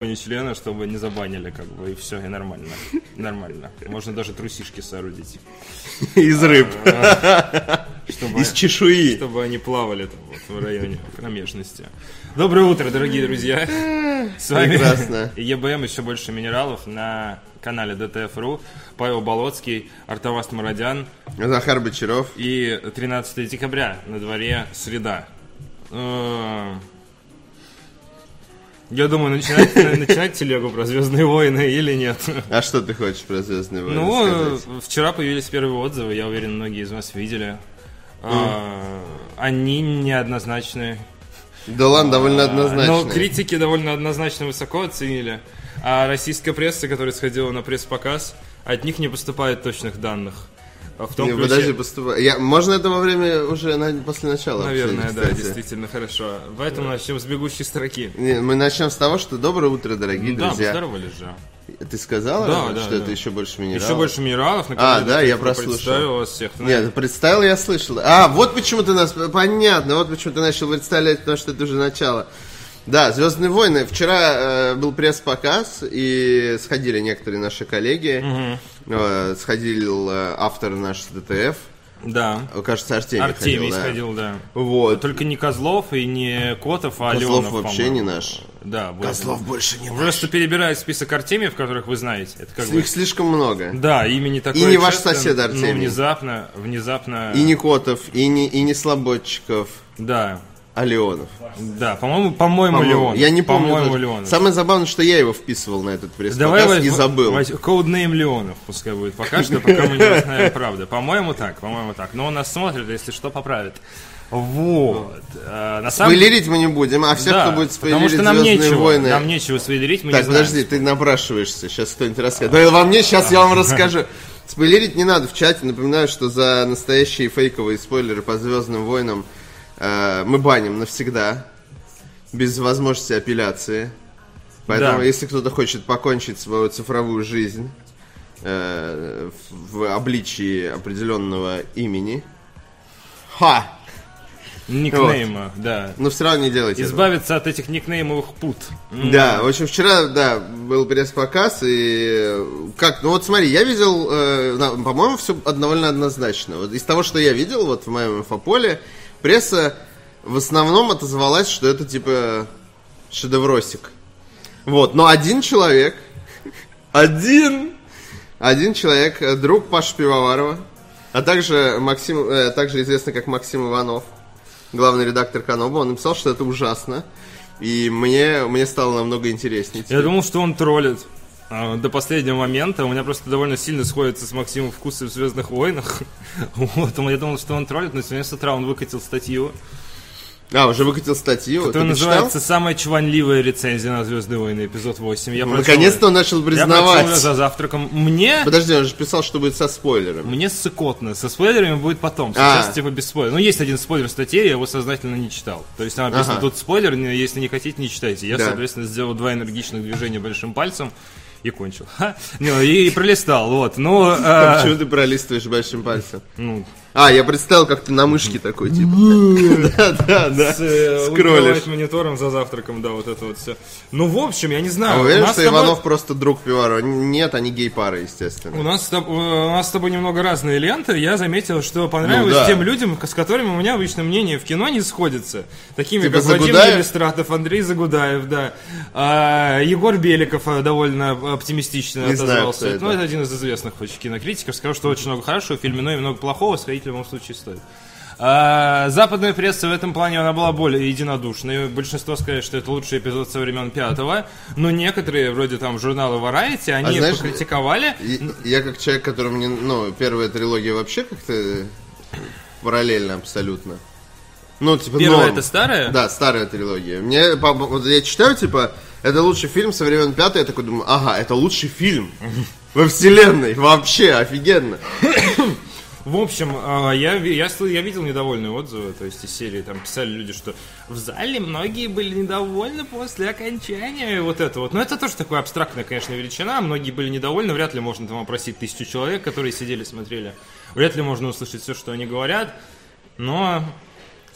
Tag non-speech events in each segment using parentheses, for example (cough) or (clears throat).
не члена, чтобы не забанили, как бы, и все, и нормально. (laughs) Нормально. Можно даже трусишки соорудить. (laughs) Из рыб. Чтобы, Из чешуи. чтобы они плавали там вот в районе промежности. Доброе утро, дорогие друзья. (laughs) С вами Прекрасно. ЕБМ «Еще больше минералов» на канале ДТФ.ру. Павел Болоцкий, Артаваст Мародян. Захар Бочаров. И 13 декабря, на дворе среда. Я думаю, начинать, (laughs) начинать телегу про Звездные войны или нет. А что ты хочешь про Звездные войны Ну, сказать? вчера появились первые отзывы, я уверен, многие из вас видели. А, Они неоднозначные. Да ладно, довольно А, однозначно. Но критики довольно однозначно высоко оценили. А российская пресса, которая сходила на пресс-показ, от них не поступает точных данных. А В том Не, ключе- подожди, поступай. Я, можно это во время уже на- после начала Наверное, да, действительно хорошо. Поэтому начнем с бегущей строки. Не, мы начнем с того, что доброе утро, дорогие Да, друзья. поздоровались же. Ты сказала, Да, да, что да. это еще больше минералов? Еще больше минералов. На А, да, я прослушал. Представил вас всех. Нет, представил, я слышал. А, вот почему ты нас... Понятно, вот почему ты начал представлять, потому что это уже начало. Да, Звездные войны. Вчера э, был пресс-показ, и сходили некоторые наши коллеги. Э, сходил э, автор наш ДТФ. Да. Кажется, Артемий, Артемий ходил, да. сходил, да. Вот. Только не Козлов и не Котов, а Козлов Леонов, вообще не наш. Да. Козлов больше не Просто перебираю список Артемиев, которых вы знаете. Это как бы... Их слишком много. Да, имени такое. И не ваш честное, сосед но Артемий. внезапно, внезапно... И не Котов, и не, и не Слободчиков, Да, а Леонов. да, по-моему, по-моему, По-моему. Леон. Я не помню. По-моему. Леонов. Самое забавное, что я его вписывал на этот пресс-показ Давай и возьмем- забыл. возь- Codename Леонов пускай будет. Пока что, пока мы не узнаем правды. По-моему, так, по-моему, так. Но он нас смотрит, если что, поправит. Вот. А, на самом Спойлерить мы не будем, а всех, Да, кто будет потому спойлерить что нам «Звездные нечего, войны». нам нечего спойлерить, мы Так, не знаем. подожди, ты напрашиваешься, сейчас кто-нибудь расскажет. Да во мне, сейчас я вам расскажу. Спойлерить не надо в чате, напоминаю, что за настоящие фейковые спойлеры по Звездным войнам э, мы баним навсегда, без возможности апелляции. Поэтому, Да. если кто-то хочет покончить свою цифровую жизнь э, в, обличии определенного имени, ха! Никнейма, да. Но все равно не делайте этого. Избавиться от этих никнеймовых пут. Да, в общем, вчера, да, был пресс-показ, и как, ну вот смотри, я видел, э, по-моему, все довольно однозначно. Вот из того, что я видел, вот в моем инфополе, пресса в основном отозвалась, что это типа шедевросик. Вот, но один человек, один, один человек, э, друг Паши Пивоварова, а также Максим, э, также известный как Максим Иванов, главный редактор Каноба, он написал, что это ужасно. И мне, мне стало намного интереснее. Я думал, что он троллит. А, До последнего момента у меня просто довольно сильно сходится с Максимом вкусы в Звездных войнах. (laughs) Вот, я думал, что он троллит, но сегодня с утра он выкатил статью, А, уже выкатил статью. которая почитал? называется «Самая чванливая рецензия на Звездные войны», эпизод 8. Я Наконец-то он начал Я прочел признавать. за завтраком. Мне Подожди, он же писал, что будет со спойлерами. Мне ссыкотно. Со спойлерами будет потом. А. Сейчас типа без спойлеров. Ну, есть один спойлер в статье, я его сознательно не читал. То есть там написано, Ага. тут спойлер, если не хотите, не читайте. Я, Да. соответственно, сделал два энергичных движения большим пальцем и кончил. Ха. Ну, и, пролистал, вот. Ну, а, Почему ты пролистываешь большим пальцем? ну, А, я представил, как ты на мышке такой, типа. (laughs) Да, да, да. э, Скроллишь. монитором за завтраком, да, вот это вот все. Ну, в общем, я не знаю. А уверен, что Иванов просто друг Пиварова? Нет, они гей-пара, У естественно. нас, у нас с тобой немного разные ленты. Я заметил, что понравилось Ну да. тем людям, с которыми у меня обычно мнение в кино не сходится. Такими Типа как Владимир Загудаев? Елистратов, Андрей Загудаев, да. А, Егор Беликов а, довольно оптимистично Не отозвался. это. Ну, это один из известных кинокритиков. Сказал, что очень много хорошего в фильме, но и много плохого. Сходить в любом случае стоит. А, западная пресса в этом плане она была более единодушной. Большинство сказали, что это лучший эпизод со времен пятого. Но некоторые, вроде там журнала Variety, они А знаешь, покритиковали. И- Я как человек, которому не... Ну, первая трилогия вообще как-то параллельно абсолютно. Ну, типа, Первая норм. это старая? Да, старая трилогия. Мне, вот я читаю, типа, это лучший фильм со времен пятой, я такой думаю, ага, это лучший фильм во вселенной, вообще, офигенно. В общем, а, я, я, я видел недовольные отзывы, то есть из серии там писали люди, что в зале многие были недовольны после окончания вот это вот. Но это тоже такая абстрактная, конечно, величина. Многие были недовольны, вряд ли можно там опросить тысячу человек, которые сидели, смотрели. Вряд ли можно услышать все, что они говорят. Но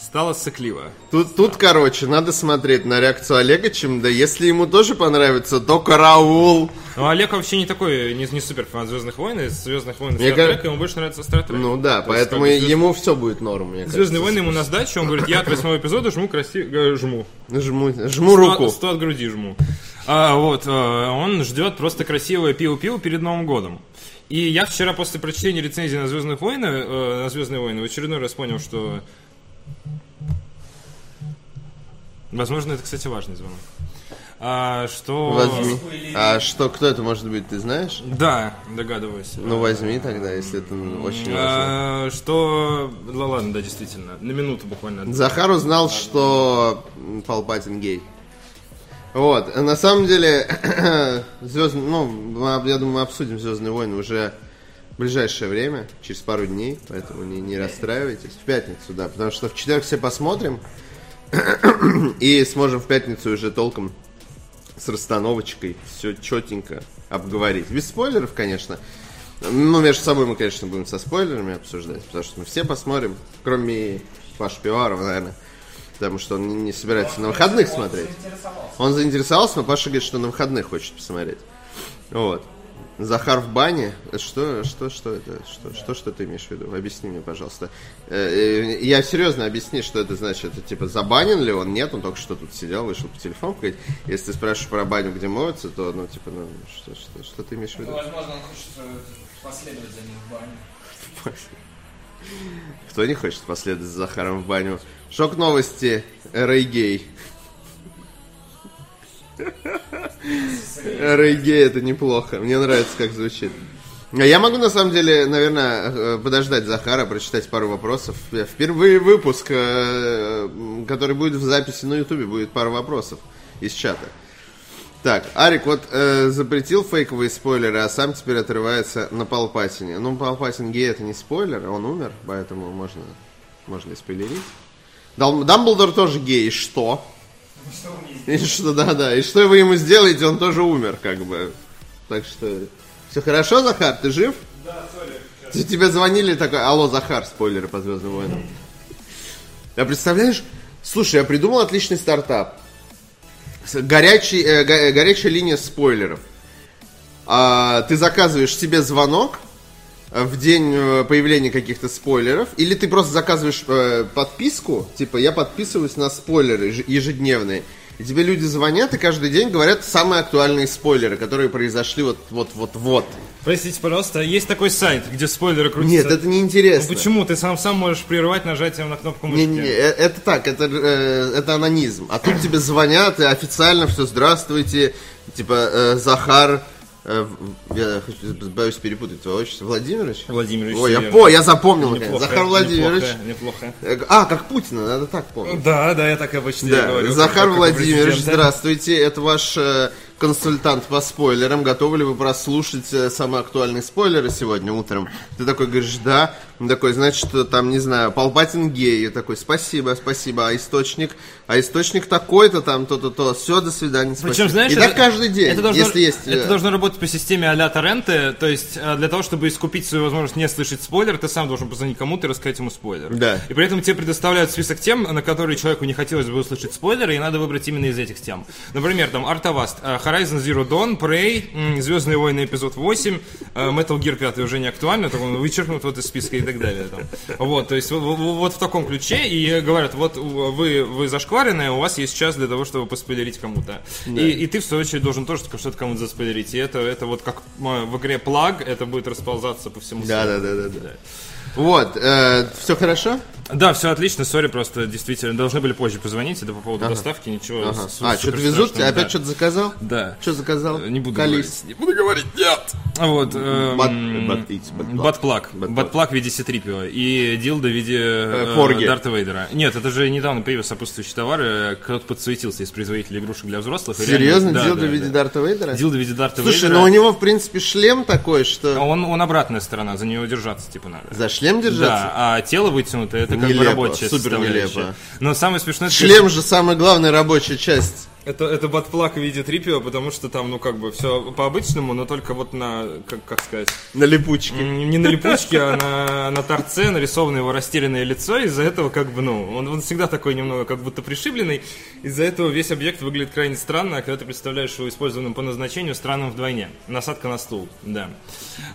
стало сыкливо. Тут, тут, короче, надо смотреть на реакцию Олега чем да если ему тоже понравится, то караул. Ну, Олег вообще не такой, не, не супер фанат Звездных войн, из Звездных войн Мне Trek, кажется- ему больше нравится Trek. Ну да, То есть, поэтому как бы, ему все будет норм, мне кажется. Звездные войны ему на сдачу, он говорит, я от восьмого эпизода жму красиво, жму. Жму, жму руку. Сто от груди жму. А, вот, а, он ждет просто красивое пиу-пиу перед Новым годом. И я вчера после прочтения рецензии на Звездные войны, э, на Звездные войны, в очередной раз понял, что. Возможно, это, кстати, важный звонок. А, что. Возьми. А что, кто это может быть, ты знаешь? Да, догадываюсь. Ну возьми тогда, если это очень важно. А, что. Ну ладно, да, действительно. На минуту буквально. Захар узнал, что м, Палпатин гей. Вот, на самом деле, (clears throat) звезд... ну, я думаю, мы обсудим Звездные войны уже в ближайшее время, через пару дней, поэтому не, не расстраивайтесь. В пятницу, да, потому что в четверг все посмотрим (clears throat) и сможем в пятницу уже толком с расстановочкой все четенько обговорить. Без спойлеров, конечно. Ну, между собой мы, конечно, будем со спойлерами обсуждать, потому что мы все посмотрим, кроме Паши Пиварова, наверное. Потому что он не- собирается на выходных смотреть. Он заинтересовался, но Паша говорит, что на выходных хочет посмотреть. Вот. Захар в бане. Что, что, что это? Что, что, что ты имеешь в виду? Объясни мне, пожалуйста. Э, э, Я серьезно объясни, что это значит. Это типа забанен ли он? Нет, он только что тут сидел, вышел по телефону. говорит. Если ты спрашиваешь про баню, где моются, то, ну, типа, ну, что, что, что ты имеешь в виду? Возможно, он хочет э, последовать за ним в баню. Кто не хочет последовать за Захаром в баню? Шок новости. Рэй Гей. Рэй Гей это неплохо. Мне нравится, как звучит. А Я могу, на самом деле, наверное, э, подождать Захара, прочитать пару вопросов. Я Впервые выпуск, э, который будет в записи на Ютубе, будет пару вопросов из чата. Так, Арик вот э, запретил фейковые спойлеры, а сам теперь отрывается на Палпатине. Ну, Палпатин гей это не спойлер, он умер, поэтому можно, можно и спойлерить. Дам- Дамблдор тоже гей, что? И что, да-да, и что вы ему сделаете, он тоже умер, как бы. Так что, все хорошо, Захар, ты жив? Да, сори. Тебе звонили такой, алло, Захар, спойлеры по Звездным войнам. А представляешь, слушай, я придумал отличный стартап. Горячий, э, э, горячая линия спойлеров. А, ты заказываешь себе звонок в день э, появления каких-то спойлеров, или ты просто заказываешь э, подписку, типа я подписываюсь на спойлеры еж- ежедневные, и тебе люди звонят и каждый день говорят самые актуальные спойлеры, которые произошли вот вот вот вот. Простите, пожалуйста, есть такой сайт, где спойлеры крутятся. Нет, это неинтересно. Ну почему? Ты сам сам можешь прерывать нажатием на кнопку мышки. Не-не-не, э, это так, это, э, это анонизм. А тут тебе звонят и официально все, здравствуйте, типа, э, Захар, я хочу- боюсь перепутать твое отчество, Владимирович? Владимирович, Ой, я, по, я запомнил. Неплохо, Захар Владимирович. Неплохо, неплохо. Э, А, как Путина, надо так помнить. Да, да, я так обычно Да, говорю. Захар как- как Владимирович, президента. здравствуйте, это ваш э, консультант по спойлерам. Готовы ли вы прослушать э, самые актуальные спойлеры сегодня утром? Ты такой говоришь, да. Он такой, значит, э, там, не знаю, Палпатин гей. Я такой, спасибо, спасибо. А источник? А источник такой-то там, то-то, то. Все, до свидания, спасибо. Причем, знаешь, И так это- каждый день, это должно, если есть... э, Это должно работать по системе а-ля торренты, то есть э, для того, чтобы искупить свою возможность не слышать спойлер, ты сам должен позвонить кому-то и рассказать ему спойлер. Да. И при этом тебе предоставляют список тем, на которые человеку не хотелось бы услышать спойлеры, и надо выбрать именно из этих тем. Например, там Артоваст, э, Horizon Zero Dawn, Prey, Звездные войны эпизод 8, э, Metal Gear 5 уже не актуально, так он вычеркнут вот из списка и так далее. Там. Вот, то есть вот в таком ключе, и говорят, вот вы, вы зашкваренные, у вас есть час для того, чтобы поспойлерить кому-то. И, и ты, в свою очередь, должен тоже что-то кому-то заспойлерить. И это, это вот как э, в игре плаг, это будет расползаться по всему Да, да, свету. да, да, да. Вот, все хорошо? Да, все отлично, сори, просто действительно должны были позже позвонить, это по поводу доставки, ничего. Ага. с- А, что-то везут? Опять да. что-то заказал? Да. Что заказал? Не буду говорить. Не буду говорить, нет! Вот. эм, батплак. Батплак. В виде Ситрипио. И дилда в виде э, Порги. Дарта Вейдера. Нет, это же недавно появился сопутствующий товар. э, Кто-то подсуетился из производителей игрушек для взрослых. Серьезно? да, Дилда да, в виде да. Дарта Вейдера? Дилда в виде Дарта Слушай, Вейдера. ну у него, в принципе, шлем такой, что... Он, он обратная сторона, за нее держаться типа надо. За шлем держаться? Да, а тело вытянутое, это как бы рабочая супер нелепо. Но самое смешное... Шлем же самая главная рабочая часть. Это, это батплак в виде трипио, потому что там, ну, как бы, все по-обычному, но только вот на, как, как сказать, На липучке. не на липучке, а на, на торце нарисовано его растерянное лицо, из-за этого, как бы, ну, он, он всегда такой немного, как будто пришибленный, из-за этого весь объект выглядит крайне странно, а когда ты представляешь его использованным по назначению, странным вдвойне. Насадка на стул, да.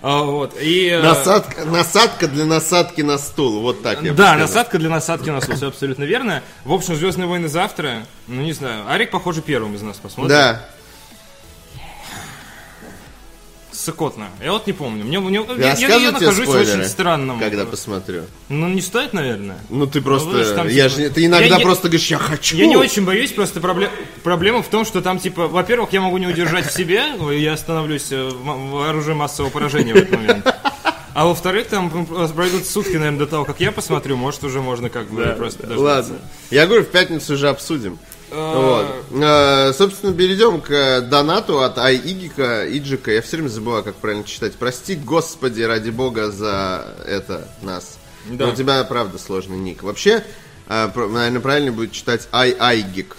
А, вот, и... э, Насадка, насадка для насадки на стул. Вот так я Да, насадка для насадки на стул, все абсолютно верно. В общем, Звездные войны завтра. Ну, не знаю. Арик, похоже, первым из нас посмотрит. Да. Сыкотно. Я вот не помню. Мне, мне, я, Я я, я нахожусь в очень странном. когда посмотрю. Ну, не стоит, наверное. Ну ты просто, Ну, вы же там, я типа- же, ты иногда Я- я- просто говоришь, я хочу. Я не очень боюсь, просто пробле- проблема в том, что там, типа, во-первых, я могу не удержать в себе, ой, я становлюсь э, оружии массового поражения в этот момент. А во-вторых, там пройдут сутки, наверное, до того, как я посмотрю, может, уже можно как бы просто дождаться. Ладно. Я говорю, в пятницу уже обсудим. Вот. Э, Собственно, перейдем к донату от Айигика, Иджика. Я все время забываю, как правильно читать. Прости, господи, ради бога, за это нас. Да. Но у тебя, правда, сложный ник. Вообще, э, наверное, правильно будет читать Ай Айгик.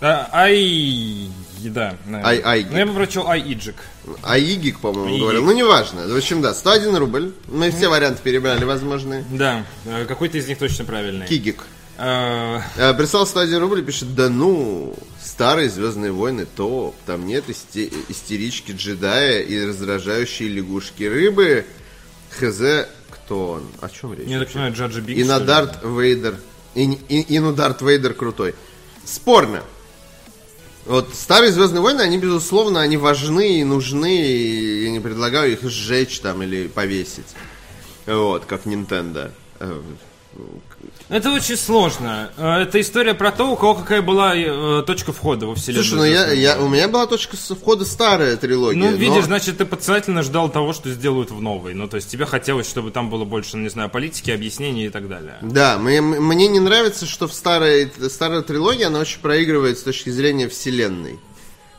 А, Ай... Да, наверное. Ай- Айгик. Ну, я бы прочел Ай Иджик. Аигик, по-моему, говорил. Ну, неважно. В общем, да, 101 рубль. Мы все варианты перебрали возможные. Да, э, какой-то из них точно правильный. Кигик. Э, Э, Прислал 101 рубль и пишет, да ну, старые Звездные войны топ, там нет исте- истерички джедая и раздражающие лягушки рыбы. Хз, кто он? О чем речь? Я так понимаю, Джа-Джа Бинкс. И на? Дарт Вейдер. И, и, и ну Дарт Вейдер крутой. Спорно. Вот старые Звездные войны, они, безусловно, они важны и нужны, и я не предлагаю их сжечь там или повесить. Вот, как Nintendo. Э, Это очень сложно. Э, Это история про то, у кого какая была э, точка входа во вселенную. Слушай, ну я, я, у меня была точка входа старая трилогия. Ну, но- видишь, значит, ты подсознательно ждал того, что сделают в новой. Ну, то есть тебе хотелось, чтобы там было больше, ну, не знаю, политики, объяснений и так далее. Да, мне, мне не нравится, что в старой, старой трилогии она очень проигрывает с точки зрения вселенной.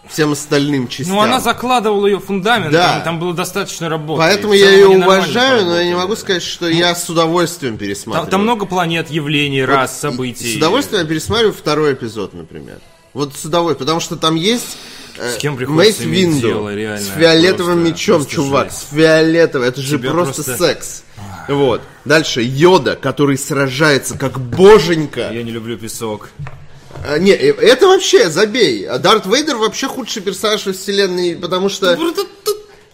Всем остальным частям. Ну, она закладывала ее фундамент, Да. там, там было достаточно работы. Поэтому я ее уважаю, но я не могу сказать, что я с удовольствием Там, пересматриваю. там много планет, явлений, Вот рас, и- событий. С удовольствием я пересматриваю второй эпизод, например. Вот с удовольствием, потому что там есть э, С кем приходится Мейс Винду дело, реально, с фиолетовым просто- мечом, просто чувак, жесть. с фиолетовым, это же Тебя просто, просто- секс. Вот. Дальше Йода, который сражается как боженька. Я не люблю песок. А, Не, э, это вообще забей. А Дарт Вейдер вообще худший персонаж во вселенной, потому что...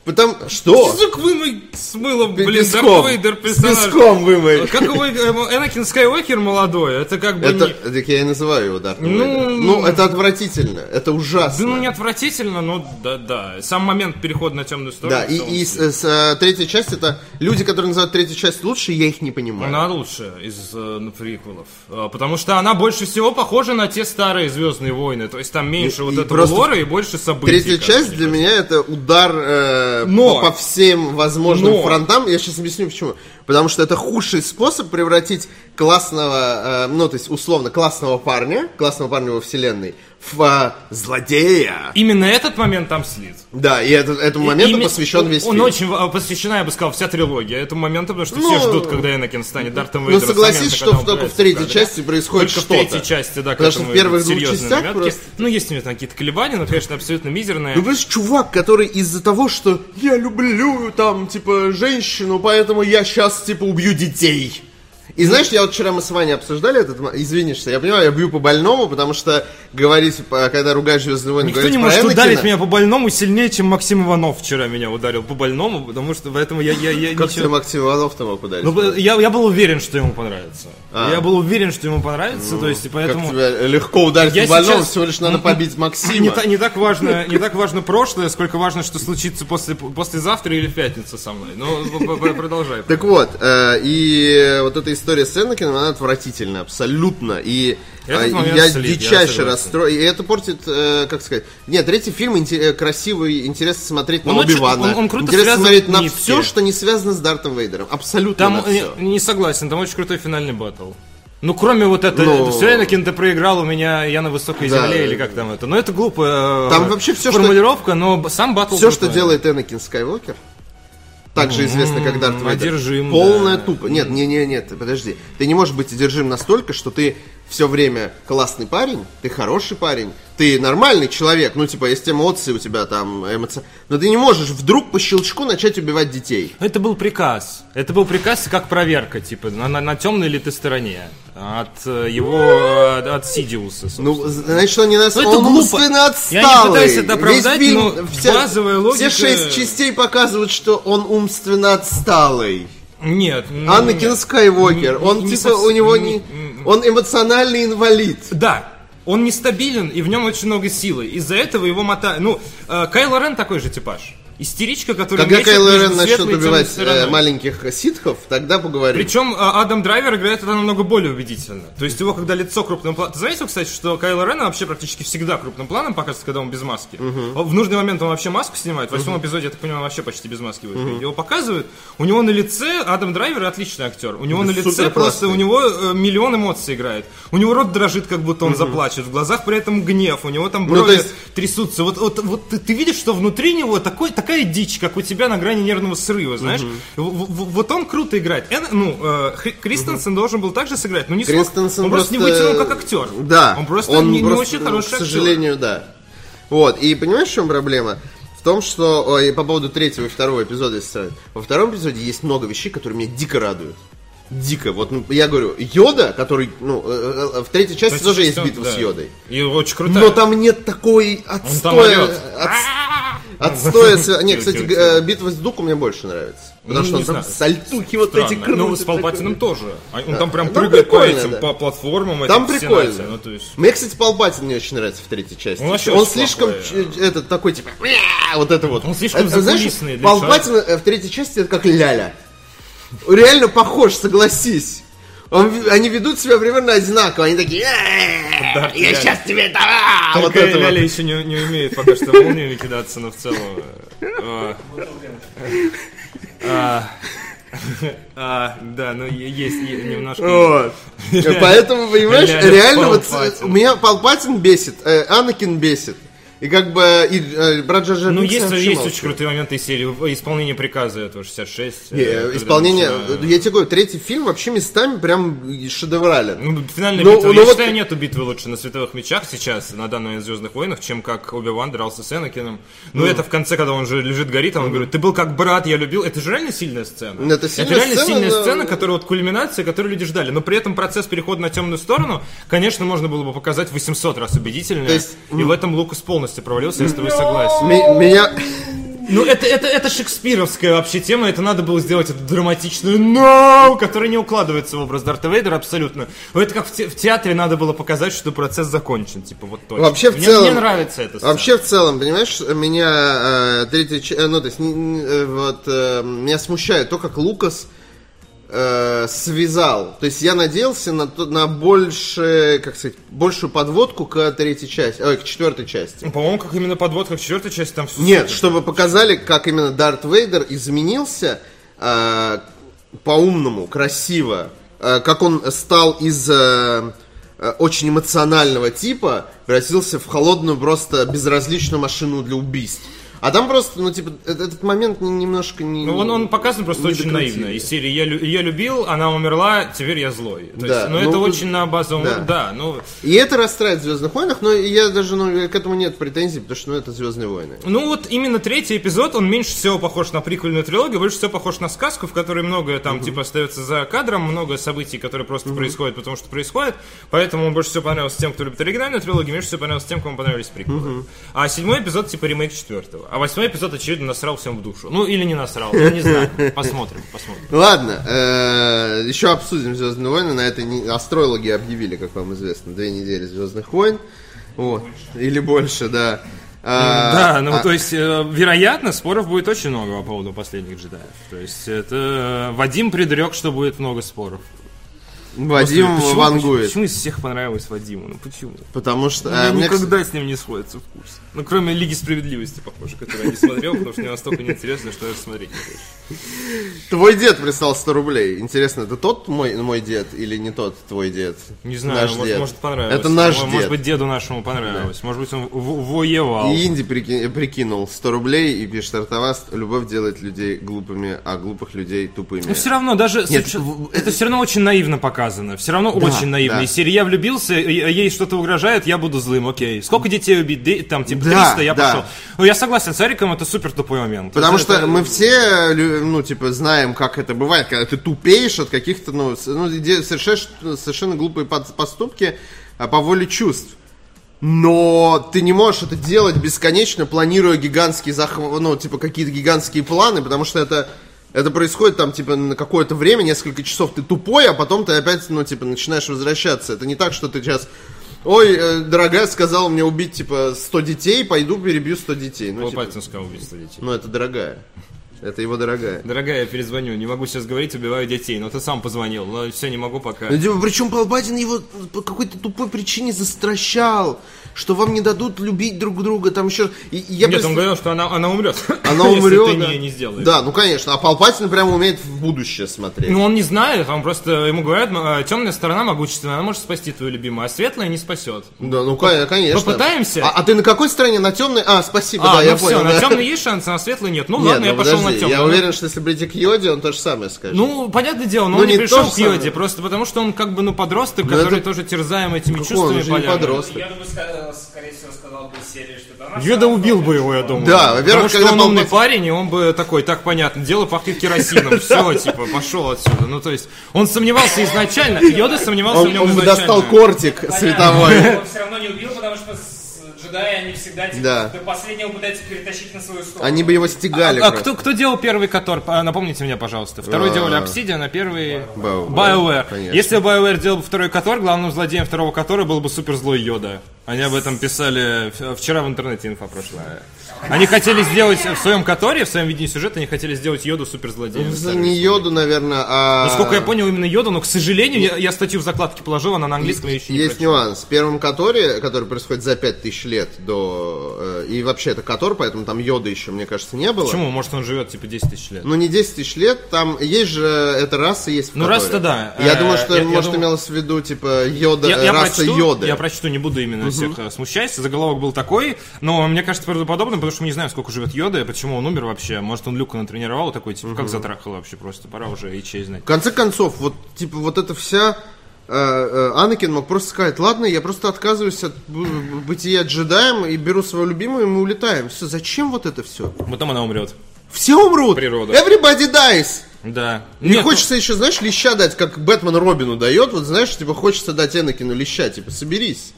Потому... Что? Язык вымой с мылом, блин, Песком. Дарт Вейдер С персонаж. песком вымой. Как его, э, Энакин Скайуокер молодой, это как бы Это, не... так я и называю его Дарт Ну, Вейдер. Ну, это отвратительно, это ужасно. Да, ну не отвратительно, но да, да. Сам момент перехода на темную сторону. Да, и, и с, с, э, третья часть это люди, которые называют третью часть лучше, я их не понимаю. Она лучше из э, приквелов. А, Потому что она больше всего похожа на те старые Звездные войны. То есть там меньше И- вот и этого лора и больше событий. Третья часть для меня это удар э, Но- по, по всем возможным Но- фронтам. Я сейчас объясню почему. Потому что это худший способ превратить классного, э, ну то есть условно классного парня, классного парня во вселенной, в злодея. Именно этот момент там слит. Да, и это- этому моменту Име- посвящен весь он фильм. очень э, посвящена, я бы сказал, вся трилогия этому моменту, потому что Ну, все ждут, когда Энакин станет Дартом Ну Вейдером. с согласись, момента, что он только в третьей части происходит Только что-то. в третьей части, да, Потому что в первых двух частях просто- Ну, есть у него какие-то колебания, но, конечно, абсолютно мизерные. Ну, понимаешь, чувак, который из-за того, что я люблю, там, типа, женщину, поэтому я сейчас, типа, убью детей. И знаешь, я вот вчера мы с Ваней обсуждали этот, извинишься, я понимаю, я бью по больному, потому что говорить, по- когда ругаешь Звездные войны, Никто не может Энакина- ударить меня по больному сильнее, чем Максим Иванов вчера меня ударил по больному, потому что поэтому я, я, я Как ничего- тебе Максим Иванов-то мог ударить? Ну, я, я был уверен, что ему понравится. А. Я был уверен, что ему понравится, то есть, и поэтому... Как тебя легко ударить Я по больному, сейчас- всего лишь надо побить Максима. Не, та- не так важно, не так важно прошлое, сколько важно, что случится после, послезавтра или в пятницу со мной. Ну, (laughs) продолжай. Так вот, э, и вот эта история с Энакином, она отвратительна, абсолютно. И Этот момент я слит, дичайше расстроен. И это портит, э, как сказать... Нет, третий фильм э, красивый, интересно смотреть на Он Оби-Вана. он- он круто интересно смотреть на нитки. все, что не связано с Дартом Вейдером. Абсолютно Там, все. не согласен, там очень крутой финальный батл. Ну, кроме вот этого, Ну. все, Энакин, ты проиграл у меня, я на высокой Да. земле, или как там это. Ну, это глупая э, Там вообще что- формулировка, но б- сам батл Все, что крутой. делает Энакин Скайуокер, также известно как Дарт Вейдер, одержим, полная да. тупо. Нет, не, не, нет, подожди. Ты не можешь быть одержим настолько, что ты все время классный парень, ты хороший парень, ты нормальный человек, ну, типа, есть эмоции у тебя там, эмоции, но ты не можешь вдруг по щелчку начать убивать детей. Это был приказ. Это был приказ как проверка, типа, на, на, на темной ли ты стороне. От э, его, э, от Сидиуса, собственно. Ну, значит, он не нас... Ну, это он умственно Я не отсталый. пытаюсь это оправдать, Весь фильм, но вся- базовая логика- Все шесть частей показывают, что он умственно отсталый. Нет. ну. Скайуокер, Не- он не типа совсем- у него не- не... Он эмоциональный инвалид. Да. Он нестабилен, и в нем очень много силы. Из-за этого его мотает... Ну, э, Кайло Рен такой же типаж. Истеричка, которая Когда между Рен начнет убивать э, маленьких ситхов, тогда поговорим. Причем э, Адам Драйвер играет это намного более убедительно. То есть его, когда лицо крупным планом... Ты заметил, кстати, что Кайло Рена вообще практически всегда крупным планом показывается, когда он без маски. В нужный момент он вообще маску снимает. В восьмом эпизоде, я так понимаю, он вообще почти без маски будет. Его показывают. У него на лице... Адам Драйвер отличный актер. У него Да на лице просто... У него э, миллион эмоций играет. У него рот дрожит, как будто он заплачет. В глазах при этом гнев. У него там Ну, брови то есть- трясутся. Вот, вот, вот ты, ты видишь, что внутри него такой, такая дичь, как у тебя на грани нервного срыва, знаешь? В- вот он круто играет. Эн- ну, э, Кристенсен должен был также сыграть, но не смог. Кристенсен Он просто не вытянул как актер. Да. Он просто не, не очень хороший К актер. сожалению, да. Вот, и понимаешь, в чем проблема? В том, что ой, по поводу третьего и второго эпизода, если во втором эпизоде есть много вещей, которые меня дико радуют. Дико. Вот ну, я говорю, Йода, который, ну, э, э, в третьей части тоже есть битва Да. с Йодой. И очень крутая. Но там нет такой там отстоя. орёт. от- Отстоя. Не, кстати, э, битва с Дуку мне больше нравится. Потому Ну, что он там знаю. сальтухи вот эти Странно. Ну, с Палпатином тоже. А Он там прям Там прыгает по этим, да. по платформам. Там прикольно. Сенате. Ну, то есть... Мне, кстати, Палпатин не очень нравится в третьей части. Он вообще Он слишком плохой. ч- этот такой типа вот это вот. Он слишком а знаешь, Палпатин э, в третьей части это как Ляля. Реально похож, согласись. Он они ведут себя примерно одинаково. Они такие «Э, Да, Я Ляля. сейчас тебе там а!» Вот Только это Ляля вот. еще не, не умеет пока что молниями кидаться, но в целом... э, э, а, (laughs) а, Да, ну есть е- немножко... Вот. (laughs) Поэтому, понимаешь, Ляля реально вот э, меня Палпатин бесит, э, Анакин бесит. И как бы и, э, брат Джаджа Ну, есть, есть молчу. очень крутые моменты из серии исполнение приказа этого 66. Не, э, исполнение, начинаю- я тебе говорю, третий фильм вообще местами прям шедеврален. Ну, финальная Ну, битва. ну я вот- считаю, нету битвы лучше на Световых Мечах сейчас, на данный Звездных войнах, чем как Оби-Ван дрался с Энакином. Ну, это в конце, когда он же лежит, горит, а он говорит, ты был как брат, я любил. Это же реально сильная сцена. Это сильная реально сцена, сильная но- сцена, которая вот кульминация, которую люди ждали. Но при этом процесс перехода на темную сторону, конечно, можно было бы показать 800 раз убедительнее. То есть, и в этом Лукас полностью провалился, я с тобой согласен. Ме- Меня... Ну, это, это, это шекспировская вообще тема, это надо было сделать эту драматичную «но», которая не укладывается в образ Дарта Вейдера абсолютно. Это как в, те- в театре надо было показать, что процесс закончен, типа вот точно. Вообще, в мне, целом- Мне нравится это. Вообще, в целом, понимаешь, меня э, третья ч- э, ну, то есть, э, вот, э, меня смущает то, как Лукас э, связал. То есть я надеялся на, на больше, как сказать, большую подводку к третьей части, ой, к четвертой части. По-моему, как именно подводка к четвертой части там все Нет, чтобы показали, как именно Дарт Вейдер изменился э, по-умному, красиво, э, как он стал из э, э, очень эмоционального типа, превратился в холодную, просто безразличную машину для убийств. А там просто, ну, типа, э- этот момент не- немножко не... Ну, он, он показан просто очень наивно. Из серии я, я любил, она умерла, теперь я злой. То Да, есть, ну, ну, это очень на базовом... да. Да, ну... И это расстраивает в Звездных войнах, но я даже ну, к этому нет претензий, потому что ну, это Звездные войны. Ну вот именно третий эпизод, он меньше всего похож на приквельную трилогию, больше всего похож на сказку, в которой многое там типа остается за кадром, много событий, которые просто происходят, потому что происходят. Поэтому больше всего понравился тем, кто любит оригинальную трилогию, меньше всего понравился тем, кому понравились приквелы. А седьмой эпизод типа ремейк четвертого. А восьмой эпизод, очевидно, насрал всем в душу. Ну или не насрал, я не знаю. (laughs) Посмотрим, посмотрим. Ладно, э, еще обсудим Звездные войны. На этой не- астрологи объявили, как вам известно, две недели Звездных войн. Вот. Или больше, да. А, Да, ну а- то есть, э, вероятно, споров будет очень много по поводу последних джедаев. То есть, это э, Вадим предрек, что будет много споров. Вадим Господи, почему- вангует. Почему из всех понравилось Вадиму? Ну почему? Потому что... Ну, а, я мне, никогда с ним не сходится вкус. Ну, кроме Лиги Справедливости, похоже, которую я не смотрел, потому что мне настолько неинтересно, что я смотреть не хочу. Твой дед прислал 100 рублей. Интересно, это тот мой, мой дед или не тот твой дед? Не знаю, Наш может, дед. может понравилось. Это наш Может, дед. Может быть, деду нашему понравилось. Может быть, он в- воевал. И Инди прики- прикинул 100 рублей и пишет Артаваст, любовь делает людей глупыми, а глупых людей тупыми. Но все равно, даже Нет, с в- это все равно очень наивно показано. Все равно очень наивно. да. Серии я влюбился, и- ей что-то угрожает, я буду злым, окей. Сколько детей убить? Там, типа, Да, 300, я да. пошел. Ну, я согласен с Ариком, это супер тупой момент. Потому Это- что это- мы все, ну, типа, знаем, как это бывает, когда ты тупеешь от каких-то, ну, ну, де- совершенно, совершенно глупые поступки а, по воле чувств. Но ты не можешь это делать бесконечно, планируя гигантские захваты, ну, типа, какие-то гигантские планы, потому что это, это происходит там, типа, на какое-то время, несколько часов ты тупой, а потом ты опять, ну, типа, начинаешь возвращаться. Это не так, что ты сейчас... Ой, э, дорогая сказала мне убить, типа, 100 детей, пойду перебью 100 детей. Ну, Пол типа, сказал убийство детей. ну, это дорогая. Это его дорогая. Дорогая, я перезвоню. Не могу сейчас говорить, убиваю детей. Но ты сам позвонил. Но все, не могу пока. Ну, типа, причем Палпатин его по какой-то тупой причине застращал, что вам не дадут любить друг друга, там еще... И, и я Нет, прис- он говорил, что она, она умрет. (laughs) Она (laughs) если умрет, ты да. не, не сделаешь. Да, ну конечно, а Палпатин прямо умеет в будущее смотреть. Ну, он не знает, он просто ему говорят, темная сторона могущественная, она может спасти твою любимую, а светлая не спасет. да, ну ко- конечно. Попытаемся? А, а ты на какой стороне? На темной? А, спасибо, А, да, ну я все, понял. на да. темной есть шанс, а на светлой нет. Ну Нет, ладно, ну, я пошел на темную. Я уверен, что если прийти к Йоде, он то же самое скажет. Ну, понятное дело, но Ну, он не пришел же к Йоде, просто потому что он как бы, ну, подросток, Ну, который это- тоже терзаем этими Какой он чувствами уже не подросток. Я думаю, ска- скорее всего, сказал бы серии, что да, Йода убил бы его, я думаю. Да, во-первых, Потому что когда он умный Палпатин- парень, и он бы такой, так понятно, дело пахнет керосином, (laughs) все, типа, пошел отсюда. Ну, то есть, он сомневался изначально, Йода сомневался в Он, нем он бы изначально. достал кортик световой. Он все равно не убил, потому что с- джедаи, они всегда типа, Да. до последнего пытаются перетащить на свою сторону. Они бы его стегали. А просто. кто, кто делал первый Котор? А, Напомните мне, пожалуйста. Второй А. делали Obsidian, а первый... BioWare, BioWare. конечно. Если бы BioWare делал бы второй Котор, главным злодеем второго Котора был бы супер злой Йода. Они об этом писали вчера в интернете, инфа прошла. Они хотели сделать в своем Которе, в своем видении сюжета, они хотели сделать Йоду супер злодеем. Не Йоду, наверное, а... Насколько я понял, именно Йоду, но, к сожалению, я, я статью в закладке положил, она на английском я еще не Есть прочитал. нюанс. В первом Которе, который происходит за 5000 лет до... э, и вообще это Котор, поэтому там Йода еще, мне кажется, не было. Почему? Может, он живет, типа, 10 тысяч лет? Ну, не 10 тысяч лет, там есть же эта раса, есть в Ну, раса-то да. Я Э, думаю, что, я- я может, имелось в виду, типа, Йода, раса прочту, Йоды. я прочту, не буду именно всех э, смущать. Заголовок был такой, но мне кажется правдоподобным, потому что мы не знаем, сколько живет Йода, и почему он умер вообще. Может, он Люка натренировал, такой, типа, как затрахал вообще просто, пора уже и честь знать. В конце концов, вот, типа, вот эта вся... э, э, Анакин мог просто сказать, ладно, я просто отказываюсь от бытия джедаем и беру свою любимую, и мы улетаем. Все, зачем вот это все? Потом она умрет. Все умрут! Природа. Everybody dies! Да. Не ну, хочется еще, знаешь, леща дать, как Бэтмен Робину дает. Вот знаешь, типа хочется дать Энакину леща, типа, соберись.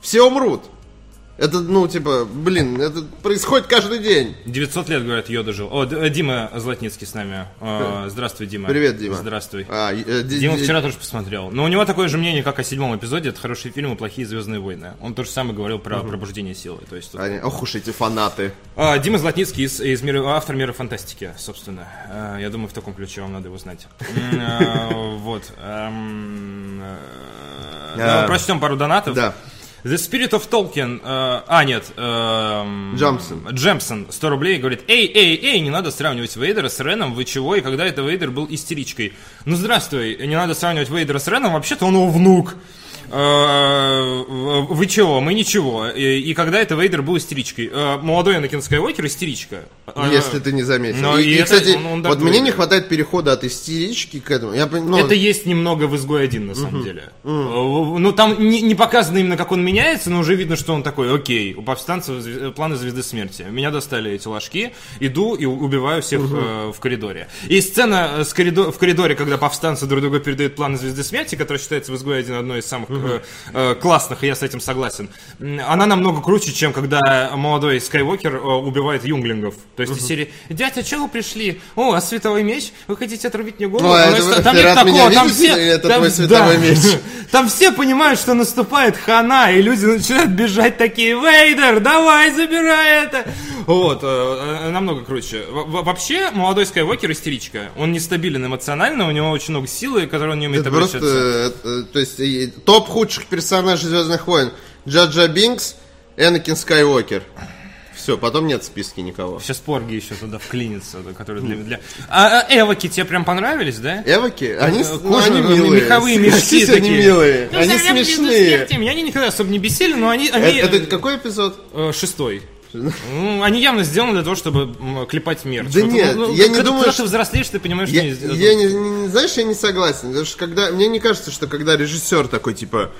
Все умрут. Это, ну, типа, блин, это происходит каждый день. 900 лет, говорят, Йода жил. О, э, Дима Златницкий с нами. Здравствуй, Дима. Привет, Дима. Здравствуй. А, э, ди- Дима ди- вчера тоже посмотрел. Но у него такое же мнение, как о седьмом эпизоде. Это хорошие фильмы, плохие Звездные войны. Он то же самое говорил про пробуждение силы. То есть, тут- Они- ох уж эти фанаты. А, Дима Златницкий из, из мира, автор мира фантастики, собственно. А, я думаю, в таком ключе вам надо его знать. А, (laughs) Вот. эм, э, ну, Прочтем пару донатов. Да. The Spirit of Tolkien. э, а, нет. эм, Джемсон. Джемсон, 100 рублей, говорит, эй, эй, эй, не надо сравнивать Вейдера с Реном, вы чего? И когда это Вейдер был истеричкой. Ну, здравствуй, не надо сравнивать Вейдера с Реном, вообще-то он его внук. Э, Вы чего? Мы ничего. И, и когда это Вейдер был истеричкой. Э, Молодой Анакин Скайуокер истеричка. Э, Если ты не заметил. но и, и и, это- кстати, он- он вот мне не хватает перехода от истерички к этому. Я, ну, Это есть немного в изгой один, на самом деле. Э, Ну, там не, не показано именно, как он меняется, но уже видно, что он такой, окей, у повстанцев планы звезды смерти. Меня достали эти ложки, иду и убиваю всех э, в коридоре. И сцена э, с в коридоре, когда повстанцы друг другу передают планы звезды смерти, которая считается в изгой один одной из самых э, э, классных, и я с этим согласен, она намного круче, чем когда молодой Скайуокер э, убивает юнглингов. То есть из серии «Дядя, чего вы пришли? О, а световой меч? Вы хотите отрубить мне голову?» Ну, а это вы- там нет такого, там все... это там- твой световой да. меч? (laughs) Там все понимают, что наступает хана, и люди начинают бежать такие, Вейдер, давай, забирай это. Вот, э, э, намного круче. Во- во- Вообще, молодой Скайуокер истеричка. Он нестабилен эмоционально, у него очень много силы, которой он не умеет Это просто, обращаться. э, э, то есть, топ худших персонажей Звездных войн. Джаджа Бинкс, Энакин Скайуокер. Все, потом нет в списке никого. Сейчас Порги еще туда вклинится, который для... для... А, а Эвоки тебе прям понравились, да? Эвоки, они, ну, они милые. меховые мешки Согласись, они такие. милые. Ну, Они смешные. Меня они никогда особо не бесили, но они... они Это, это какой эпизод? шестой. (laughs) Ну, они явно сделаны для того, чтобы клепать мерч. Да нет, я не когда, думаю, когда что- ты взрослеешь, ты понимаешь, что Я, они я не, не- знаешь, я не согласен. Потому что когда, мне не кажется, что когда режиссер такой, типа,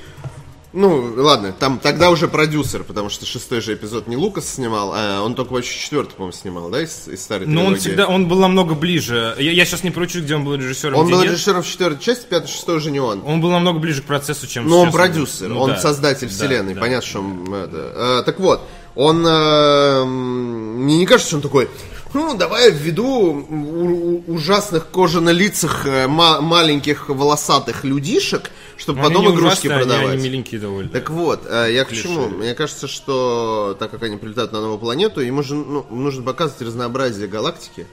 ну, ладно, там тогда уже продюсер, потому что шестой же эпизод не Лукас снимал, а он только вообще четвертый, по-моему, снимал, да, из, из старой Но он всегда, он был намного ближе. Я, я сейчас не поручу, где он был режиссером, Он был нет. режиссером в четвертой части, пятой, шестой уже не он. Он был намного ближе к процессу, чем Но он сейчас. продюсер, Ну он да. создатель Да, вселенной, да. понятно, что он это. Э, так вот, он э, мне не кажется, что он такой. Ну, давай ввиду у- у- ужасных кожанолицых э, ма- маленьких волосатых людишек, чтобы они потом игрушки ужасные, они- продавать. Они, миленькие довольно. Так вот, э, я к чему? Мне кажется, что так как они прилетают на новую планету, ему же ну, нужно показывать разнообразие галактики.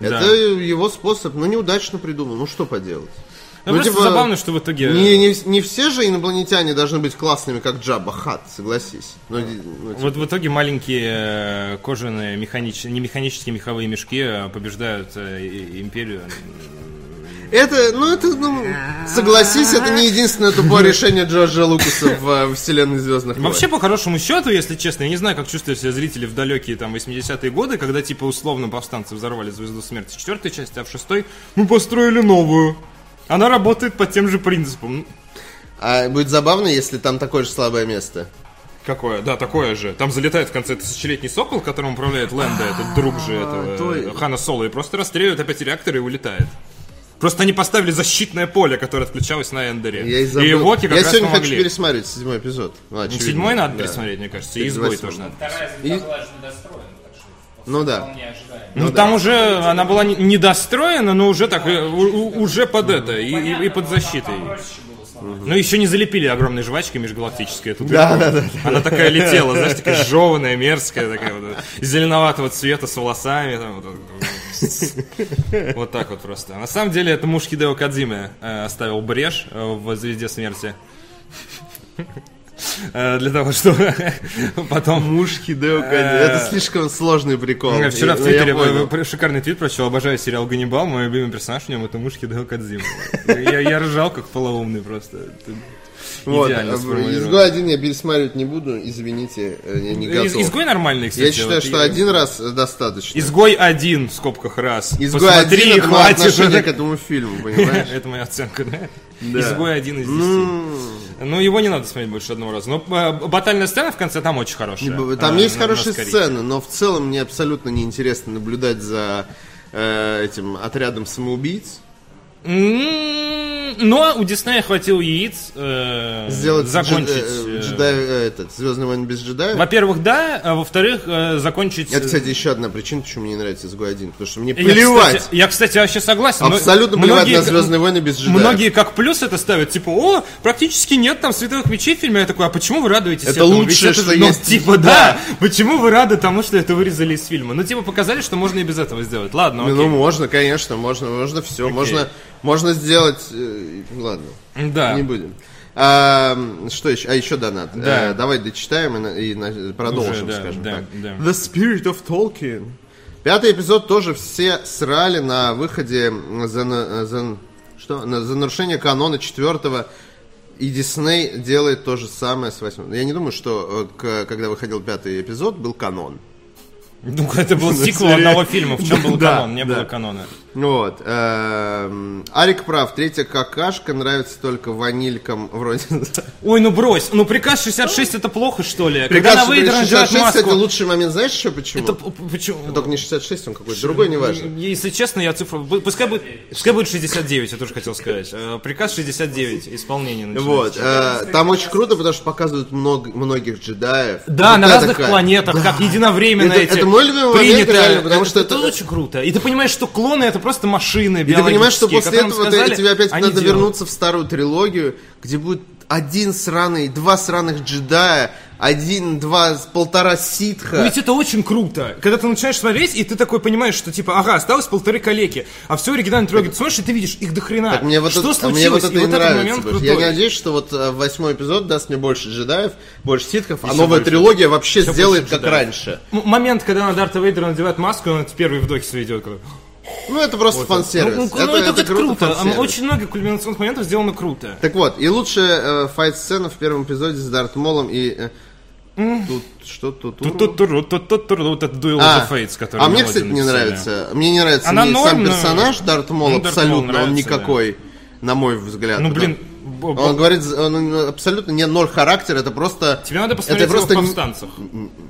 Да. Это его способ, ну неудачно придумал, ну что поделать. Ну, просто забавно, что в итоге... Не, не, не все же инопланетяне должны быть классными, как Джабба Хат, согласись. Ну, ди- ну, типа, Вот в итоге маленькие э, кожаные механич... не механические меховые мешки э, побеждают э, империю. Это, ну это, ну, согласись, это не единственное тупое (laughs) решение Джорджа Лукаса в вселенной Звездных войн. Вообще, по хорошему счету, если честно, я не знаю, как чувствуют себя зрители в далекие там 80-е годы, когда типа условно повстанцы взорвали Звезду Смерти четвертой части, а в шестой мы построили новую. Она работает по тем же принципам. А будет забавно, если там такое же слабое место. Какое? Да, такое же. Там залетает в конце тысячелетний сокол, которым управляет Лэнда, этот друг же этого то- э, Хана Соло, и просто расстреливает опять реактор и улетает. Просто они поставили защитное поле, которое отключалось на Эндере. Я и забыл. и Воки как Я раз сегодня хочу помогли. пересматривать седьмой эпизод. Ну, Ну, очевидно. Седьмой надо Да. пересмотреть, мне кажется, и изгой тоже надо. Вторая звезда была же недостроена, Ну да. ожидаемо. Ну, там уже она была не- недостроена, но уже так, э, у- у- уже под это, и, и- и под защитой. Ну, еще не залепили огромной жвачкой межгалактической эту Да, дырку. да, да. Она такая летела, знаешь, такая (laughs) жеванная, мерзкая, такая вот, зеленоватого цвета с волосами. там, вот, вот. (laughs) Вот так вот просто. На самом деле, это муж Хидео Кадзиме э, оставил брешь э, в «Звезде смерти». Э, Для того, (laughs) чтобы потом... Муж Хидео Кадзи. Это слишком сложный прикол. Вчера И- в ну, Твиттере э, шикарный твит прочел, обожаю сериал «Ганнибал», мой любимый персонаж в нем это муж Хидео Кадзима. Я, я ржал как полоумный просто. Это Вот, э, изгой один я пересматривать не буду, извините, э, я не готов. Изгой нормальный, кстати. Я считаю, вот что я- один раз э, достаточно. Изгой один, в скобках раз. Изгой Посмотри, один это хватит. отношение к этому фильму, (laughs) понимаешь? Это моя оценка, да? Да. Изгой один из десяти. Ну, его не надо смотреть больше одного раза. Но э, батальная сцена в конце там очень хорошая. Там Э, есть на- хорошие на сцены, но в целом мне абсолютно неинтересно наблюдать за э, этим отрядом самоубийц. Но у Диснея хватило яиц э, Сделать закончить. джед- э, э, джедай, э, этот, Звездный войн без джедаев. Во-первых, да, а во-вторых, э, закончить... Это, кстати, еще одна причина, почему мне не нравится Изгой один, потому что мне Я, плевать. кстати, я, кстати, вообще согласен. но Абсолютно плевать многие- на Звездные войны без джедаев. Многие как плюс это ставят, типа, о, практически нет там световых мечей в фильме. Я такой, а почему вы радуетесь Это этому? лучшее, Ведь это что ну, есть. Типа, да. Да. Почему вы рады тому, что это вырезали из фильма? Ну, типа, показали, что можно и без этого сделать. Ладно, окей. Ну, можно, конечно, можно, можно все. Можно, можно сделать... э, ладно, да. не будем. А, что еще? А еще донат. Да. Э, давай дочитаем и, и продолжим, Уже, да, скажем да, так. да. The Spirit of Tolkien. Пятый эпизод тоже все срали на выходе за, за- что? За нарушение канона четвертого. И Дисней делает то же самое с восьмым. Я не думаю, что э, к- когда выходил пятый эпизод, был канон. Ну, это был (laughs) сиквел одного фильма. В чем был (laughs) канон? Не было канона. Вот. эм, Арик прав. Третья какашка нравится только ванилькам (laughs) вроде... Ой, ну брось. Ну, приказ 66 это плохо, что ли? Когда Приказ на Вейдера надевают 66, маску... кстати, лучший момент. Знаешь еще почему? Это почему? Только не 66, он какой-то другой, неважно. Если честно, я цифру... Пускай будет, пускай будет 69, я тоже хотел сказать. Э, Приказ 69, исполнение. Вот. э, Там очень круто, потому что показывают много, многих джедаев. Да, на разных планетах, как единовременно Это- эти это мой любимый момент, реально, потому что это- очень круто. И ты понимаешь, что клоны это просто машины И ты понимаешь, что после этого ты- сказали, тебе опять надо делают. вернуться в старую трилогию, где будет один сраный, два сраных джедая, один, два, полтора Ну, ситха. ведь это очень круто. Когда ты начинаешь смотреть, и ты такой понимаешь, что типа, ага, осталось полторы калеки. А все оригинальной трилогии ты смотришь, и ты видишь их до хрена. Так мне вот что это, а случилось? мне вот это и, вот этот нравится. момент больше. крутой. Я надеюсь, что вот э, восьмой эпизод даст мне больше джедаев, больше ситхов, а Еще новая больше. трилогия вообще Еще сделает как джедаев. раньше. М- Момент, когда на Дарта Вейдера надевает маску, и он первые вдохи свои делает. Ну, это просто вот. фан-сервис. Ну, ну, это, это круто. Фан-сервис. Очень много кульминационных моментов сделано круто. Так вот, и лучшая э, файт-сцена в первом эпизоде с Дарт Молом и... э, Тут что тут? Тут-тут-туру, тут-тут-туру, вот этот Duel of Fates, который а мне, кстати, не нравится. Мне не нравится Она сам персонаж Дарт Мол абсолютно, он никакой, на мой взгляд. Ну, Это- блин, Он говорит, он абсолютно не ноль характер, это просто... тебе надо посмотреть это просто его в не- повстанцах.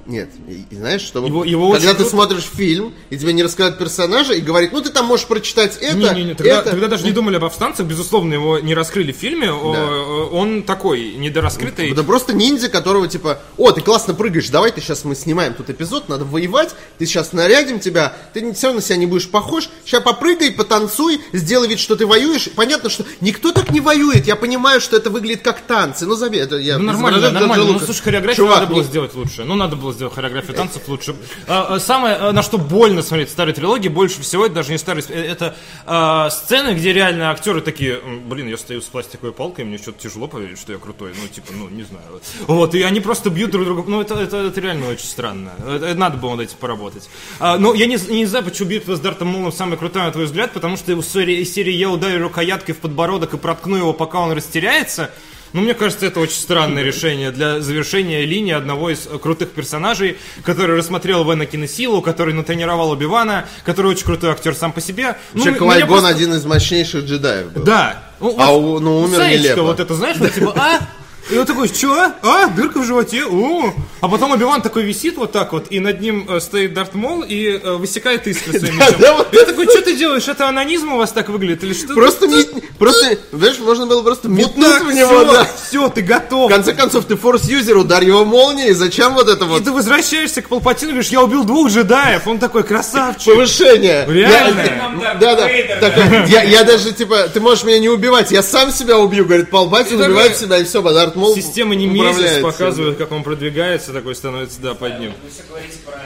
Нет, и, знаешь, что Его- его когда ты круто- смотришь фильм, и тебе не рассказывают персонажа, и говорит, ну ты там можешь прочитать это, Не-не-не, тогда, это. тогда даже не думали об повстанцах, безусловно, его не раскрыли в фильме, о- он такой недораскрытый. Это просто ниндзя, которого типа, о, ты классно прыгаешь, давай ты сейчас мы снимаем тут эпизод, надо воевать, ты сейчас нарядим тебя, ты все равно на себя не будешь похож, сейчас попрыгай, потанцуй, сделай вид, что ты воюешь. Понятно, что никто так не воюет, я понимаю, что это выглядит как танцы, ну забей, это я Ну, нормально, изображаю нормально. Ну, слушай, хореографию Чувак, надо было не- сделать лучше. Ну, надо было сделать хореографию танцев лучше. А, а, Самое, а, на что больно смотреть в старой трилогии, больше всего, это даже не старые, э, это а, сцены, где реально актеры такие, «М, блин, я стою с пластиковой палкой, мне что-то тяжело поверить, что я крутой. Ну, типа, ну, не знаю. Вот, и они просто бьют друг друга. Ну, это, это, это реально очень странно. Это, надо было над этим поработать. А, но я не, не знаю, почему битва с Дартом Молом самая крутая, на твой взгляд, потому что из серии, из серии я ударю рукояткой в подбородок и проткну его, пока он растеряется. Ну, мне кажется, это очень странное решение для завершения линии одного из э, крутых персонажей, который рассмотрел в Энакина силу, который натренировал Убивана, который очень крутой актер сам по себе. Ну, меня Квайгон просто- один из мощнейших джедаев был. Да. Ну, А вот ну, умер Саечка нелепо. вот это, знаешь, вот типа, а? (laughs) И он такой, что? А, дырка в животе, о. А потом Обиван такой висит вот так вот, и над ним э, стоит Дарт Мол и э, высекает искры своим мечом. да, вот Я такой, что ты делаешь? Это анонизм у вас так выглядит? Или что? Просто, мет- просто, знаешь, можно было просто вот метнуть так, в него, все, да. все, ты готов. В конце концов, ты форс-юзер, ударь его молнией, зачем вот это И вот ты возвращаешься к Палпатину и говоришь, я убил двух джедаев. Он такой, красавчик. повышение? Реально? Я- Нам Дарт Да, да. Вейдер, Такой, я, я даже, типа, ты можешь меня не убивать, я сам себя убью, говорит Палпатин, И убивает себя, и все, Дарт Мол Система не месяц показывает, как он продвигается, такой становится, да, под ним. Вы все говорите про...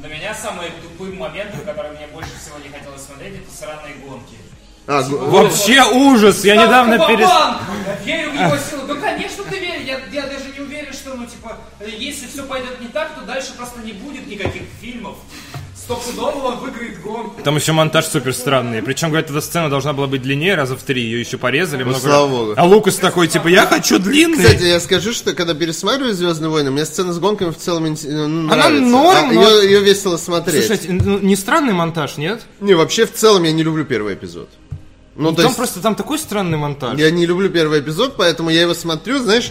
Для меня самые тупые моменты, которые мне больше всего не хотелось смотреть, это сраные гонки. А, г- Вообще ужас! Я недавно перес... (laughs) верю в его силу. Да, конечно, ты веришь. Я, я даже не уверен, что, ну, типа, если все пойдет не так, то дальше просто не будет никаких фильмов. Стопудово он выиграет гонку. Там еще монтаж супер странный. Причем, говорят, эта сцена должна была быть длиннее, раза в три. Ее еще порезали много Ну, слава раз. богу. А Лукас такой, типа, я хочу длинный. Кстати, я скажу, что когда пересматриваю Звездные войны, мне сцена с гонками в целом инте- ну, Она нравится. норм, А, но- ее, ее весело смотреть. Слушайте, ну, не странный монтаж, нет? Не, вообще в целом я не люблю первый эпизод. Ну, то там есть, просто там такой странный монтаж. я не люблю первый эпизод, поэтому я его смотрю, знаешь,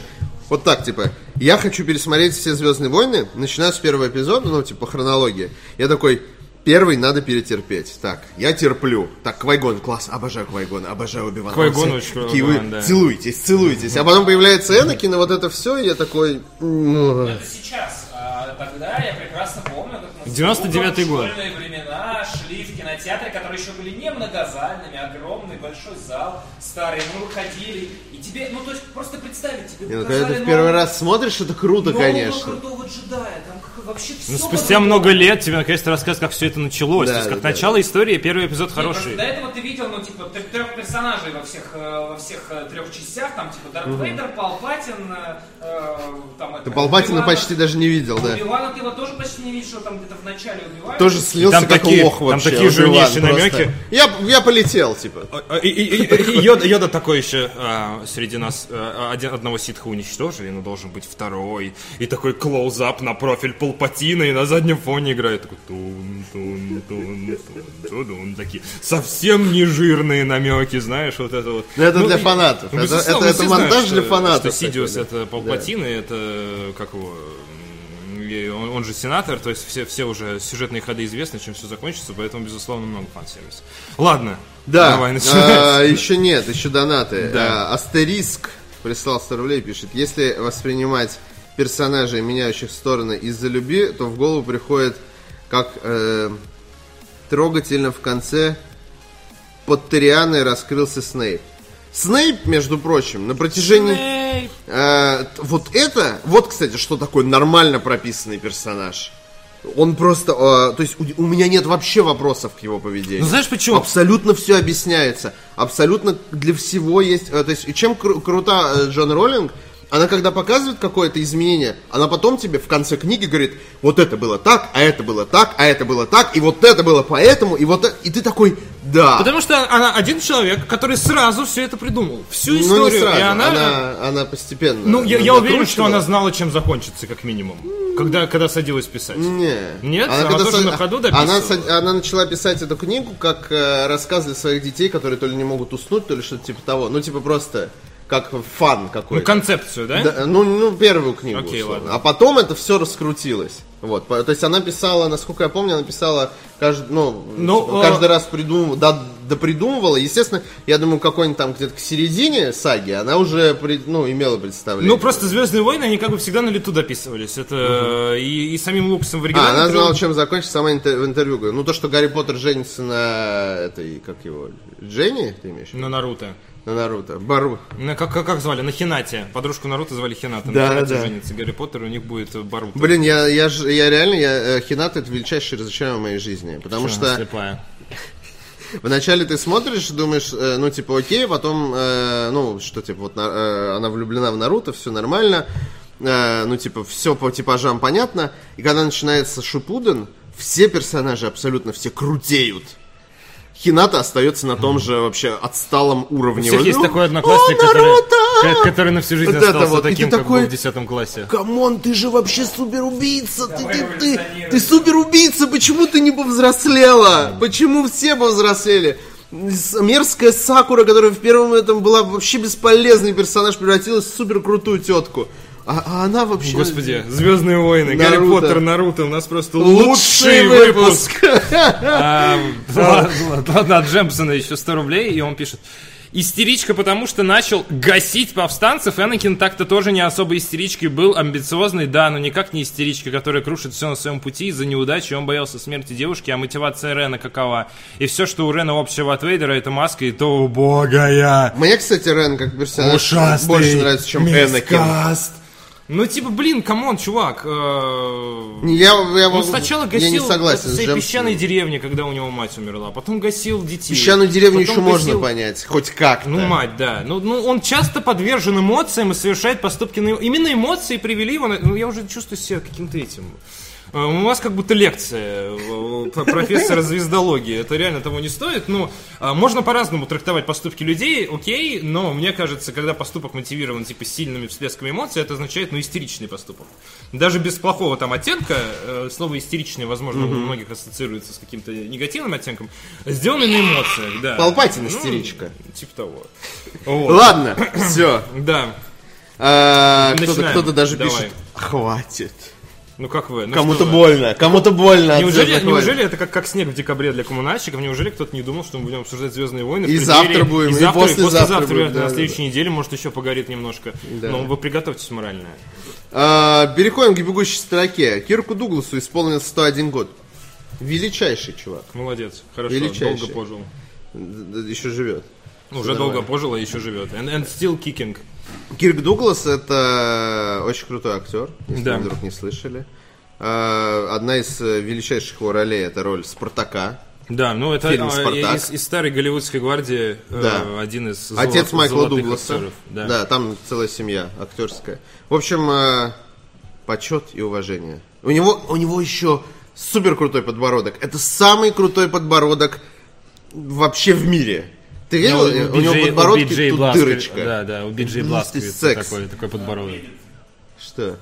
вот так, типа, я хочу пересмотреть все Звездные войны, начинаю с первого эпизода, ну, типа, хронология. Я такой, первый надо перетерпеть. Так, я терплю. Так, Квайгон, класс, обожаю Квайгона, обожаю Убивана. Квайгон Он очень такие вы да. Целуйтесь, целуйтесь. А потом появляется Энакин, и вот это все, и я такой... ну, Это сейчас. А тогда я прекрасно помню, как мы с 99-й другом год. в школьные времена шли в кинотеатре, которые еще были не многозальными, огромный большой зал, старый, мы выходили, тебе, ну то есть просто представить, тебе Не, ну, когда ты в первый раз смотришь, это круто, конечно. крутого джедая, там вообще все Ну, спустя много лет тебе наконец-то рассказывают, как все это началось. Да, То есть, как да, начало истории, первый эпизод Нет, хороший. до этого ты видел, ну, типа, тр- трех персонажей во всех, э, во всех э, трех частях, там, типа, Дарт Вейдер, Палпатин, э, э, там, это... Ты Палпатина Оби-Вана. почти даже не видел, да. Убивана ты его тоже почти не видишь, что там где-то в начале убивают. Тоже слился Там как такие- лох там вообще. такие Оби-Ван жирнейшие намеки. Я, я полетел, типа. И, и- и- и Йода, Йода такой еще а, среди нас а, один, одного ситха уничтожили, но должен быть второй. И такой клоузап на профиль Палпатина, и на заднем фоне играет такой тун, тун, тун, тун, тун, такие совсем не жирные намеки, знаешь, вот это вот. Ну, это для и- фанатов. ну, Это- это- это монтаж что- для фанатов Что Сидиус да. это Палпатин, и это как его он, он же сенатор, то есть все, все уже сюжетные ходы известны, чем все закончится, поэтому, безусловно, много фан-сервиса. Ладно, Да, давай начинать. а, еще нет, еще донаты. Да. А, Астериск прислал 100 рублей, пишет. Если воспринимать персонажей, меняющих стороны из-за любви, то в голову приходит, как э, трогательно в конце под Торианой раскрылся Снейп. Снейп, между прочим, на протяжении... Э, вот это, вот, кстати, что такое нормально прописанный персонаж. Он просто, э, то есть у, у меня нет вообще вопросов к его поведению. Ну, знаешь почему? Абсолютно все объясняется. Абсолютно для всего есть. э, то есть, и чем кру- крута э, Джон Роллинг, она когда показывает какое-то изменение, она потом тебе в конце книги говорит, вот это было так, а это было так, а это было так, и вот это было поэтому, и вот это... И ты такой, да. Потому что она один человек, который сразу все это придумал. Всю ну, не историю. сразу, и она... она, она постепенно. Ну, я, я уверен, что она знала, чем закончится, как минимум. Когда, когда садилась писать. Не. Нет? Она тоже са- на ходу она, дописывала? са- она начала писать эту книгу как э, рассказ для своих детей, которые то ли не могут уснуть, то ли что-то типа того. Ну, типа просто как фан Ну, какой-то. концепцию, да? Да, ну, ну, первую книгу. Окей, условно. ладно. А потом это все раскрутилось. Вот, то есть она писала, насколько я помню, она писала каждый, ну, Ну, типа, а- каждый раз придумывала, да, допридумывала. Естественно, я думаю, какой-нибудь там где-то к середине саги она уже, ну, имела представление. Ну, просто Звездные войны, они как бы всегда на лету дописывались. Это и, и самим Лукасом в А, оригинале. она который- знала, чем закончится, сама интер- в интервью. Ну, то, что Гарри Поттер женится на этой, как его, Дженни, ты имеешь? На Наруто. На Наруто. Бару. На, как, как, как звали? На Хинате. Подружку Наруто звали Хината. Да, на Хинате да. женится Гарри Поттер, у них будет э, Баруто. Блин, я, я, я реально, я, э, Хината это величайшее разочарование в моей жизни. Потому Она что слепая. (laughs) вначале ты смотришь, думаешь, э, ну, типа, окей, потом, э, ну, что, типа, вот на- э, она влюблена в Наруто, все нормально. Э, ну, типа, все по типажам понятно. И когда начинается Шипуден, все персонажи абсолютно все крутеют. Хината остается на том же вообще отсталом уровне. У всех есть ну, такой одноклассник, «О, который, Наруто!» ко- который на всю жизнь Вот остался вот, и таким, ты как такой- был в 10 классе. Come on, ты же вообще супер убийца, ты, ты, ты, ты супер убийца, почему ты не повзрослела? Почему все повзрослели? Мерзкая Сакура, которая в первом этом была вообще бесполезный персонаж, превратилась в супер крутую тетку. А, а она вообще... Господи, Звездные войны, Гарри Наруто. Поттер, Наруто, у нас просто Лучший лучший выпуск! Ладно, (laughs) от Джемпсона еще 100 рублей, и он пишет. Истеричка, потому что начал гасить повстанцев. Энакин так-то тоже не особо истеричкой был, амбициозный, да, но никак не истеричка, которая крушит все на своем пути из-за неудачи. Он боялся смерти девушки, а мотивация Рена какова? И все, что у Рена общего от Вейдера, это маска, и то убогая. Мне, кстати, Рен как персонаж Ушастый больше нравится, чем Энакин. Ну, типа, блин, come on, чувак. э, Я, я, Он сначала я не гасил согласен с песчаной деревне, когда у него мать умерла. Потом гасил детей. Песчаную деревню еще можно гасил- понять, хоть как-то. Ну, мать, да. Ну, ну, он часто подвержен эмоциям и совершает поступки на... Именно эмоции привели его... на- Ну, я уже чувствую себя каким-то этим... Э, У вас как будто лекция э, про- профессора звездологии. Это реально того не стоит. Ну, а, можно по-разному трактовать поступки людей, окей, но мне кажется, когда поступок мотивирован типа сильными всплесками эмоций, это означает, ну, истеричный поступок. Даже без плохого там оттенка, слово истеричный, возможно, у многих ассоциируется с каким-то негативным оттенком, сделанный на эмоциях, да. Палпатин Ну, истеричка. Типа того. (laughs) Вот. Ладно, все. Да. кто-то, Начинаем. кто-то даже Давай. пишет, хватит. Ну как вы? Ну, Кому-то вы? больно, кому-то больно. от Неужели, неужели это как, как снег в декабре для коммунальщиков? Неужели кто-то не думал, что мы будем обсуждать Звездные войны? И завтра будем, и завтра, послезавтра послезавтра, будем, да, на да, следующей неделе, может, еще погорит немножко. Да. Но вы приготовьтесь морально. А, переходим к бегущей строке. Кирку Дугласу исполнился 101 год. Величайший чувак. Молодец, хорошо, Величайший. долго пожил. Еще живет. Ну, Уже долго пожил, а еще живет. And, and still kicking. Кирк Дуглас это очень крутой актер, если Да. вы вдруг не слышали. А, одна из э, величайших его ролей это роль Спартака. Да, ну это Фильм а, «Спартак». из, из старой голливудской гвардии э, Да. один из золот- Отец Майкла Дугласа. актеров. Да. Да. там целая семья актерская. В общем, э, почет и уважение. У него, у него еще супер крутой подбородок. Это самый крутой подбородок вообще в мире. Ты видел? Ну, у него BJ подбородки BJ тут Blazkowicz, дырочка. Да, да, у Бласковица секс. такой, такой подбородок. Что?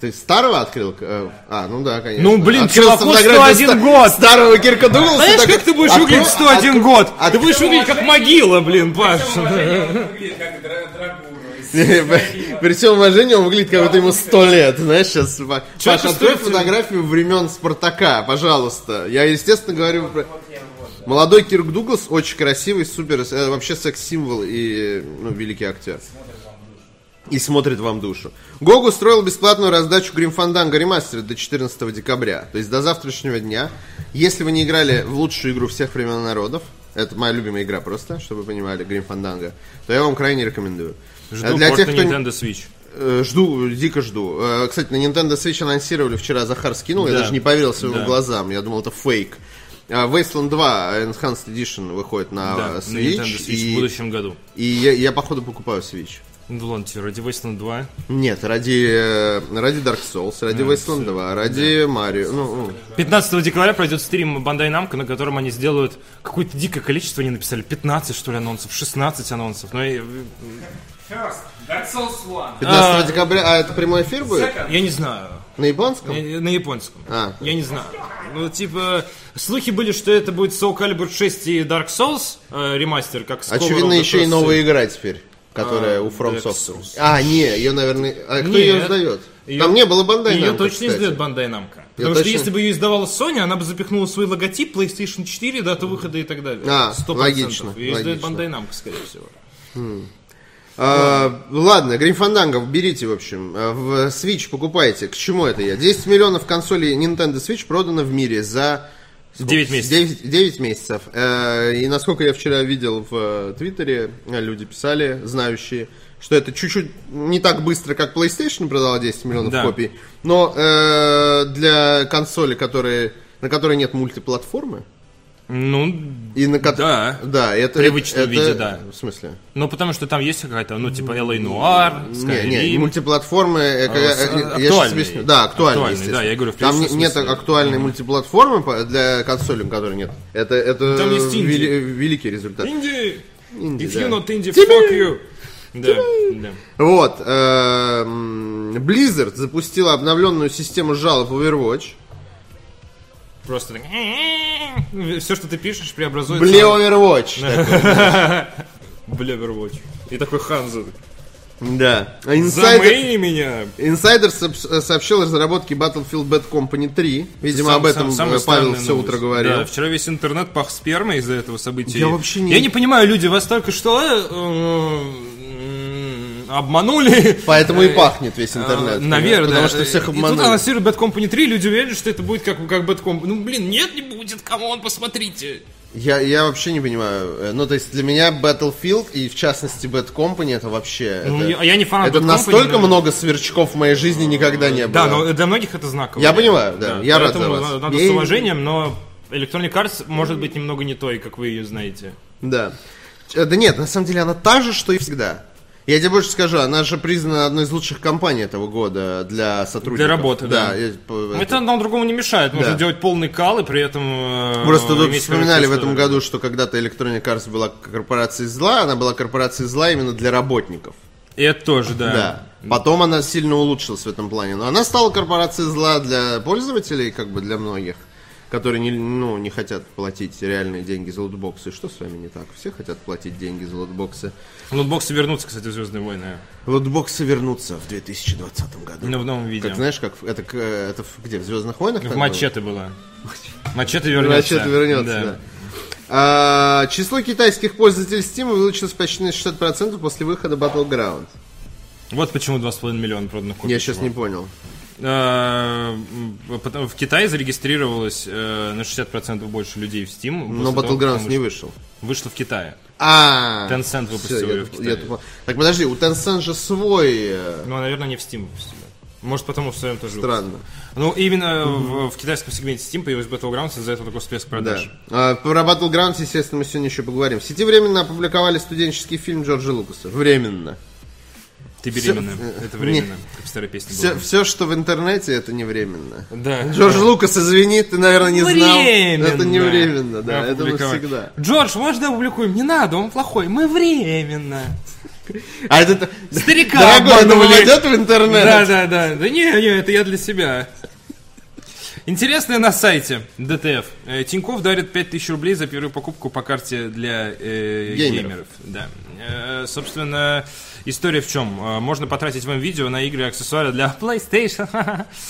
Ты старого открыл? Э, А, ну да, конечно. Ну, блин, Открыл чуваку фотографию 101 ста- год. Старого Кирка Дугласа. Знаешь, такой, как ты будешь открыл- выглядеть 101 открыл- год? открыл- Ты будешь выглядеть как могила, блин, Паш. При всем уважении он выглядит, как будто ему сто лет. Знаешь, сейчас... Паш, открой фотографию времен Спартака, пожалуйста. Я, естественно, говорю про... Молодой Кирк Дуглас, очень красивый, супер, э, вообще секс-символ и ну, великий актер. И смотрит вам душу. Гог устроил бесплатную раздачу Grim Fandango Remastered до 14 декабря. То есть до завтрашнего дня. Если вы не играли в лучшую игру всех времен народов, это моя любимая игра просто, чтобы вы понимали, Fandango, то я вам крайне рекомендую. Жду для порт тех, кто Nintendo Switch. Э, Жду, дико жду. Э, Кстати, на Nintendo Switch анонсировали вчера, Захар скинул, я Да. даже не поверил своим Да. глазам, я думал, это фейк. А, Wasteland 2 Enhanced Edition выходит на Да, э, на Switch, Nintendo Switch и, в будущем году. и я, я, походу, покупаю Switch. Ну ладно, тебе ради Wasteland 2. Нет, ради, э, ради Dark Souls, ради Wasteland 2, ради Марио. Ну, ну, 15 декабря пройдет стрим Bandai Namco, на котором они сделают какое-то дикое количество, они написали 15, что ли, анонсов, 16 анонсов. Но я, First, Dark Souls 1. 15 декабря, а это прямой эфир будет? Second, я не знаю. На японском? Я- На японском. А. Я не знаю. Ну, типа, слухи были, что это будет Soul Calibur 6 и Dark Souls э, ремастер, как с Очевидно, еще и новая игра теперь, которая А, у From Software. А, не, ее, наверное... А кто ее издает? Её- Там не было Bandai Ее точно кстати. издает Bandai Namco. Потому что точно- если бы ее издавала Sony, она бы запихнула свой логотип PlayStation 4, дату выхода и так далее. А, 100%. логично, Ее издает логично. Bandai Namco, скорее всего. А, ладно, Грим Фанданго, берите, в общем, а, в Switch покупайте. К чему это я? 10 миллионов консолей Nintendo Switch продано в мире за... сколько? 9 месяцев. 9, 9 месяцев. Э, И насколько я вчера видел в э, Твиттере, э, люди писали, знающие, что это чуть-чуть не так быстро, как PlayStation продала 10 миллионов Да. копий, но э, для консоли, которые, на которой нет мультиплатформы, Ну, и на ко- Да. да, это, привычном это- виде, да. В смысле? ну потому что там есть какая-то, ну, типа LA Noir, Не, не, Skyrim. мультиплатформы, э, я- сейчас объясню. Да, Актуальный, естественно. да, я говорю, в Там не- нет актуальной мультиплатформы по- для консолей, которой нет. Это, это Там есть инди. вели- великий результат. Инди! Инди, If да. you not indie, fuck you! Да, да. Вот, э, м, Blizzard запустила обновленную систему жалоб Overwatch. Просто так... Все, что ты пишешь, преобразуется... Бле Overwatch. (laughs) Бля, Overwatch. И такой Ханзо. Да. А Инсайдер, Замейни меня! Инсайдер сооб- сообщил о разработке Battlefield Bad Company 3. Видимо, Сам- об этом сам- э, Павел все новость. утро говорил. Да, вчера весь интернет пах спермой из-за этого события. Я вообще не- Я не понимаю, люди вас только что э, м, обманули. Поэтому и Э, пахнет весь интернет. Наверное. Потому что всех И тут обманули. анонсируют Bad Company 3, люди уверены, что это будет как, как Bad Company. Ну, блин, нет, не будет, come on, посмотрите. Я, я вообще не понимаю. Э, Ну, то есть для меня Battlefield и в частности Bad Company это вообще... Ну, это, я- я не фанат Это Bad Company, настолько но- много сверчков в моей жизни никогда не было. Да, но для многих это знаково. Я понимаю, да, я рад за вас. Надо Я- с уважением, но Electronic Arts может быть немного не той, как вы ее знаете. Да. Э, Да нет, на самом деле она та же, что и всегда. Я тебе больше скажу, она же признана одной из лучших компаний этого года для сотрудников. Для работы, да. я по- Это одно другому не мешает. Можно Да. делать полный кал и при этом... э, Просто тут вспоминали в этом году, что когда-то Electronic Arts была корпорацией зла, она была корпорацией зла именно для работников. И это тоже, да. Да. Потом она сильно улучшилась в этом плане. Но она стала корпорацией зла для пользователей, как бы для многих, которые не, ну, не хотят платить реальные деньги за лутбоксы. Что с вами не так? Все хотят платить деньги за лутбоксы. Лутбоксы вернутся, кстати, в Звездные войны. Лутбоксы вернутся в 2020 году. Но в новом виде. Как знаешь, как это, это где? В Звездных войнах? В было? Мачете было. Мачете вернется. Мачете вернется, да. А, число китайских пользователей Steam увеличилось почти на 60% после выхода Battleground. Вот почему 2,5 миллиона проданных копий. Я сейчас не понял. Э, В Китае зарегистрировалось э, на 60% больше людей в Steam. Но того, Battlegrounds как не вышел. Вышло в Китае. А, Tencent выпустил всё, её я- в Китае. я Так подожди, у Tencent же свой э, Ну, наверное, не в Steam выпустили. Может, потому в своем тоже. странно. Ну, именно в, в китайском сегменте Steam появилась Battlegrounds, из-за этого такой всплеск Да. продаж. А, про Battlegrounds, естественно, мы сегодня еще поговорим. В сети временно опубликовали студенческий фильм Джорджа Лукаса. Временно. Ты беременна. Это временно, как в старой песне Все, было. все, что в интернете, это не временно. Да. Джордж Лукас, извини, ты, наверное, не знал. Временно. Это не временно, да, Мы это навсегда. Джордж, можно опубликуем? Не надо, он плохой. Мы временно. А это... Старика Дорогой, обманули. войдет в интернет? Да, да, да. Да не, не, это я для себя. Интересное на сайте ДТФ. Э, Тиньков дарит 5000 рублей за первую покупку по карте для э, Геймеров. геймеров. Да. Э, собственно, история в чем? Э, можно потратить вам видео на игры и аксессуары для (laughs) PlayStation.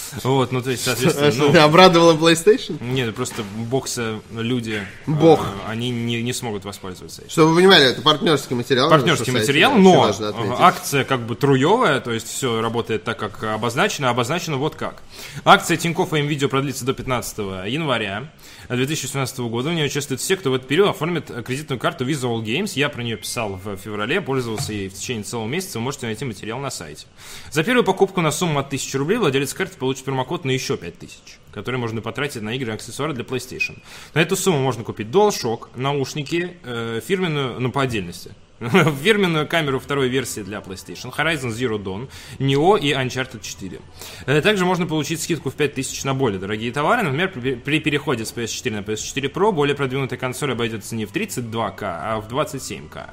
(laughs) вот, ну то есть, А соответственно, что, ну, ты обрадовала PlayStation? нет, просто бокса люди, Бог. э, они не, смогут воспользоваться. Чтобы вы понимали, это партнерский материал. Партнерский материал, но акция как бы труевая, то есть все работает так, как обозначено, обозначено вот как. Акция Тинькофф и МВидео продлится до 15 января 2018 года. В ней участвуют все, кто в этот период оформит кредитную карту Visa All Games. Я про нее писал в феврале, пользовался ей в течение целого месяца, вы можете найти материал на сайте. За первую покупку на сумму от 1000 рублей владелец карты получит промокод на еще 5000, который можно потратить на игры и аксессуары для PlayStation. На эту сумму можно купить DualShock, наушники, э, фирменную, ну по отдельности, (laughs) фирменную камеру второй версии для PlayStation, Horizon Zero Dawn, Neo и Uncharted 4. Э, Также можно получить скидку в 5000 на более дорогие товары. Например, при переходе с PS4 на PS4 Pro более продвинутая консоль обойдется не в 32К, а в 27К.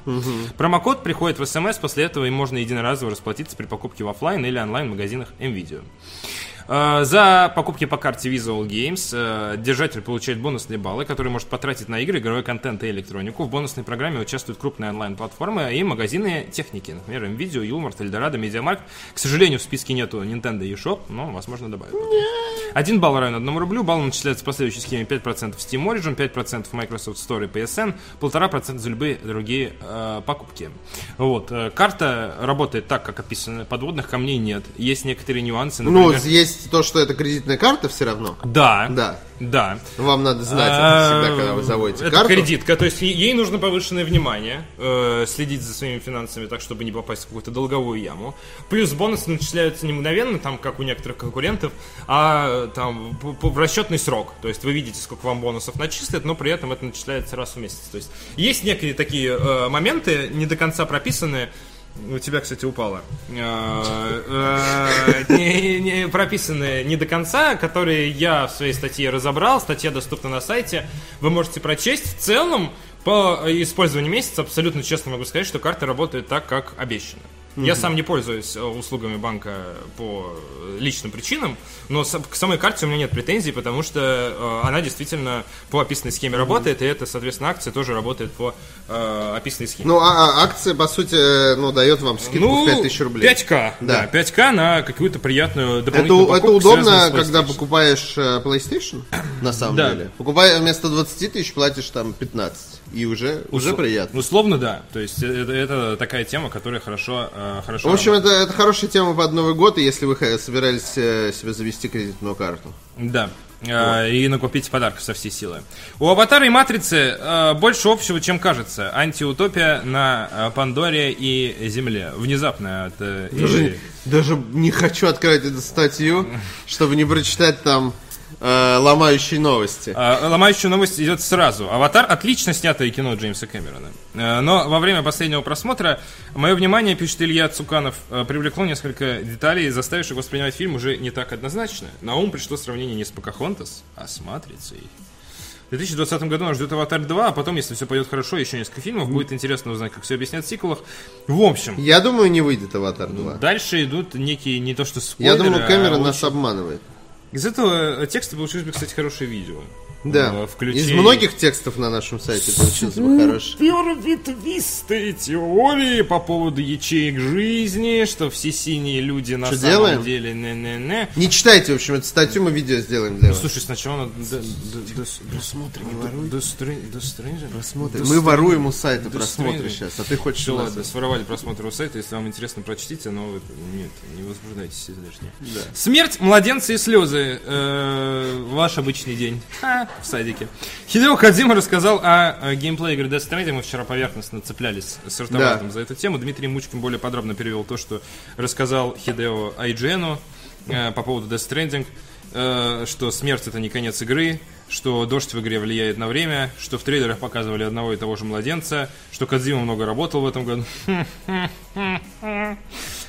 Промокод приходит в смс, после этого им можно единоразово расплатиться при покупке в офлайн или онлайн магазинах М.Видео. Э, За покупки по карте Visa Games э, держатель получает бонусные баллы, которые может потратить на игры, игровой контент и электронику. В бонусной программе участвуют крупные онлайн-платформы и магазины техники, например, NVIDIA, Юмор, Эльдорадо, Медиа Маркт. К сожалению, в списке нету Nintendo eShop, но, возможно, добавят. Один балл равен одному рублю, балл начисляется по следующей схеме 5% Steam Origin, 5% Microsoft Store и PSN, 1,5% за любые другие э, покупки. Вот. э, Карта работает так, как описано, подводных камней нет. Есть некоторые нюансы, Ну, например... есть то, что это кредитная карта все равно. Да, Да. да. Вам надо знать это всегда, когда вы заводите А, Это карту. кредитка, то есть ей нужно повышенное внимание, э, следить за своими финансами так, чтобы не попасть в какую-то долговую яму. Плюс бонусы начисляются не мгновенно, там, как у некоторых конкурентов, а там в расчетный срок. То есть вы видите, сколько вам бонусов начислят, но при этом это начисляется раз в месяц. То есть есть некие такие э, моменты, не до конца прописанные, у тебя, кстати, упало. Э, э, не- не прописанные не до конца, которые я в своей статье разобрал. Статья доступна на сайте. Вы можете прочесть. В целом, по использованию месяца, абсолютно честно могу сказать, что карта работает так, как обещано. Я сам не пользуюсь э, услугами банка по личным причинам, но к самой карте у меня нет претензий, потому что э, она действительно по описанной схеме работает, и это, соответственно, акция тоже работает по э, описанной схеме. Ну, а, а акция, по сути, э, ну, дает вам скидку в 5000 рублей. 5К, да. Да. 5К на какую-то приятную Это, дополнительную это покупку, удобно, связанную с когда покупаешь PlayStation, на (clears throat) самом Да. деле. Покупая вместо 20 тысяч, платишь там 15. И уже, уже Услов- приятно. Условно, да. То есть это, это такая тема, которая хорошо, хорошо В общем, это, это хорошая тема под Новый год, и если вы собирались э, себе завести кредитную карту. Да. Э, И накупить подарков со всей силы. У Аватара и Матрицы э, больше общего, чем кажется. Антиутопия на э, Пандоре и Земле. Внезапно от э, Даже, даже не хочу открыть эту статью, чтобы не прочитать там э, ломающие новости. А, Ломающая новость идет сразу. «Аватар» — отлично снятое кино Джеймса Кэмерона. Э, Но во время последнего просмотра мое внимание, пишет Илья Цуканов, э, привлекло несколько деталей, заставивших воспринимать фильм уже не так однозначно. На ум пришло сравнение не с Покахонтас, а с «Матрицей». В 2020 году нас ждет «Аватар 2», а потом, если все пойдет хорошо, еще несколько фильмов. Будет интересно узнать, как все объяснят в сиквелах. В общем, Я думаю, не выйдет «Аватар 2». дальше идут некие, не то что Я спойлеры, думаю, а Кэмерон очень- нас обманывает. Из этого э, текста получилось бы, кстати, хорошее видео. Да. Э, включи- Из многих текстов на нашем сайте получился бы хороший. Первые твисты теории по поводу ячеек жизни, что все синие люди на Что самом делаем? деле не-не-не. Не читайте, в общем, эту статью, мы видео сделаем для вас. Слушай, сначала надо... до- до- до- Просмотры не воруй. Просмотры. Мы воруем у сайта просмотры сейчас, а ты хочешь Все, ладно, своровали просмотр у сайта. Если вам интересно, прочтите, но вы- нет, не возбуждайтесь излишне. Смерть, младенцы и слезы. Э, ваш обычный день. Ха, в садике. Хидео Кадзима рассказал о, геймплее игры Death Stranding. Мы вчера поверхностно цеплялись с Артаватом Да. за эту тему. Дмитрий Мучкин более подробно перевел то, что рассказал Хидео IGN э, по поводу Death Stranding. э, что смерть это не конец игры, что дождь в игре влияет на время, что в трейлерах показывали одного и того же младенца, что Кадзима много работал в этом году. (laughs)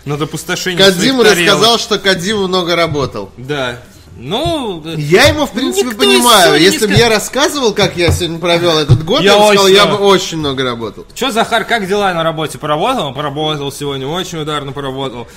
Над опустошением тарелок. рассказал, что Кадзиму много работал. Да. Ну, э, Я его, в принципе, понимаю. Если бы я рассказывал, как я сегодня провел этот год, Я я, бы сказал, я бы очень много работал. Че, Захар, как дела на работе? Поработал? Поработал сегодня, очень ударно поработал.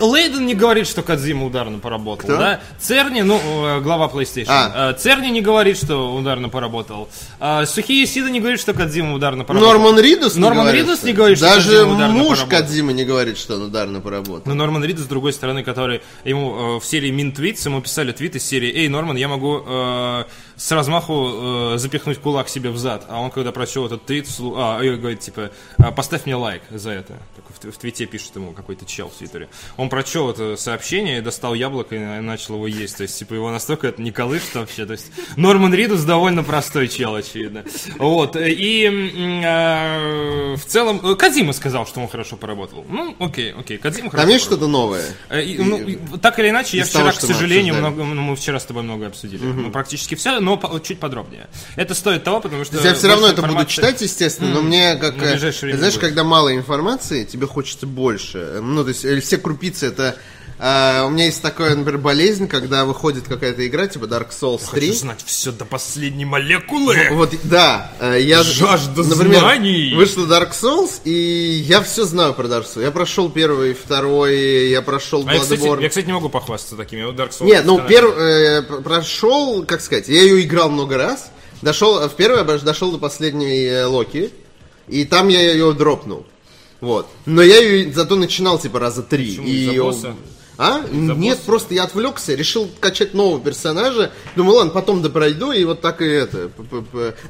Лейден не говорит, что Кадзима ударно поработал, Кто? да? Церни, ну, э, глава PlayStation. А. Э, Церни не говорит, что ударно поработал. А Сухие Сида не говорит, что Кадзима ударно поработал. Норман Ридус не Норман говорит, Ридус не говорит, что Даже муж. Кадзимы не говорит, что он ударно поработал. Но Норман Ридус, с другой стороны, который ему э, в серии Tweets ему писали твит из серии «Эй, Норман, я могу э, с размаху э, запихнуть кулак себе в зад. А он, когда прочел этот твит, а, говорит, типа, «А, поставь мне лайк за это. В, в твите пишет ему какой-то чел в твиттере. Он прочел это сообщение, достал яблоко и на- начал его есть. То есть, типа, его настолько это не колышет вообще. То есть, Норман Ридус довольно простой чел, очевидно. Вот. И м, э, в целом, э, Кадима сказал, что он хорошо поработал. Ну, окей, окей, Кадима хорошо Там есть что-то новое? Э, и, ну, и так или иначе, я вчера, того, к мы сожалению, обсуждали. много, ну, мы вчера с тобой много обсудили. Ну, практически все, но по- чуть подробнее. Это стоит того, потому что... Я все равно больше это буду информации- читать, естественно, но мне как... э, Знаешь, когда мало информации, тебе хочется больше. Ну, то есть э, все крупицы это... э, у меня есть такая, например, болезнь, когда выходит какая-то игра, типа Dark Souls 3. Хочу знать все до последней молекулы. Вот, да, э, я... Жажда например, знаний. Вышла Dark Souls, и я все знаю про Dark Souls. Я прошел первый, второй, я прошел А я, кстати, Bloodborne. я, кстати, не могу похвастаться такими. Вот Dark Souls Нет, ну, перв, э, прошел, как сказать, я ее играл много раз. Дошел, в первый я дошел до последней э, Локи, и там я ее дропнул. Вот. Но я ее зато начинал, типа, раза три. Почему, и из-за? А? Нет, босса? просто я отвлекся, решил качать нового персонажа. Думаю, ладно, потом допройду, и вот так и это.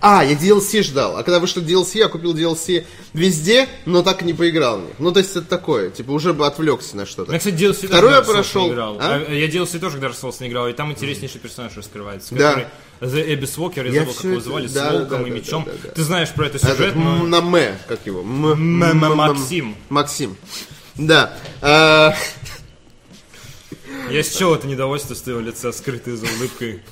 А, я DLC ждал. А когда вышло DLC, я купил DLC везде, но так и не поиграл в них. Ну, то есть это такое, типа, уже бы отвлекся на что-то. Я, кстати, DLC Второй я прошел. А? Я DLC тоже Dark Souls не играл, и там интереснейший персонаж раскрывается. Да. The Abyss Walker, я, Я забыл, как его звали, да, с да, волком да, и да, мечом. да, да. Ты знаешь про это Этот, сюжет, но... м- на М, как его? М- М- м- Максим. Максим. Да. А, (laughs) Я счел это недовольство с твоего лица, скрытое за улыбкой.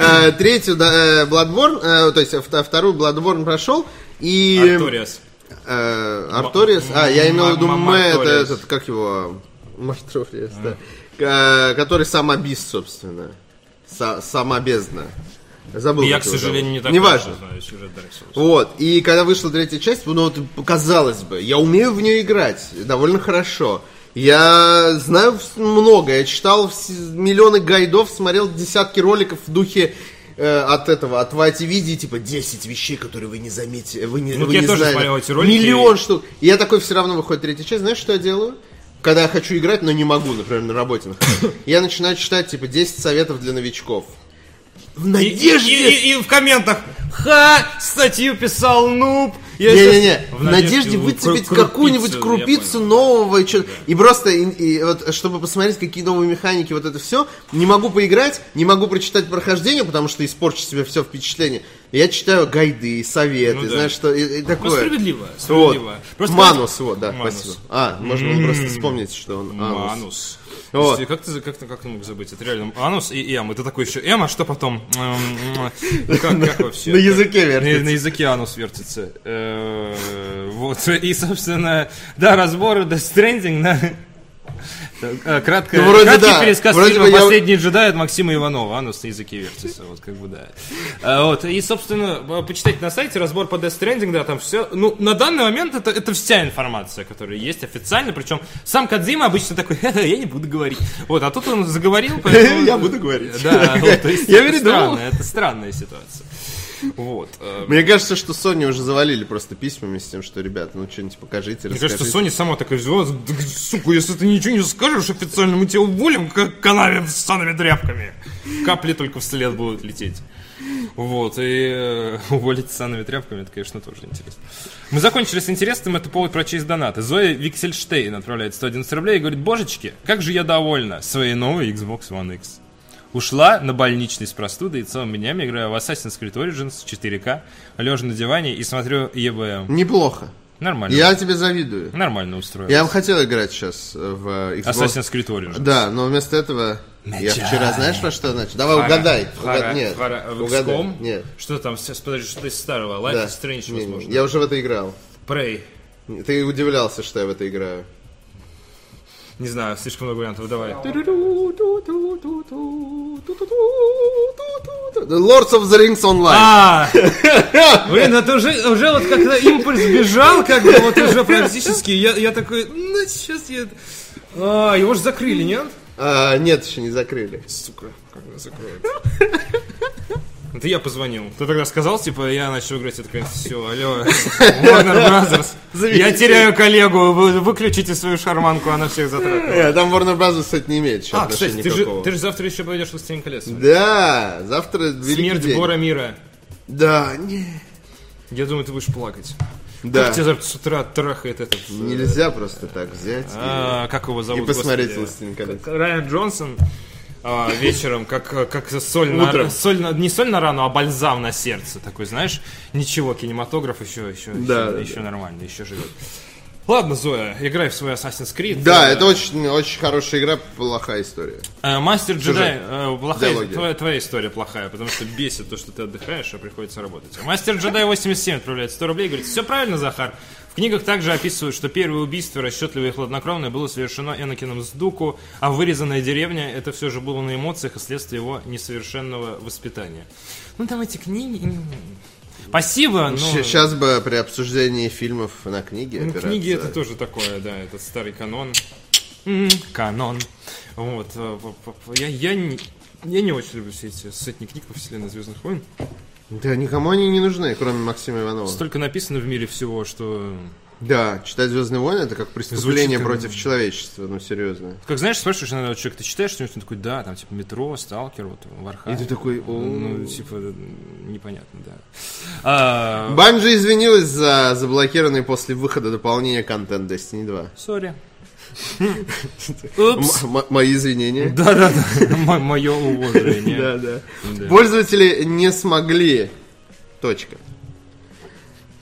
а, Третью, да, э, Bloodborne, э, то есть вто- вторую Bloodborne прошел, и... Арториас. э, Арториас, а, я имел в виду М- М, это этот, как его? Марториас, да. Который сам Абис, собственно. Са- Сама бездна. Забыл. Я, к сожалению, не так Неважно. знаю сюжет Dark Souls. Вот, и когда вышла третья часть, ну вот, казалось бы, я умею в нее играть довольно хорошо. Я знаю много, я читал миллионы гайдов, смотрел десятки роликов в духе э, от этого, от YTV, типа 10 вещей, которые вы не заметите, вы не, Ну, вы я не тоже знали. эти ролики. Миллион штук. И я такой все равно выходит третья часть, знаешь, что я делаю? Когда я хочу играть, но не могу, например, на работе (coughs) я начинаю читать, типа, 10 советов для новичков. В надежде... и- и- и в комментах Ха! Статью писал нуб! Я Не-не-не, в надежде выцепить кру- какую-нибудь крупицу нового, и, чё- и просто, и, и вот, чтобы посмотреть, какие новые механики, вот это все, не могу поиграть, не могу прочитать прохождение, потому что испорчу себе все впечатление. Я читаю гайды, советы, Ну да. знаешь, что и, и Ну, такое. справедливо, Вот. справедливо. Просто Манус, вот, да, Манус. спасибо. А, можно было просто вспомнить, что он анус. Манус. Вот. Как ты, как, ты, как ты мог забыть? Это реально Анус и Эм. Это такой еще Эм, а что потом? Ну, Как, как вообще? На языке вертится. на языке анус вертится. Э, Вот. И, собственно, да, разборы Death Stranding на... Э, Кратко, Ну, вроде краткий да. пересказ Вроде фильма я- «Последний джедай» от Максима Иванова. Анус на языке вертится. Вот, как бы, да. А, Вот. И, собственно, э, почитайте на сайте разбор по Death Stranding, да, там все. Ну, на данный момент это, это вся информация, которая есть официально. Причем сам Кадзима обычно такой, «Ха-ха, я не буду говорить. Вот, а тут он заговорил, (laughs) поэтому... Я буду говорить. Да, Я это передумал. странно, это странная ситуация. (laughs) Вот. э, Мне кажется, что Sony уже завалили просто письмами с тем, что, ребят, ну что-нибудь покажите, Мне кажется. Sony сама такая взяла, «Да, сука, если ты ничего не скажешь официально, мы тебя уволим, как канаве с санными тряпками. Капли только вслед будут лететь. Вот, и э, уволить с санными тряпками, это, конечно, тоже интересно. Мы закончили с интересным, это повод прочесть донаты. Зоя Виксельштейн отправляет 111 рублей и говорит, божечки, как же я довольна своей новой Xbox One X. Ушла на больничный с простудой и целыми днями играю в Assassin's Creed Origins в 4К, лежа на диване и смотрю EBM. Неплохо. Нормально. Я тебе завидую. Нормально устроилась. Я бы хотел играть сейчас в Xbox. Assassin's Creed Origins. Да, но вместо этого я вчера, знаешь, во что начал? Давай Хара- угадай. Хара- Угад- Нет, Хара- в угадай. Нет. Что там? Подожди, что-то из старого. Life Да. is Strange, не, возможно. Я уже в это играл. Prey. Ты удивлялся, что я в это играю. Не знаю, слишком много вариантов. Давай. Lords of the Rings Online. А! (laughs) Блин, это уже, уже вот когда импульс бежал, как бы вот уже практически, я, я такой, ну сейчас я... А, его же закрыли, нет? А, нет, еще не закрыли. Сука, как закроют. (laughs) это я позвонил. Ты тогда сказал, типа, я начал играть, это, конечно, все, алло, (laughs) Warner Brothers, я теряю коллегу, вы выключите свою шарманку, она всех затрагивает. Э, там Warner Bros. кстати, не имеет А, кстати, ты же, никакого. ты же завтра еще пойдешь в «Властелин колец». Да, завтра Смерть день. Бора Мира. Да, не. Я думаю, ты будешь плакать. Да. Как тебя завтра с утра трахает этот... э, Нельзя просто так взять и- а, как его и, зовут? посмотреть господи? «Властелин колец». Райан Джонсон а, вечером, как, как соль, на, соль на- не соль на рану, а бальзам на сердце. Такой, знаешь, ничего, кинематограф еще, еще, Да, еще, да, еще нормально, еще живет. Ладно, Зоя, играй в свой Assassin's Creed. Да, Э, это очень, очень хорошая игра, плохая история. э, Мастер джедай, э, плохая, Диалоги. твоя, твоя история плохая, потому что бесит то, что ты отдыхаешь, а приходится работать. Мастер джедай 87 отправляет 100 рублей, говорит, все правильно, Захар. В книгах также описывают, что первое убийство, расчетливое и хладнокровное, было совершено Энакином с Дуку, а вырезанная деревня это все же было на эмоциях и следствие его несовершенного воспитания. Ну там эти книги... Спасибо, но... Сейчас бы при обсуждении фильмов на книге Ну, опираться. книги это тоже такое, да, этот старый канон. Канон. Вот. э, Я, я, не, я не очень люблю все эти сотни книг по вселенной Звездных войн. Да, никому они не нужны, кроме Максима Иванова. Столько написано в мире всего, что... Да, читать Звездные войны это как преступление как- против человечества, ну серьезно. Как знаешь, спрашиваешь иногда человек, ты читаешь что-нибудь, он такой, да, там типа метро, сталкер, вот, И Warhammer. ты такой, о. Ну, типа, непонятно, да. А, Банжи извинилась за заблокированный после выхода дополнения контент Destiny 2. Сори. Мои извинения. (laughs) Да-да-да, мое уважение. Да, да. Да. Пользователи не смогли. Точка.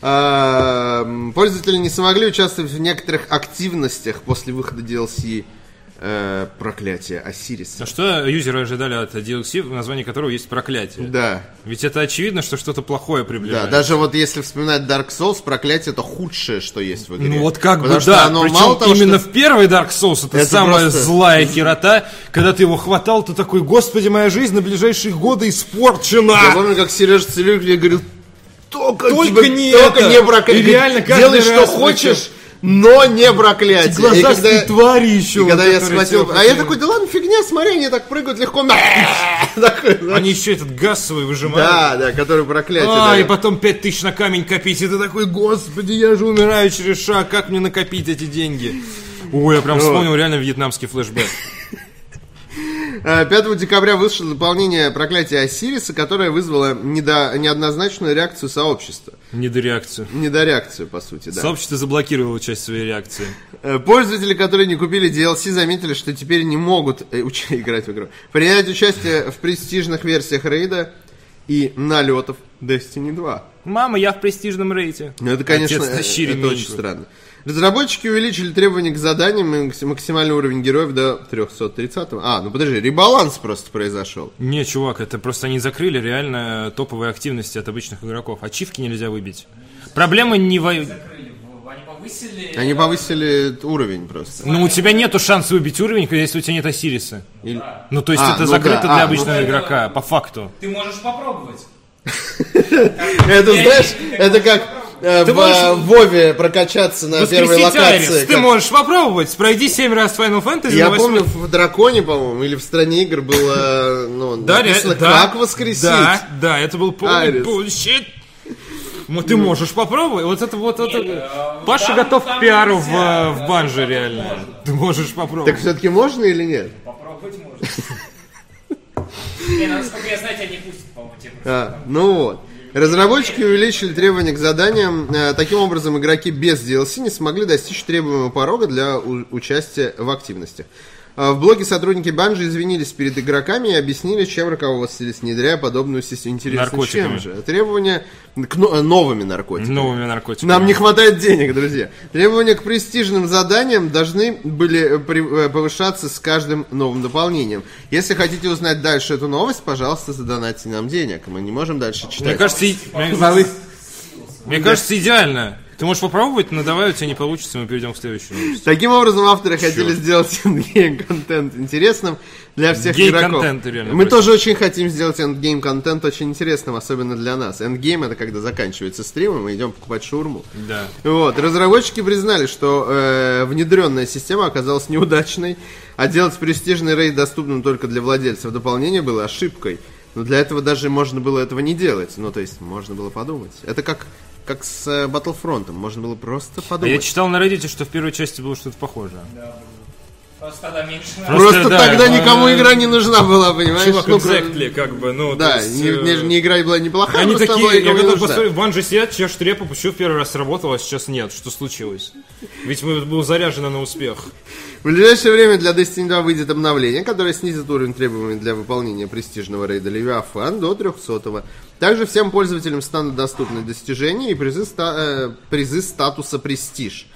А, Пользователи не смогли участвовать в некоторых активностях после выхода DLC э, проклятие Осириса. А что юзеры ожидали от DLC, в названии которого есть проклятие? Да, Ведь это очевидно, что что-то плохое да, приближается. даже вот если вспоминать Dark Souls, проклятие это худшее, что есть в игре. Ну вот как Потому бы что да, оно причем мало того, именно что- в первый Dark Souls это, Это самая просто- злая херота, когда ты его хватал, ты такой, господи, моя жизнь на ближайшие годы испорчена. Я помню, как Сережа Целюк говорил, только, Только тебе- не только это!» не проклятие. И реально каждый Делай, что раз хочешь, но не проклятие. И Глаза когда- твари еще. И когда я схватил... А я такой, да ладно, фигня, смотри, они так прыгают легко. (laughs) Они еще этот газ свой выжимают. Да, да, который проклятие. А, и потом пять тысяч на камень копить. И ты такой, господи, я же умираю через шаг, как мне накопить эти деньги? Ой, я прям вспомнил реально вьетнамский флешбэк. А, 5 декабря вышло дополнение проклятия Осириса, которое вызвало недо- неоднозначную реакцию сообщества. Недореакцию. Недореакцию, по сути, да. Сообщество заблокировало часть своей реакции. Э, Пользователи, которые не купили DLC, заметили, что теперь не могут э, уч- (laughs) играть в игру. Принять участие в престижных версиях рейда и налетов Destiny 2. Мама, я в престижном рейте. Ну, это, конечно, э, это очень странно. Разработчики увеличили требования к заданиям и макс- максимальный уровень героев до 330. А, ну подожди, ребаланс просто произошел. Не, чувак, это просто они закрыли реально топовые активности от обычных игроков. Ачивки нельзя выбить. Проблема не во... Они повысили... Они повысили уровень просто. Ну, у тебя нету шанса выбить уровень, если у тебя нет Осириса. Или- Ну, то есть А, это ну закрыто да, для а, обычного ну- игрока, по факту. Ты можешь попробовать. (laughs) Это, знаешь, это как э, Ты в можешь- э, Вове прокачаться на первой Воскресить локации. Айрис. Ты как- можешь попробовать. Пройди 7 раз Final Fantasy. Я помню, в Драконе, по-моему, или в Стране игр было ну, Да, написано, реально, да, как воскресить. Да, да, это был полный. Ну, ты можешь попробовать. Вот это вот это. э, Паша там- готов там к пиару в, нельзя. э, в банже реально. Ты можешь Так попробовать. все-таки можно или нет? Попробовать можно. (laughs) Не, ну, насколько я знаю, тебя не пустят, по-моему, тебе просто. А, ну вот. Разработчики увеличили требования к заданиям. Э, Таким образом, игроки без DLC не смогли достичь требуемого порога для участия в активностях. А В блоге сотрудники Банжи извинились перед игроками и объяснили, чем руководствовались, внедряя подобную систему. Интересно, Наркотиками. чем же? Требования к но- новыми наркотиками. Новыми наркотиками. Нам не хватает денег, друзья. Требования к престижным заданиям должны были э, при- э, повышаться с каждым новым дополнением. Если хотите узнать дальше эту новость, пожалуйста, задонатьте нам денег. Мы не можем дальше читать. Мне кажется, и- мне кажется, идеально. Ты можешь попробовать, но давай у тебя не получится, мы перейдем к следующему. новости. Таким образом, авторы хотели сделать (laughs) endgame-контент интересным для всех игроков. Гей-контент, реально, Мы прости. тоже очень хотим сделать endgame-контент очень интересным, особенно для нас. Endgame это когда заканчивается стрим, и мы идем покупать шурму. Да. Вот, разработчики признали, что э, внедренная система оказалась неудачной, а делать престижный рейд доступным только для владельцев дополнения было ошибкой. Но для этого даже можно было этого не делать. Ну, то есть, можно было подумать. Это как, как с э, Battlefront. Можно было просто А подумать. я читал на Reddit, что в первой части было что-то похожее. Просто тогда меньше Просто, Просто да, тогда а, никому игра не нужна была, понимаешь? Чувак, Ну, exactly, как бы, ну, Да, есть, не, э, не- не игра была неплохая, Они такие, была я нужна. посмотреть, в Банже сидят, чешут репу, почему в первый раз сработало, а сейчас нет, что случилось? Ведь мы был заряжено на успех. В ближайшее время для Destiny 2 выйдет обновление, которое снизит уровень требований для выполнения престижного рейда Левиафан до 300 Также всем пользователям станут доступны достижения и призы, ста- э, призы статуса Престиж.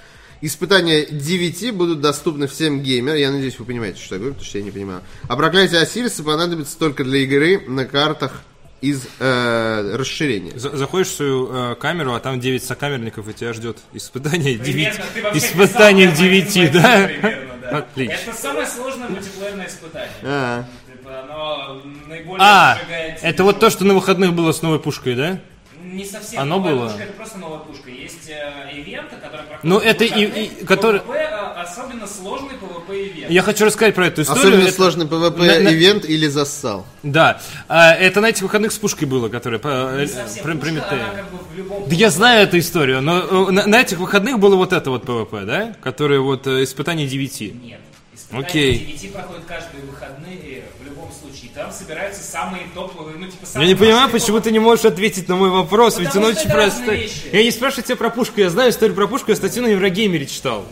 Испытания 9 будут доступны всем геймерам. Я надеюсь, вы понимаете, что я говорю, потому что я не понимаю. А проклятие Осириса понадобится только для игры на картах из э, расширения. За- Заходишь в свою э, камеру, а там 9 сокамерников, и тебя ждет испытание 9. Примерно, ты вообще Испытание писал прям 9, один в да? примерно, да. Отлично. Это самое сложное мультиплеерное испытание. А, Типа, оно наиболее А, сжигает это вот то, что на выходных было с новой пушкой, да? Не совсем Оно новая было? пушка, это просто новая пушка. Есть э, ивенты, которые проходят Ну, это и- и- который- PvP, э, особенно сложный PvP ивент. Я хочу рассказать про эту историю. особенно Это- сложный PvP на- на- ивент или зассал. Да, А, это на этих выходных с пушкой было, которая по э, Не совсем про- пушка, Прометея. она как бы в любом Да я знаю эту историю, но э, на, на этих выходных было вот это вот ПВП, да? Которое вот испытание 9. Нет. Окей. 9 проходят каждые выходные в любом случае. Там собираются самые топовые, ну типа Я самые не понимаю, почему ты не можешь ответить на мой вопрос, ведь Потому он что очень простой. Я не спрашиваю тебя про пушку, я знаю историю про пушку, я статью на Еврогеймере читал.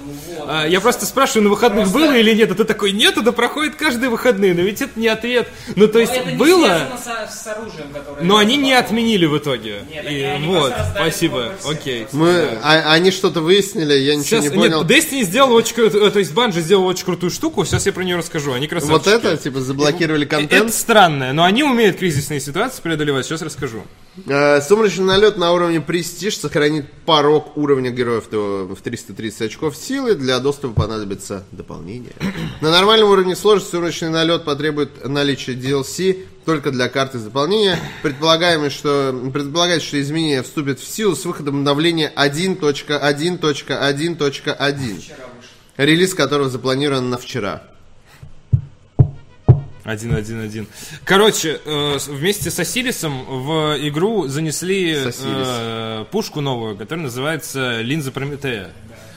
А, я просто спрашиваю, на выходных Просто- было или нет, а ты такой, нет, это проходит каждые выходные, но ведь это не ответ. Ну, то Но есть, это не было, со- с оружием, которое... но они не отменили в итоге. Нет, И они- вот, спасибо, окей. Мы, а- они что-то выяснили, я ничего Сейчас, не понял. нет, Destiny сделал очень крутую, то есть Bungie сделал очень крутую штуку, сейчас я про нее расскажу, они красавчики. Вот это, типа, заблокировали Это контент. странное, но они умеют кризисные ситуации преодолевать, сейчас расскажу. Э, Сумрачный налет на уровне престиж сохранит порог уровня героев в 330 очков силы. Для доступа понадобится дополнение. (clears throat) На нормальном уровне сложности сумрачный налет потребует наличия DLC только для карты заполнения. Предполагаемо, что, предполагается, что изменения вступят в силу с выходом обновления 1.1.1.1.1, релиз которого запланирован на вчера. Один, один, один. Короче, э, вместе с Осирисом в игру занесли э, пушку новую, которая называется линза Прометея.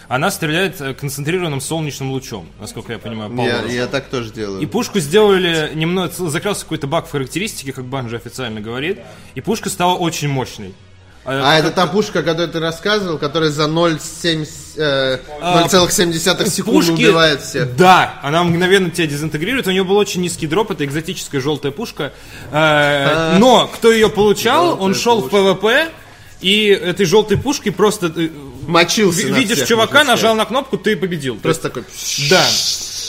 Она стреляет э, концентрированным солнечным лучом, насколько я понимаю, по Я, я так тоже делаю. И пушку сделали немного, закрался какой-то баг в характеристике, как Банжи официально говорит, и пушка стала очень мощной. А это та пушка, о которой ты рассказывал, которая за 0,7 э, 0,7 секунды убивает всех. Да, она мгновенно тебя дезинтегрирует. У нее был очень низкий дроп, это экзотическая желтая пушка. Э, Но кто ее получал, он шел в PvP, и этой желтой пушкой просто э, Мочился видишь всех, чувака, нажал на кнопку, ты победил. То Просто такой... Да.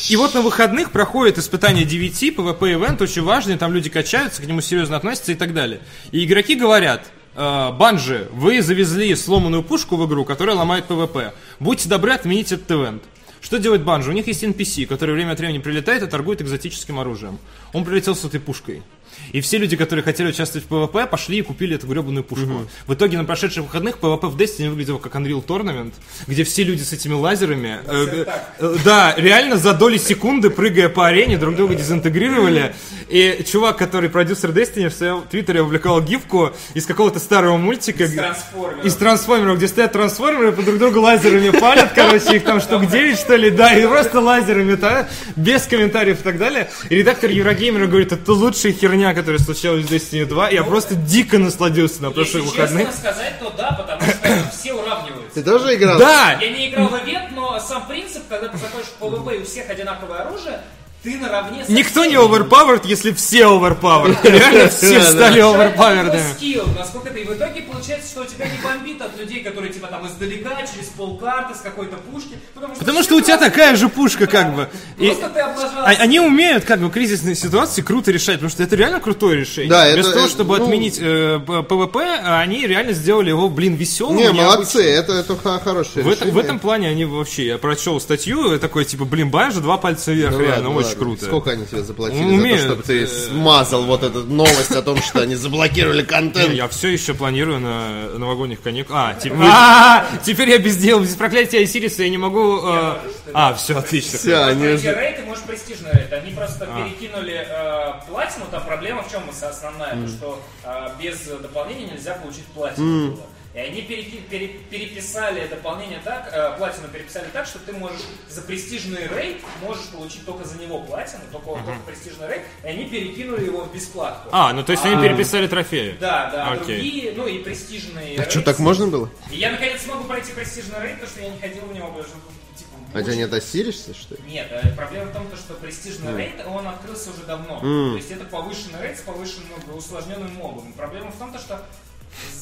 И вот на выходных проходит испытание 9, PvP ивент, очень важный, там люди качаются, к нему серьезно относятся и так далее. И игроки говорят, «Э, Bungie, вы завезли сломанную пушку в игру, которая ломает PvP. Будьте добры, отменить этот ивент. Что делает Банжи? У них есть NPC, который время от времени прилетает и торгует экзотическим оружием. Он прилетел с этой пушкой. И все люди, которые хотели участвовать в PvP, пошли и купили эту гребаную пушку. В итоге на прошедших выходных PvP в Destiny выглядело как Unreal Tournament, где все люди с этими лазерами, э, э, да, реально за доли секунды, прыгая по арене, друг друга дезинтегрировали. И чувак, который продюсер Destiny, в своем твиттере опубликовал гифку из какого-то старого мультика. Из трансформеров. Из трансформеров, где стоят трансформеры, по друг другу лазерами палят, короче, их там штук 9, что ли, да, и просто лазерами, да, без комментариев и так далее. И редактор Еврогеймера говорит, это лучшая херня, которая случилась в Destiny 2. Я просто дико насладился на Если прошлых выходных. честно сказать, то да, потому что все уравниваются. Ты тоже играл? Да! Я не играл в ивент, но сам принцип, когда ты заходишь в PvP и у всех одинаковое оружие, ты наравне со Никто не всеми. overpowered, если все overpowered. (laughs) Реально все стали overpowered. скилл, насколько ты. И в итоге получается, что у тебя не бомбит от людей, которые типа там издалека, через полкарты, с какой-то пушки. Потому что, Потому все что у тебя такая же пушка, как бы. Просто ты облажался. а- они умеют, как бы, кризисные ситуации круто решать, потому что это реально крутое решение. Да, Без того, чтобы ну- отменить э, PvP, они реально сделали его, блин, веселым. Не, молодцы, это, это хо- хорошее В этом, решение. в этом плане они вообще, я прочел статью, такой, типа, блин, Bungie, два пальца вверх, Ну реально, ладно, очень круто. Сколько они тебе заплатили Ну, за умеют, то, чтобы ты э, смазал вот эту новость о том, что они заблокировали контент? Я все еще планирую на новогодних каникулах. А, а, теперь я без дела, без проклятия Сириса я не могу. э, А, все, отлично. Все, они уже... рейты, может, престижный рейд. Они просто перекинули э, платину там проблема в чем основная, то, что а, без дополнения нельзя получить платину. И они переки- пере- переписали дополнение так, э, платину переписали так, что ты можешь за престижный рейд можешь получить только за него платину, только, только престижный рейд, и они перекинули его в бесплатку. А, ну то есть они переписали трофеи. Да, да, а Окей. другие, ну и престижные А что, так можно было? И я наконец смогу пройти престижный рейд, потому что я не ходил в него, потому что, типа, А тебя нет осиришься, что ли? нет, э, проблема в том, то, что престижный рейд, он открылся уже давно. То есть это повышенный рейд с повышенным, усложненным мобом. Проблема в том, то, что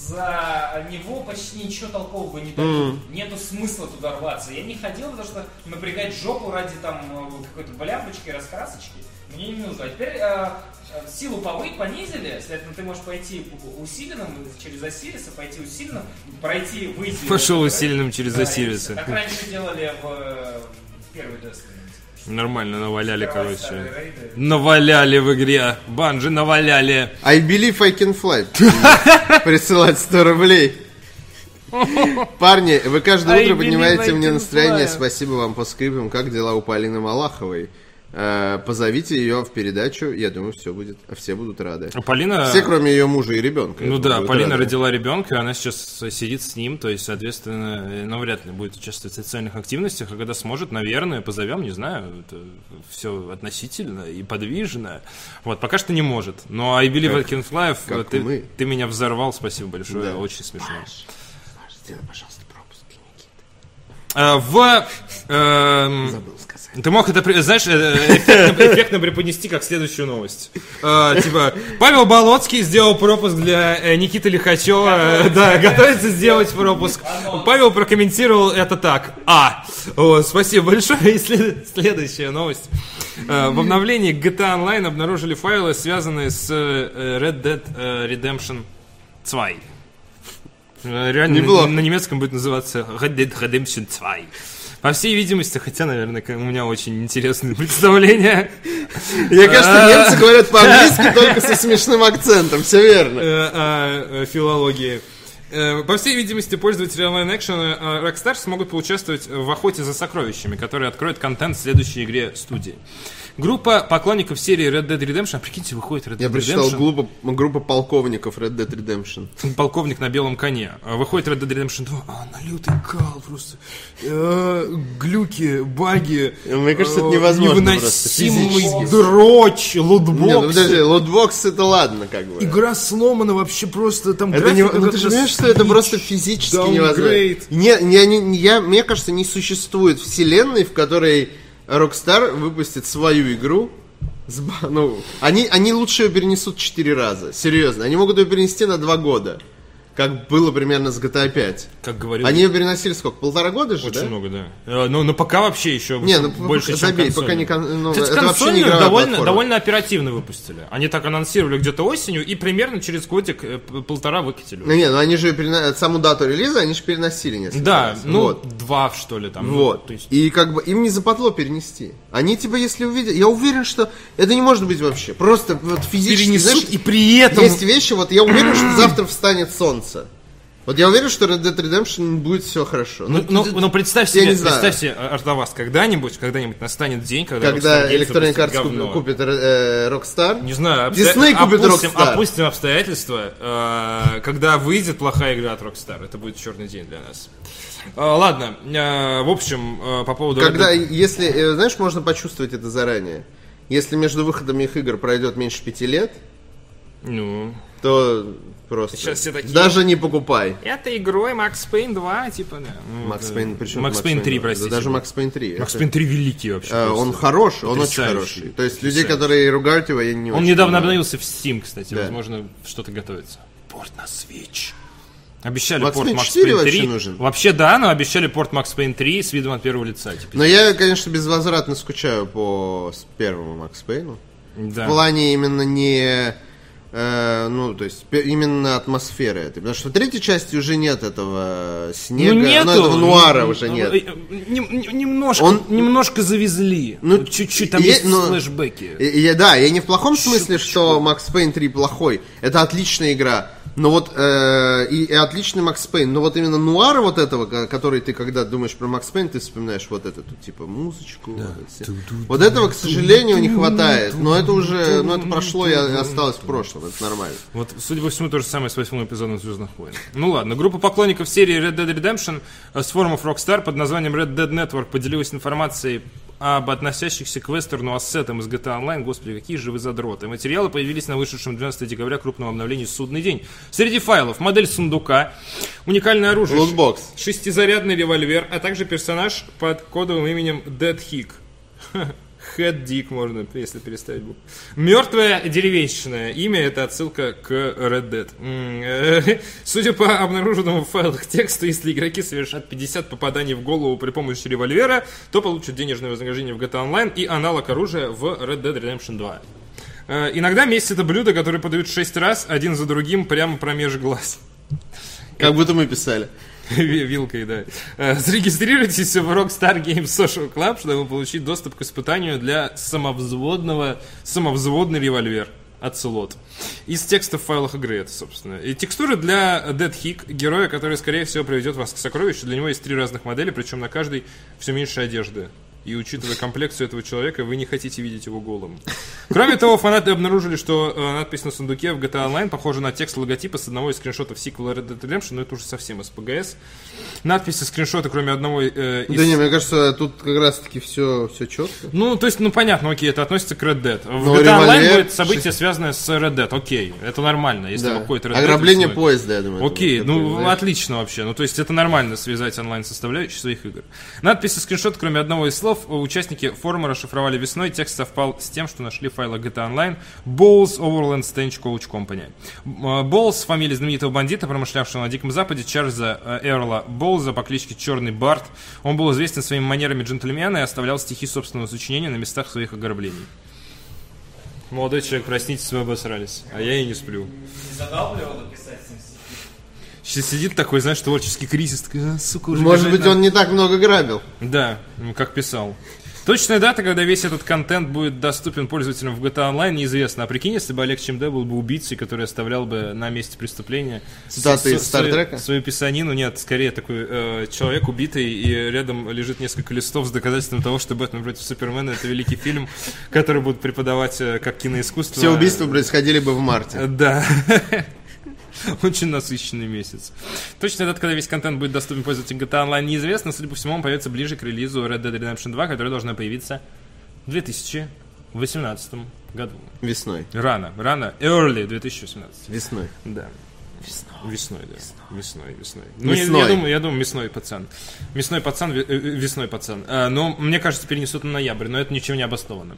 за него почти ничего толкового не дают. Нету смысла туда рваться. Я не ходил, потому что напрягать жопу ради там э, какой-то блямбочки, раскрасочки мне не нужно. А теперь э, э, силу повы понизили, следовательно, ты можешь пойти усиленным через Осириса, пойти усиленным, пройти, выйти. Пошел усиленным через Да, Осириса. Как раньше делали в, э, в первой Destiny. Нормально наваляли, короче. Наваляли в игре. Банжи наваляли. I believe I can fly. (laughs) Присылать 100 рублей. Парни, вы каждое утро поднимаете мне настроение. Спасибо вам по скриптам. Как дела у Полины Малаховой? Э, Позовите ее в передачу. Я думаю, все будет. Все будут рады. А Полина... Все, кроме ее мужа и ребенка. Ну да, Полина рады. родила ребенка, и она сейчас сидит с ним, то есть, соответственно, ну, вряд ли будет участвовать в социальных активностях, а когда сможет, наверное, позовем, не знаю, это все относительно и подвижно. Вот, пока что не может. Но I Believe I Can Fly, как ты, мы. ты меня взорвал, спасибо большое, Да. очень смешно. Маш, сделай, пожалуйста, в... эм, Забыл сказать. Ты мог это, знаешь, э, (laughs) эффектно, эффектно преподнести как следующую новость. Э, типа, Павел Болоцкий сделал пропуск для э, Никиты Лихачева. э, Да, готовится сделать пропуск. Павел прокомментировал это так. А. Вот, спасибо большое. И след- следующая новость. Э, В обновлении GTA Online обнаружили файлы, связанные с э, Red Dead э, Redemption 2. Реально Неплохо. на, на немецком будет называться Redemption 2. По всей видимости, хотя, наверное, у меня очень интересные (laughs) представления. Мне кажется, А. немцы говорят по-английски (laughs) только со смешным акцентом. Все верно. э, о, э, филологии. Э, По всей видимости, пользователи онлайн-экшена Rockstar смогут поучаствовать в охоте за сокровищами, которая откроет контент в следующей игре студии. Группа поклонников серии Red Dead Redemption, а прикиньте, выходит Red Dead Я прочитал Redemption, группа, группа полковников Red Dead Redemption. полковник на белом коне. А Выходит Red Dead Redemption 2, а на лютый кал просто. Э, глюки, баги. Мне кажется, это э, невозможно Невыносимый дрочь, Не, ну подожди, лутбокс это ладно, как бы. Игра сломана вообще просто там Это не, ну ты же понимаешь, что это просто физически невозможно. Не, не, не, не- я, мне кажется, не существует вселенной, в которой Rockstar выпустит свою игру. с Ну, они, они лучше ее перенесут 4 раза. Серьезно. Они могут ее перенести на 2 года. Как было примерно с GTA 5. Как говорил, Они ее переносили сколько? Полтора года же, очень да? много, да. Э, Ну, но пока вообще еще Не, ну больше, пока- чем забей, пока не консольную. кон- ну, Кстати, это вообще не консольную игровая довольно, платформа. довольно оперативно выпустили. Они так анонсировали где-то осенью и примерно через годик э, полтора выкатили. Ну не, ну они же перена- саму дату релиза, они же переносили несколько да, раз. ну, Вот. два, что ли, там. ну, Вот. то есть, И как бы им не западло перенести. Они типа, если увидят... Я уверен, что это не может быть вообще. Просто вот физически, перенесут знаешь, и при этом... есть вещи, вот я уверен, что (clears throat) завтра встанет солнце. Вот я уверен, что Red Dead Redemption будет все хорошо. Ну, ну, ну, представь я себе, представь себе, Артавас, когда-нибудь, когда-нибудь настанет день, когда, когда Electronic Arts купит, э, Rockstar, Не знаю, Disney купит опустим, Rockstar. опустим обстоятельства, э, когда выйдет плохая игра от Rockstar, это будет черный день для нас. Э, ладно, э, в общем, э, по поводу... когда, Red Dead- если, э, знаешь, можно почувствовать это заранее. Если между выходами их игр пройдет меньше пяти лет, Ну... то просто Сейчас все такие- даже не покупай. Это игрой Max Payne 2, типа, да. Да. Пейн, причем Max Payne 3, Да простите. даже Макс Пейн 3. Макс Это- Payne 3 великий вообще. Э. Он хороший, он очень хороший. То есть людей, которые ругают его, я не Он очень недавно понимаю. обновился в Steam, кстати. Да. Возможно, что-то готовится. Порт на Switch. Обещали Max порт Payne Max 4 Payne вообще 3. нужен? Вообще да, но обещали порт Max Payne 3 с видом от первого лица. Типа. Но я, конечно, безвозвратно скучаю по первому Макс Пейну. Да. В плане именно не... э, ну, то есть, именно атмосферы этой. Потому что в третьей части уже нет этого снега, Ну нету. этого нуара Ну, уже ну, нет. э, нем- нем- немножко, Он- немножко завезли. Ну, Ну, чуть-чуть, там е- есть но- флешбеки. Я- да, я не в плохом смысле, что Макс Пейн 3 плохой. Это отличная игра. Но вот э, и, и отличный Макс Пейн. Но вот именно нуар вот этого, ко- который ты когда думаешь про Макс Пейн, ты вспоминаешь вот эту типа музычку. вот эти. Вот этого, к сожалению, не хватает. Но это уже, ну это прошло и осталось в прошлом. Это нормально. Вот, судя по всему, то же самое с восьмым эпизодом Звездных войн. Ну ладно, группа поклонников серии Red Dead Redemption с форумов Rockstar под названием Red Dead Network поделилась информацией об относящихся к вестерну ассетам из GTA Online. Господи, какие же вы задроты. Материалы появились на вышедшем 12 декабря крупном обновлении «Судный день». Среди файлов модель сундука, уникальное оружие, Лутбокс. шестизарядный револьвер, а также персонаж под кодовым именем Dead Hick. Head Dick можно, если переставить букву. Мертвая деревенщина. Имя это отсылка к Red Dead. Э, (laughs) Судя по обнаруженному в файлах тексту, если игроки совершат 50 попаданий в голову при помощи револьвера, то получат денежное вознаграждение в GTA Online и аналог оружия в Red Dead Redemption 2. Э, Иногда месть это блюдо, которое подают 6 раз, один за другим, прямо промеж глаз. Как будто мы писали. Ви- Вилкой, да. Э, Зарегистрируйтесь в Rockstar Games Social Club, чтобы получить доступ к испытанию для самовзводного, самовзводный револьвер от Целот. Из текста в файлах игры это, собственно. И текстуры для Dead Hick, героя, который, скорее всего, приведет вас к сокровищу. Для него есть три разных модели, причем на каждой все меньше одежды. И учитывая комплекцию этого человека, вы не хотите видеть его голым. Кроме того, фанаты обнаружили, что э, надпись на сундуке в GTA Online похожа на текст логотипа с одного из скриншотов сиквела Red Dead Redemption, но это уже совсем из ПГС. Надписи скриншоты, кроме одного э, из... Да не, мне кажется, тут как раз таки все, все четко. Ну, то есть, ну понятно, окей, это относится к Red Dead. В Но GTA Online револьвер- будет событие, связанное с Red Dead, окей, это нормально, если Да. выходит Red Dead. Ограбление поезда, я думаю. Окей, ну знаешь. отлично вообще. Ну, то есть это нормально связать онлайн-составляющую своих игр. Надписи скриншот, кроме одного из слов, участники форума расшифровали весной. Текст совпал с тем, что нашли в файлах GTA Online Balls Overland Stange Coach Company. Боллс, фамилия знаменитого бандита, промышлявшего на Диком Западе, Чарльза э, Эрла Болза по кличке Черный Барт. Он был известен своими манерами джентльмена и оставлял стихи собственного сочинения на местах своих ограблений. Молодой человек, проснитесь, вы обосрались. А я и не сплю. Не задалбливало писать с ним стихи? Сейчас сидит такой, знаешь, творческий кризис. такой, «А, сука, уже Может быть, надо». он не так много грабил. Да, ну, как писал. Точная дата, когда весь этот контент будет доступен пользователям в GTA Online, неизвестна. А прикинь, если бы Олег Чемде был бы убийцей, который оставлял бы на месте преступления Цитаты из Стартрека? свою, свою писанину. Нет, скорее такой э, человек убитый, и рядом лежит несколько листов с доказательством того, что Бэтмен против Супермена это великий фильм, который будут преподавать э, как киноискусство. Все убийства происходили бы в марте. Да. (laughs) Очень насыщенный месяц. Точно дата, когда весь контент будет доступен пользователям GTA Online, неизвестно. Судя по всему, он появится ближе к релизу Red Dead Redemption 2, которая должна появиться в 2018 году. Весной. Рано, рано. Early 2018. Весной. Да. Весной, да. Весной, весной. Ну, я- Весной. Я, думаю, я думаю, мясной пацан. Мясной пацан, ве- э, весной пацан. А, но, мне кажется, перенесут на ноябрь, но это ничем не обосновано.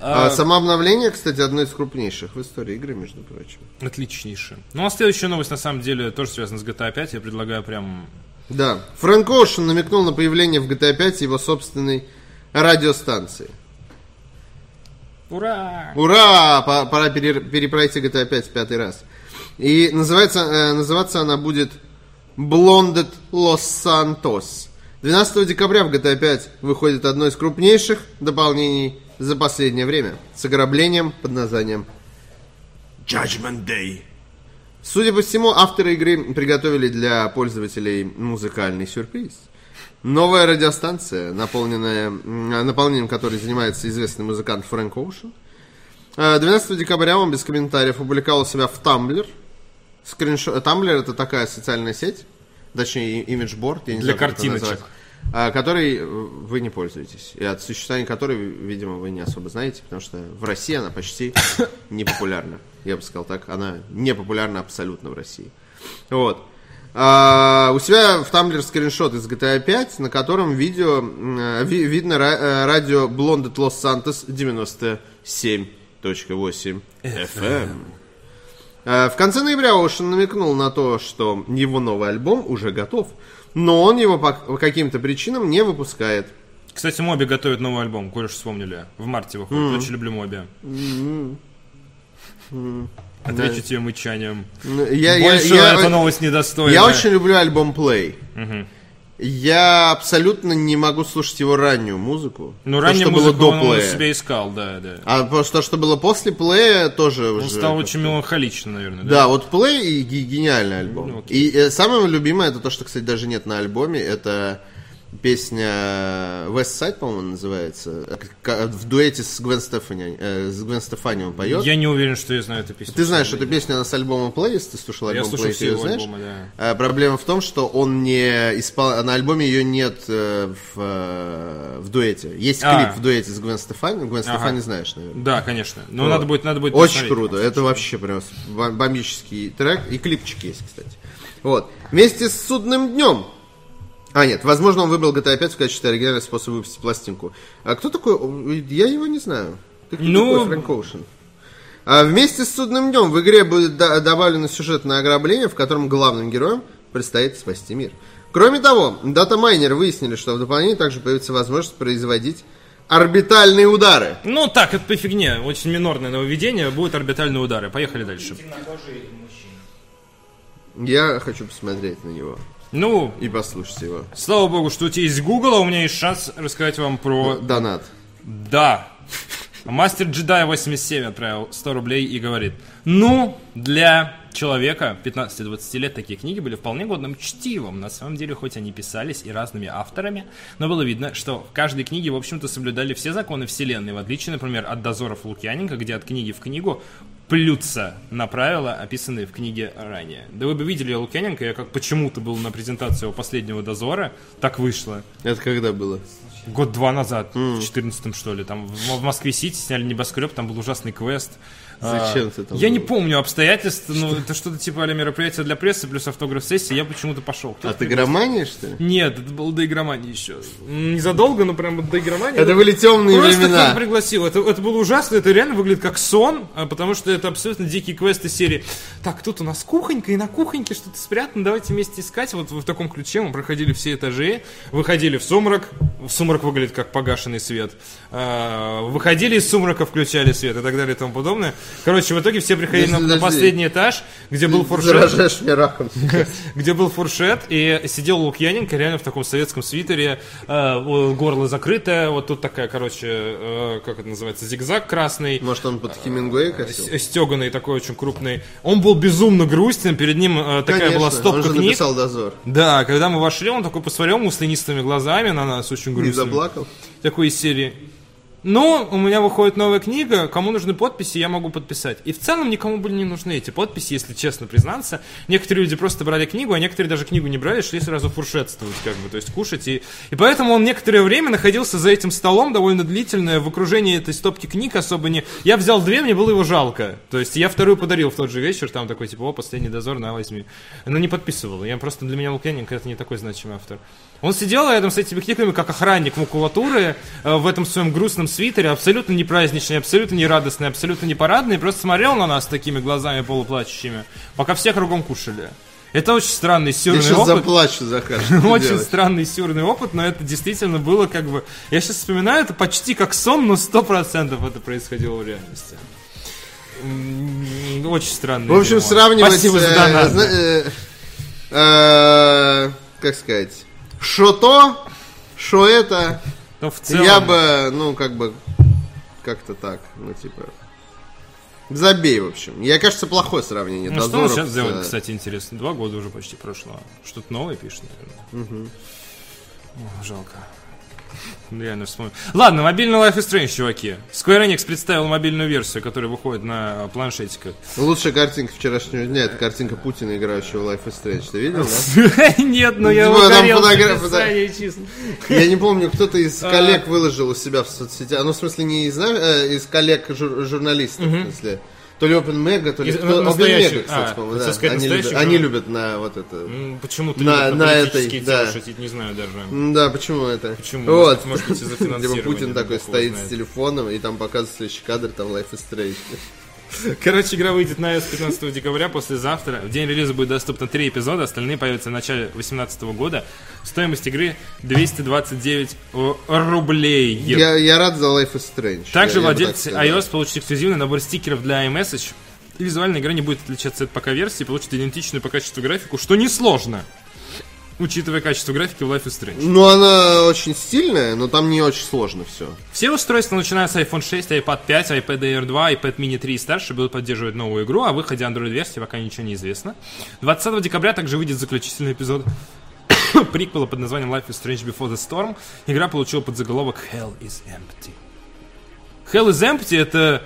А, само обновление, кстати, одно из крупнейших в истории игры, между прочим. Отличнейшее. Ну, а следующая новость, на самом деле, тоже связана с GTA 5. Я предлагаю прям... Да. Фрэнк Оушен намекнул на появление в GTA 5 его собственной радиостанции. Ура! Ура! По- Пора пере- перепройти GTA 5 в пятый раз. И называется, э, называться она будет Blonded Los Santos. 12 декабря в GTA 5 выходит одно из крупнейших дополнений за последнее время с ограблением под названием Judgment Day. Судя по всему, авторы игры приготовили для пользователей музыкальный сюрприз. Новая радиостанция, наполненная, м, наполнением которой занимается известный музыкант Фрэнк Оушен, Э, 12 декабря он без комментариев опубликовал себя в Tumblr. Скриншот... Tumblr это такая социальная сеть, точнее имиджборд, я не Для знаю, картиночек. назвать, а, которой э, вы не пользуетесь. И от существования которой, видимо, вы не особо знаете, потому что в России она почти не популярна. Я бы сказал так, она не популярна абсолютно в России. Вот. А, у себя в Tumblr скриншот из GTA 5, на котором видео э, ви- видно э, радио Blonded Los Santos 97.8 FM. Э, В конце ноября Оушен намекнул на то, что его новый альбом уже готов, но он его по каким-то причинам не выпускает. Кстати, Моби готовит новый альбом, кое что вспомнили. В марте выходит. Очень люблю Моби. Отвечу тебе мычанием. Ну, Я, я- Больше я- эта новость недостойна. я очень люблю альбом Play. Я абсолютно не могу слушать его раннюю музыку. Ну, ранее что было музыку до он плея. себя искал, да, да. А просто то, что было после плея, тоже Он уже... стал очень меланхоличным, наверное, да? Да, вот Play и ге- гениальный альбом. Ну, окей. и э, самое любимое, это то, что, кстати, даже нет на альбоме, это песня West Side, по-моему, называется. К- В дуэте с Гвен Стефани, э, с Гвен Стефани он поет. Я не уверен, что я знаю эту песню. Ты знаешь эту песню, она с альбома Play, если ты слушал Я альбом слушал Play, все его знаешь? альбомы, да. А, Проблема в том, что он не испол... на альбоме ее нет э, в, э, в дуэте. Есть А. клип в дуэте с Гвен Стефани. Гвен Ага. Стефани знаешь, наверное. Да, конечно. Но Вот. надо будет, надо будет Очень круто. Это вообще прям бом- бомбический трек. И клипчик есть, кстати. Вот. Вместе с судным днем. А, нет, возможно, он выбрал GTA 5 в качестве оригинального способа выпустить пластинку. А кто такой? Я его не знаю. Ты кто Ну, такой Фрэнк Оушен? А вместе с судным днем в игре будет до- добавлено сюжетное ограбление, в котором главным героям предстоит спасти мир. Кроме того, дата-майнеры выяснили, что в дополнении также появится возможность производить орбитальные удары. Ну так, это по фигне. Очень минорное нововведение. Будут орбитальные удары. Поехали дальше. Я хочу посмотреть на него Ну, и послушать его. слава богу, что у тебя есть Google, а у меня есть шанс рассказать вам про... Донат. Да. Мастер Джедай 87 отправил 100 рублей и говорит, ну, для человека 15-20 лет такие книги были вполне годным чтивом. На самом деле, хоть они писались и разными авторами, но было видно, что в каждой книге, в общем-то, соблюдали все законы вселенной, в отличие, например, от дозоров Лукьяненко, где от книги в книгу плюются на правила, описанные в книге ранее. Да вы бы видели Лукьяненко, я как почему-то был на презентации его последнего дозора, так вышло. Это когда было? Год-два назад, в 14 что ли, там в, в Москве-Сити сняли небоскреб, там был ужасный квест. Зачем А, ты там Я был? не помню обстоятельств, но это что-то типа а мероприятия для прессы плюс автограф-сессии, я почему-то пошел. А ты громания, что ли? Нет, это было до игромании еще. Незадолго, но прям до игромании. Это были темные Просто времена. кто-то пригласил. Это, это было ужасно, это реально выглядит как сон, а, потому что это абсолютно дикие квесты серии. Так, тут у нас кухонька, и на кухоньке что-то спрятано, давайте вместе искать. Вот в таком ключе мы проходили все этажи, выходили в сумрак, в сумрак выглядит как погашенный свет, А, выходили из сумрака, включали свет и так далее и тому подобное. Короче, в итоге все приходили на, на последний этаж, где был фуршет (laughs) где был фуршет, и сидел Лукьяненко реально в таком советском свитере, э, горло закрытое, вот тут такая, короче, э, как это называется, зигзаг красный, Может, он под Хемингуэй косил? стеганый такой очень крупный. Он был безумно грустен, перед ним э, такая была он стопка же книг. написал дозор. Да, когда мы вошли, он такой посмотрел муслянистыми глазами на нас, очень Не грустно. заплакал? Такой из серии. Ну, у меня выходит новая книга, кому нужны подписи, я могу подписать. И в целом никому были не нужны эти подписи, если честно признаться. Некоторые люди просто брали книгу, а некоторые даже книгу не брали, шли сразу фуршетствовать, как бы, то есть кушать. И, и поэтому он некоторое время находился за этим столом, довольно длительное, в окружении этой стопки книг особо не... Я взял две, мне было его жалко. То есть я вторую подарил в тот же вечер, там такой, типа, о, последний дозор, на, возьми. Но не подписывал. Я просто для меня Лукьяненко это не такой значимый автор. Он сидел рядом с этими книгами, как охранник макулатуры, э, в этом своем грустном свитере, абсолютно не праздничный, абсолютно не радостный, абсолютно не парадный, просто смотрел на нас такими глазами полуплачущими, пока все кругом кушали. Это очень странный Я сюрный сейчас опыт. заплачу, Захар. (laughs) Очень делаешь? странный сюрный опыт, но это действительно было как бы... Я сейчас вспоминаю, это почти как сон, но сто процентов это происходило в реальности. Очень странно. В общем, сравнивать... Спасибо за э, донат. э, э, Как сказать? Шо то, шо это... Но в целом... Я бы, ну, как бы, как-то так, ну, типа... Забей, в общем. Я, кажется, плохое сравнение. Ну, что он Дозоров сейчас делает, э, кстати, интересно? Два года уже почти прошло. Что-то новое пишет, наверное. О, жалко. Реально вспомнил. Ладно, мобильный Life is Strange, чуваки. Square Enix представил мобильную версию, которая выходит на планшетиках. Лучшая картинка вчерашнего дня это картинка Путина, играющего в Life is Strange. Ты видел, да? (laughs) Нет, но я Типа, его. Я не помню, кто-то из А. коллег выложил у себя в соцсетях. Ну, в смысле, не из, э, коллег жур- журналистов, в смысле. То ли OpenMega, то ли... Из- кто- настоящих. OpenMega, кстати, А, по-моему, да. сказать, Они любят, они любят на вот это... М, Почему-то На- на политические этой, да. шутить, не знаю даже. Да, почему это? Почему? Вот. Может быть, из-за (laughs) Типа Путин такой стоит знает. с телефоном, и там показывает следующий кадр, там Life is Strange. Короче, игра выйдет на iOS 15 декабря, послезавтра. В день релиза будет доступно 3 эпизода, остальные появятся в начале 2018 года. Стоимость игры 229 рублей. Я, я рад за Life is Strange. Также Я- я владельцы iOS получат эксклюзивный набор стикеров для iMessage. И визуальная игра не будет отличаться от ПК-версии, получит идентичную по качеству графику, что несложно. Учитывая качество графики в Life is Strange. Ну, она очень стильная, но там не очень сложно все. Все устройства, начиная с iPhone 6, iPad 5, iPad Air 2, iPad mini 3 и старше, будут поддерживать новую игру, о выходе Android-версии пока ничего не известно. 20 декабря также выйдет заключительный эпизод (coughs) приквела под названием Life is Strange Before the Storm. Игра получила подзаголовок Hell is Empty. Hell is Empty это...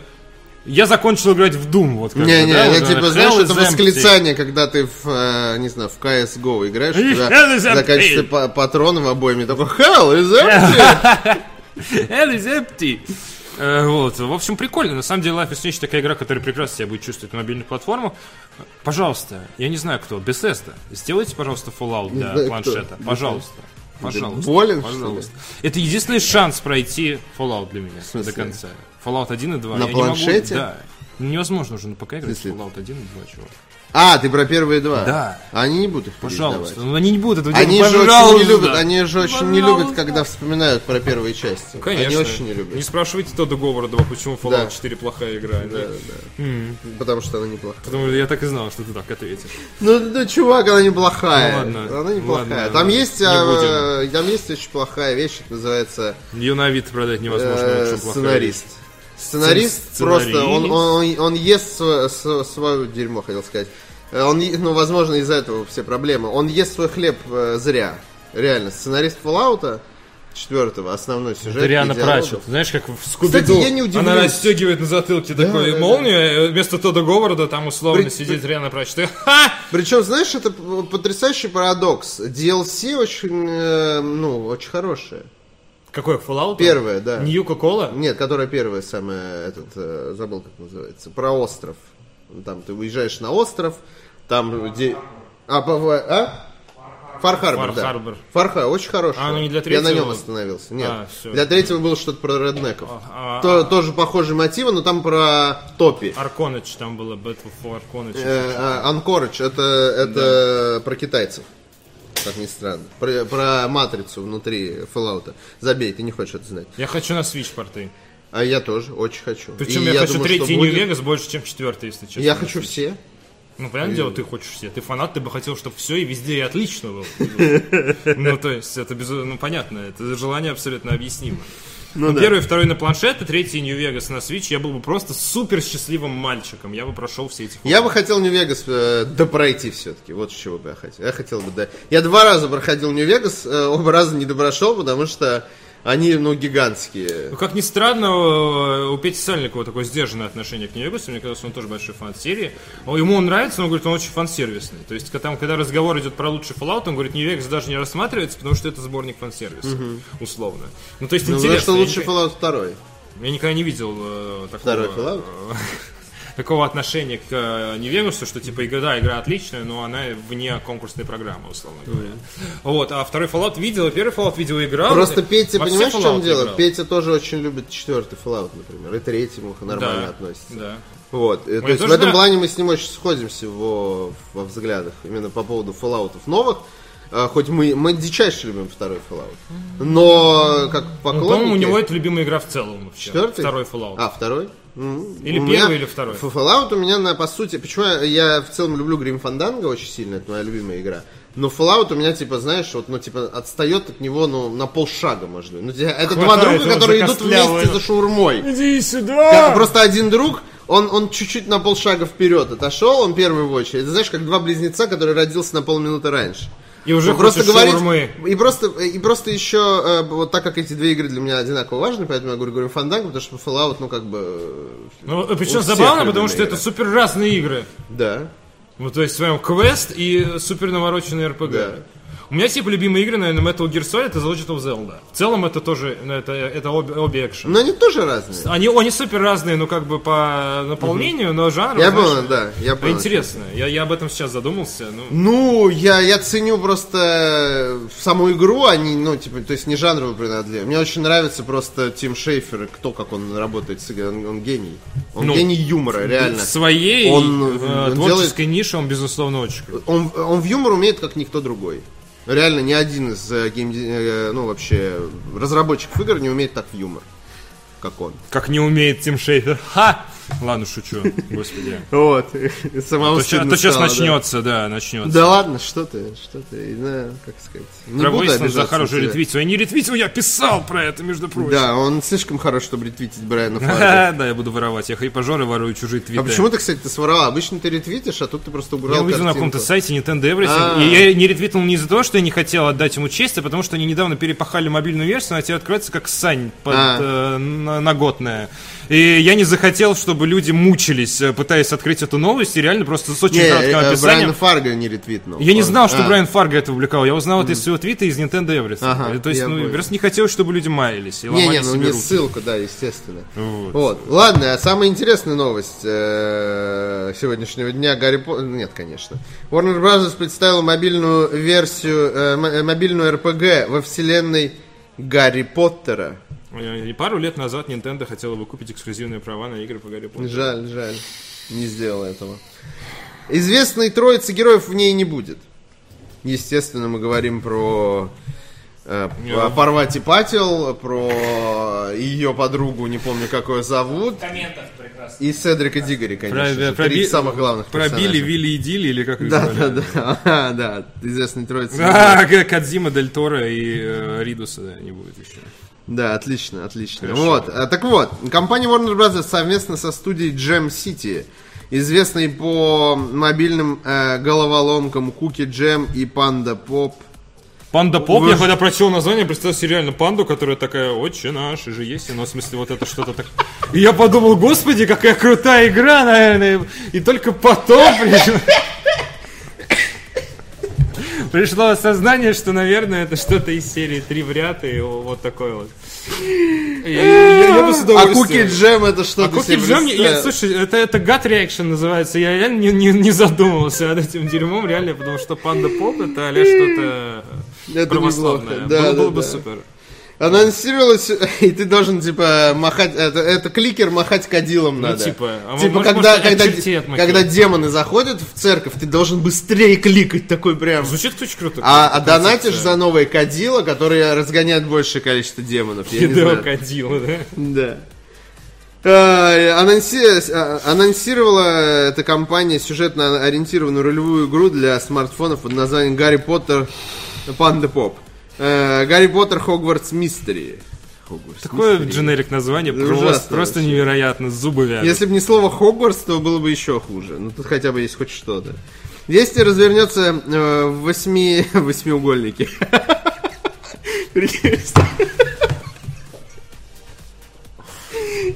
Я закончил играть в Doom, вот как бы, Не-не, да, это вот, типа, знаешь, это восклицание, когда ты в, э, не знаю, в CSGO играешь, (laughs) когда is empty. заканчиваются па- патроны в обойме, такой Hell is empty! (laughs) Hell is empty. Э, Вот, в общем, прикольно. На самом деле, Life is Strange такая игра, которая прекрасно себя будет чувствовать на мобильных платформах. Пожалуйста, я не знаю кто, Bethesda, сделайте, пожалуйста, Fallout для планшета. Пожалуйста. Пожалуйста. болен, пожалуйста. Это единственный шанс пройти Fallout для меня до конца. Fallout 1 и 2. На я не могу- планшете? да. Невозможно уже на ПК играть? Fallout 1 и 2, чувак. А, ты про первые два? Да. Они не будут их Пожалуйста. Ну, они не будут этого Они делать. же очень не Пожалуйста. любят, они же очень не любят, Пожалуйста. когда вспоминают про первые части. Конечно. Они очень не любят. Не спрашивайте Тодда Говарда, почему Fallout Да. 4 плохая игра. Да, да. Потому что она неплохая. Потому что я так и знал, что ты так ответишь. Ну, да, чувак, она неплохая. Ну, ладно. Она неплохая. Ладно, там ладно. есть, Не а, там есть очень плохая вещь, это называется Ее на вид продать невозможно. э, очень плохая сценарист. Сценарист просто, он, он, он ест сво- сво- свое дерьмо, хотел сказать. Он, ну, возможно, из-за этого все проблемы. Он ест свой хлеб э, зря. Реально, сценарист Fallout четвертого, основной сюжет. Это. Прачет. Знаешь, как в Скуби Кстати, я не удивлюсь. Она расстегивает на затылке такой да, молнию, э, вместо Тодда Говарда там условно При- сидит Риана Прачет. (laughs) Причем, знаешь, это потрясающий парадокс. DLC очень, э, ну, очень хорошее. Какой Fallout? Первое, да. Нью Кола? Нет, которая первая самая, этот, э, забыл, как называется, про остров. Там ты уезжаешь на остров, там где... А, а? Фар Харбор, Фар да. Харбор. Фар очень хороший. А, ну не для Я на третьего? нем остановился. Нет. А, всё. Для третьего было что-то про реднеков. а, То- тоже похожие мотивы, но там про топи. Арконыч там было, Battle for Арконыч. Э, а, Анкоридж, это, это про китайцев. Как ни странно. Про, про матрицу внутри Fallout. Забей, ты не хочешь это знать. Я хочу на Switch порты. А я тоже, очень хочу. Причем И я, хочу думаю, третий. Vegas больше, чем четвертый, если честно. Я хочу все. Ну, понятное дело, ты хочешь все. Ты фанат, ты бы хотел, чтобы все и везде и отлично было. (laughs) Ну, то есть, это без... Ну, понятно, это желание абсолютно объяснимо. Ну, да. Первый второй на планшет, и третий New Vegas на Switch, я был бы просто супер счастливым мальчиком. Я бы прошел все эти Я бы хотел Нью-Вегас э, допройти все-таки. Вот чего бы я хотел. Я хотел бы, да. Я два раза проходил Нью-Вегас, э, оба раза не допрошел, потому что они, ну, гигантские. Ну, как ни странно, э, у Пети Сальникова такое сдержанное отношение к Нью-Вегасу. Мне кажется, он тоже большой фан серии. Ему он нравится, но он говорит, он очень фан-сервисный. То есть, когда, там, когда разговор идет про лучший Fallout, он говорит, Нью-Вегас даже не рассматривается, потому что это сборник фан-сервиса, условно. Ну, то есть, Ну, потому интересно. что я лучше никогда- Fallout 2. Я никогда не видел э, такого, Второй Fallout? (laughs) э, такого отношения к э, Нью-Вегасу, что типа игра, да, игра отличная, но она вне конкурсной программы, условно говоря. Вот, а второй Fallout видел, и первый Fallout видел и играл. Просто Петя, понимаешь, в чем Fallout дело? играл. Петя тоже очень любит четвертый Fallout, например. И третьему нормально Да, относится. Да. Вот. И, То я есть в этом да. плане мы с ним очень сходимся во, во взглядах. Именно по поводу Fallout'ов новых. А, Хоть мы, мы дичайше любим второй Fallout. Но как Ну, поклонники... по-моему, у него это любимая игра в целом вообще. Четвертый? Второй Fallout. А, второй? Или У первый, меня- или второй. Fallout у меня, на, по сути, почему я, я в целом люблю Grim Fandango очень сильно, это моя любимая игра. Но Fallout у меня, типа, знаешь, вот, ну, типа, отстает от него, ну, на полшага, может быть. Ну, это два друга, которые идут вместе за шаурмой. Иди сюда! Как- Просто один друг, он, он чуть-чуть на полшага вперед отошел, он первый в очередь. Это, знаешь, как два близнеца, которые родился на полминуты раньше. И уже Ну, просто говорить, шаурмы. и просто, и просто еще, э, вот так как эти две игры для меня одинаково важны, поэтому я говорю, говорю Фанданго, потому что Fallout, ну, как бы... э, Ну, причем забавно, потому что это игра. супер разные игры. Да. Вот, то есть, с вами квест и супер навороченный РПГ. Да. У меня типа любимые игры, наверное, Metal Gear Solid и Legend of Zelda. В целом это тоже, ну, это, это обе, обе экшен. Но они тоже разные. Они, они супер разные, ну как бы по наполнению, но жанр. Я знаешь, понял, да, я понял. Интересно. Я, я об этом сейчас задумался. Ну, Ну, я, я ценю просто саму игру, а не, ну, типа, то есть не жанровую принадлежность. Мне очень нравится просто Тим Шейфер, кто, как он работает с игрой, он, он гений. Он Ну, гений юмора, реально. в своей Он, э, он творческой нише он, безусловно, очень крут. Он, он в юмор умеет, как никто другой. Реально, ни один из э, game, э, ну, вообще, разработчиков игр не умеет так в юмор, как он. Как не умеет Тим Шейфер. Ха! Ладно, шучу, господи. Вот. А Самому а то сейчас начнется, да, начнется. Да ладно, что ты, что ты, как сказать. Не Про обижаться Захар на уже ретвитил. Я не ретвитил, я писал про это, между прочим. Да, он слишком хорош, чтобы ретвитить Брайана (laughs) Фарга. Ха, Да, я буду воровать. Я хайпажоры ворую чужие твиты. А почему ты, кстати, ты своровал? Обычно ты ретвитишь, а тут ты просто убрал Я увидел на каком-то сайте Nintendo Everything, А. и я не ретвитнул не из-за того, что я не хотел отдать ему честь, а потому что они недавно перепахали мобильную версию, она тебе откроется как сань под, А. э, на- наготная. И я не захотел, чтобы люди мучились, э, пытаясь открыть эту новость, и реально просто с очень Не, кратким э, описанием. Брайана Фарга не ретвитнул. Я не знал, что а. Брайан Фарго это публиковал. Я узнал это из своего твита из Nintendo Everything. Ага, То есть, ну, понял. просто не хотелось, чтобы люди маялись и ломали Не-не, ну себе не руки. ссылку, да, естественно. Вот. Вот. Ладно, а самая интересная новость э, сегодняшнего дня Гарри Поттер... Нет, конечно. Warner Bros. представила мобильную версию, э, э, мобильную РПГ во вселенной Гарри Поттера. И пару лет назад Nintendo хотела бы купить эксклюзивные права на игры по Гарри Поттеру. Жаль, жаль. Не сделал этого. Известной троицы героев в ней не будет. Естественно, мы говорим про э, Я- Парвати Патил, про ее подругу, не помню, как ее зовут, прекрасно. и Седрика Дигори, конечно Про, же. про Три Би- самых главных Про Билли. Вилли и Дилли, или как их Да, звали? да, да, (laughs) А, да, известной троицы. А, Кадзима, Дель Торо и э, Ридуса да, не будет еще. Да, отлично, отлично. Хорошо. Вот, а, так вот, компания Warner Bros. совместно со студией Jam City, известной по мобильным э, головоломкам Cookie Jam и Panda Pop, Панда Поп, Вы я когда прочел название, представил себе реально панду, которая такая, отче наш, и же есть, ну, в смысле, вот это что-то так... И я подумал, господи, какая крутая игра, наверное, и только потом пришло... Пришло осознание, что, наверное, это что-то из серии «Три в ряд» и вот такой вот. Я, я- я бы с А Cookie Jam это что А я- представил? слушай, это, это gut reaction называется. Я реально не, задумывался над этим дерьмом, реально, потому что Панда Поп это а что-то православное. было, бы супер. Анонсировалось, (laughs) и ты должен, типа, махать, это, это кликер махать кадилом Ну, надо. типа, а Типа, может, когда, может, когда, когда демоны заходят в церковь, ты должен быстрее кликать такой прям. Звучит очень круто. А, а донатишь за новые кадила, которые разгоняют большее количество демонов. Я не знаю. Кадило, да? Да. А, анонси- а, Анонсировала эта компания сюжетно ориентированную ролевую игру для смартфонов под названием Гарри Поттер Панда Поп. Э, Гарри Поттер Хогвартс Мистери. Хогвартс Такое Мистери. дженерик название, просто, ужасно просто вообще. невероятно, зубы вянут. Если бы не слово Хогвартс, то было бы еще хуже. Ну тут хотя бы есть хоть что-то. Действие развернется э, в восьми... (laughs) восьмиугольнике. (laughs)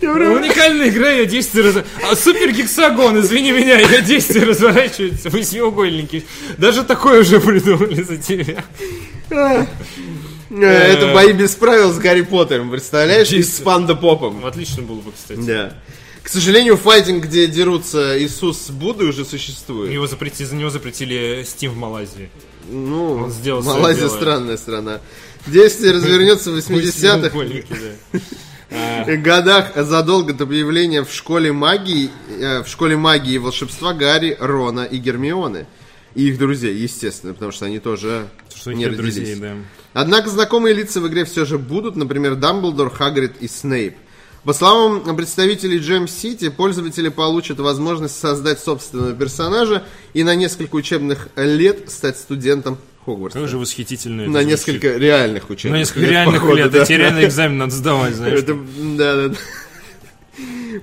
Я прям- Уникальная игра, ее действие раз... А супер гексагон, извини меня, ее действие (laughs) разворачивается в восьмиугольники. Даже такое уже придумали за тебя. Э, Это бои без правил с Гарри Поттером, представляешь? И с Панда Попом. Отлично было бы, кстати. Да. К сожалению, файтинг, где дерутся Иисус с Буддой, уже существует. Его запретили, за него запретили Steam в Малайзии. Ну, Он сделал Малайзия странная страна. Действие развернется в 80-х Восьмиугольники, да. (laughs) годах задолго до появления в школе магии, э, в школе магии и волшебства Гарри, Рона и Гермионы. И их друзей, естественно, потому что они тоже Что не родились. друзей, да. Однако знакомые лица в игре все же будут, например, Дамблдор, Хагрид и Снейп. По словам представителей Джем Сити, пользователи получат возможность создать собственного персонажа и на несколько учебных лет стать студентом Хогвартса. Как же восхитительно это На звучит. несколько реальных учебных На несколько реальных походу, лет. да. Эти реальный экзамен надо сдавать, (laughs) знаешь. Да, да, да.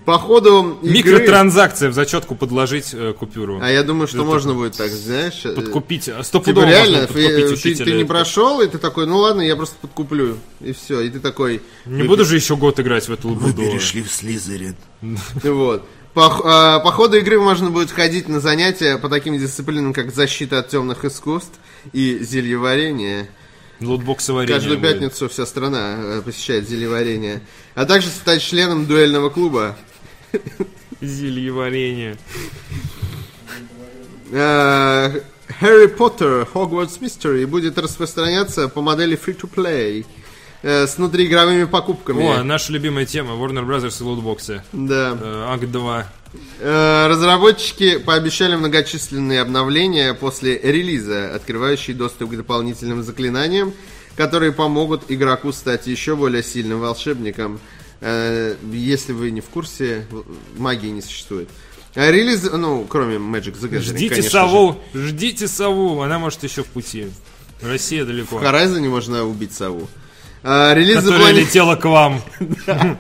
По ходу игры... Микротранзакция в зачетку подложить э, купюру. А я думаю, что можно будет так, знаешь... э, Подкупить. а, Типа Стопудово реально, можно подкупить ты, ты- ты не прошел, и ты такой, ну ладно, я просто подкуплю. И все, и ты такой... Не буду же еще год играть в эту лабуду. в Слизерин. (laughs) Вот. По, а, по ходу игры можно будет ходить на занятия по таким дисциплинам, как защита от темных искусств и зельеварение. Лутбоксоварение Каждую будет. пятницу вся страна э, посещает зельеварение. А также стать членом дуэльного клуба. Зельеварение. Э, Harry Potter Hogwarts Mystery будет распространяться по модели free-to-play э, с внутриигровыми покупками. О, наша любимая тема. Warner Brothers и лутбоксы. Да. Акт 2. Э, Разработчики пообещали многочисленные обновления после релиза, открывающие доступ к дополнительным заклинаниям, которые помогут игроку стать еще более сильным волшебником. Э, Если вы не в курсе, магии не существует. А Релиз, ну, кроме Magic the Gathering, Ждите конечно же. сову, ждите сову, она может еще в пути. Россия далеко. В Horizon можно убить сову. А, Релиз Которая заплани- летела к вам. (laughs)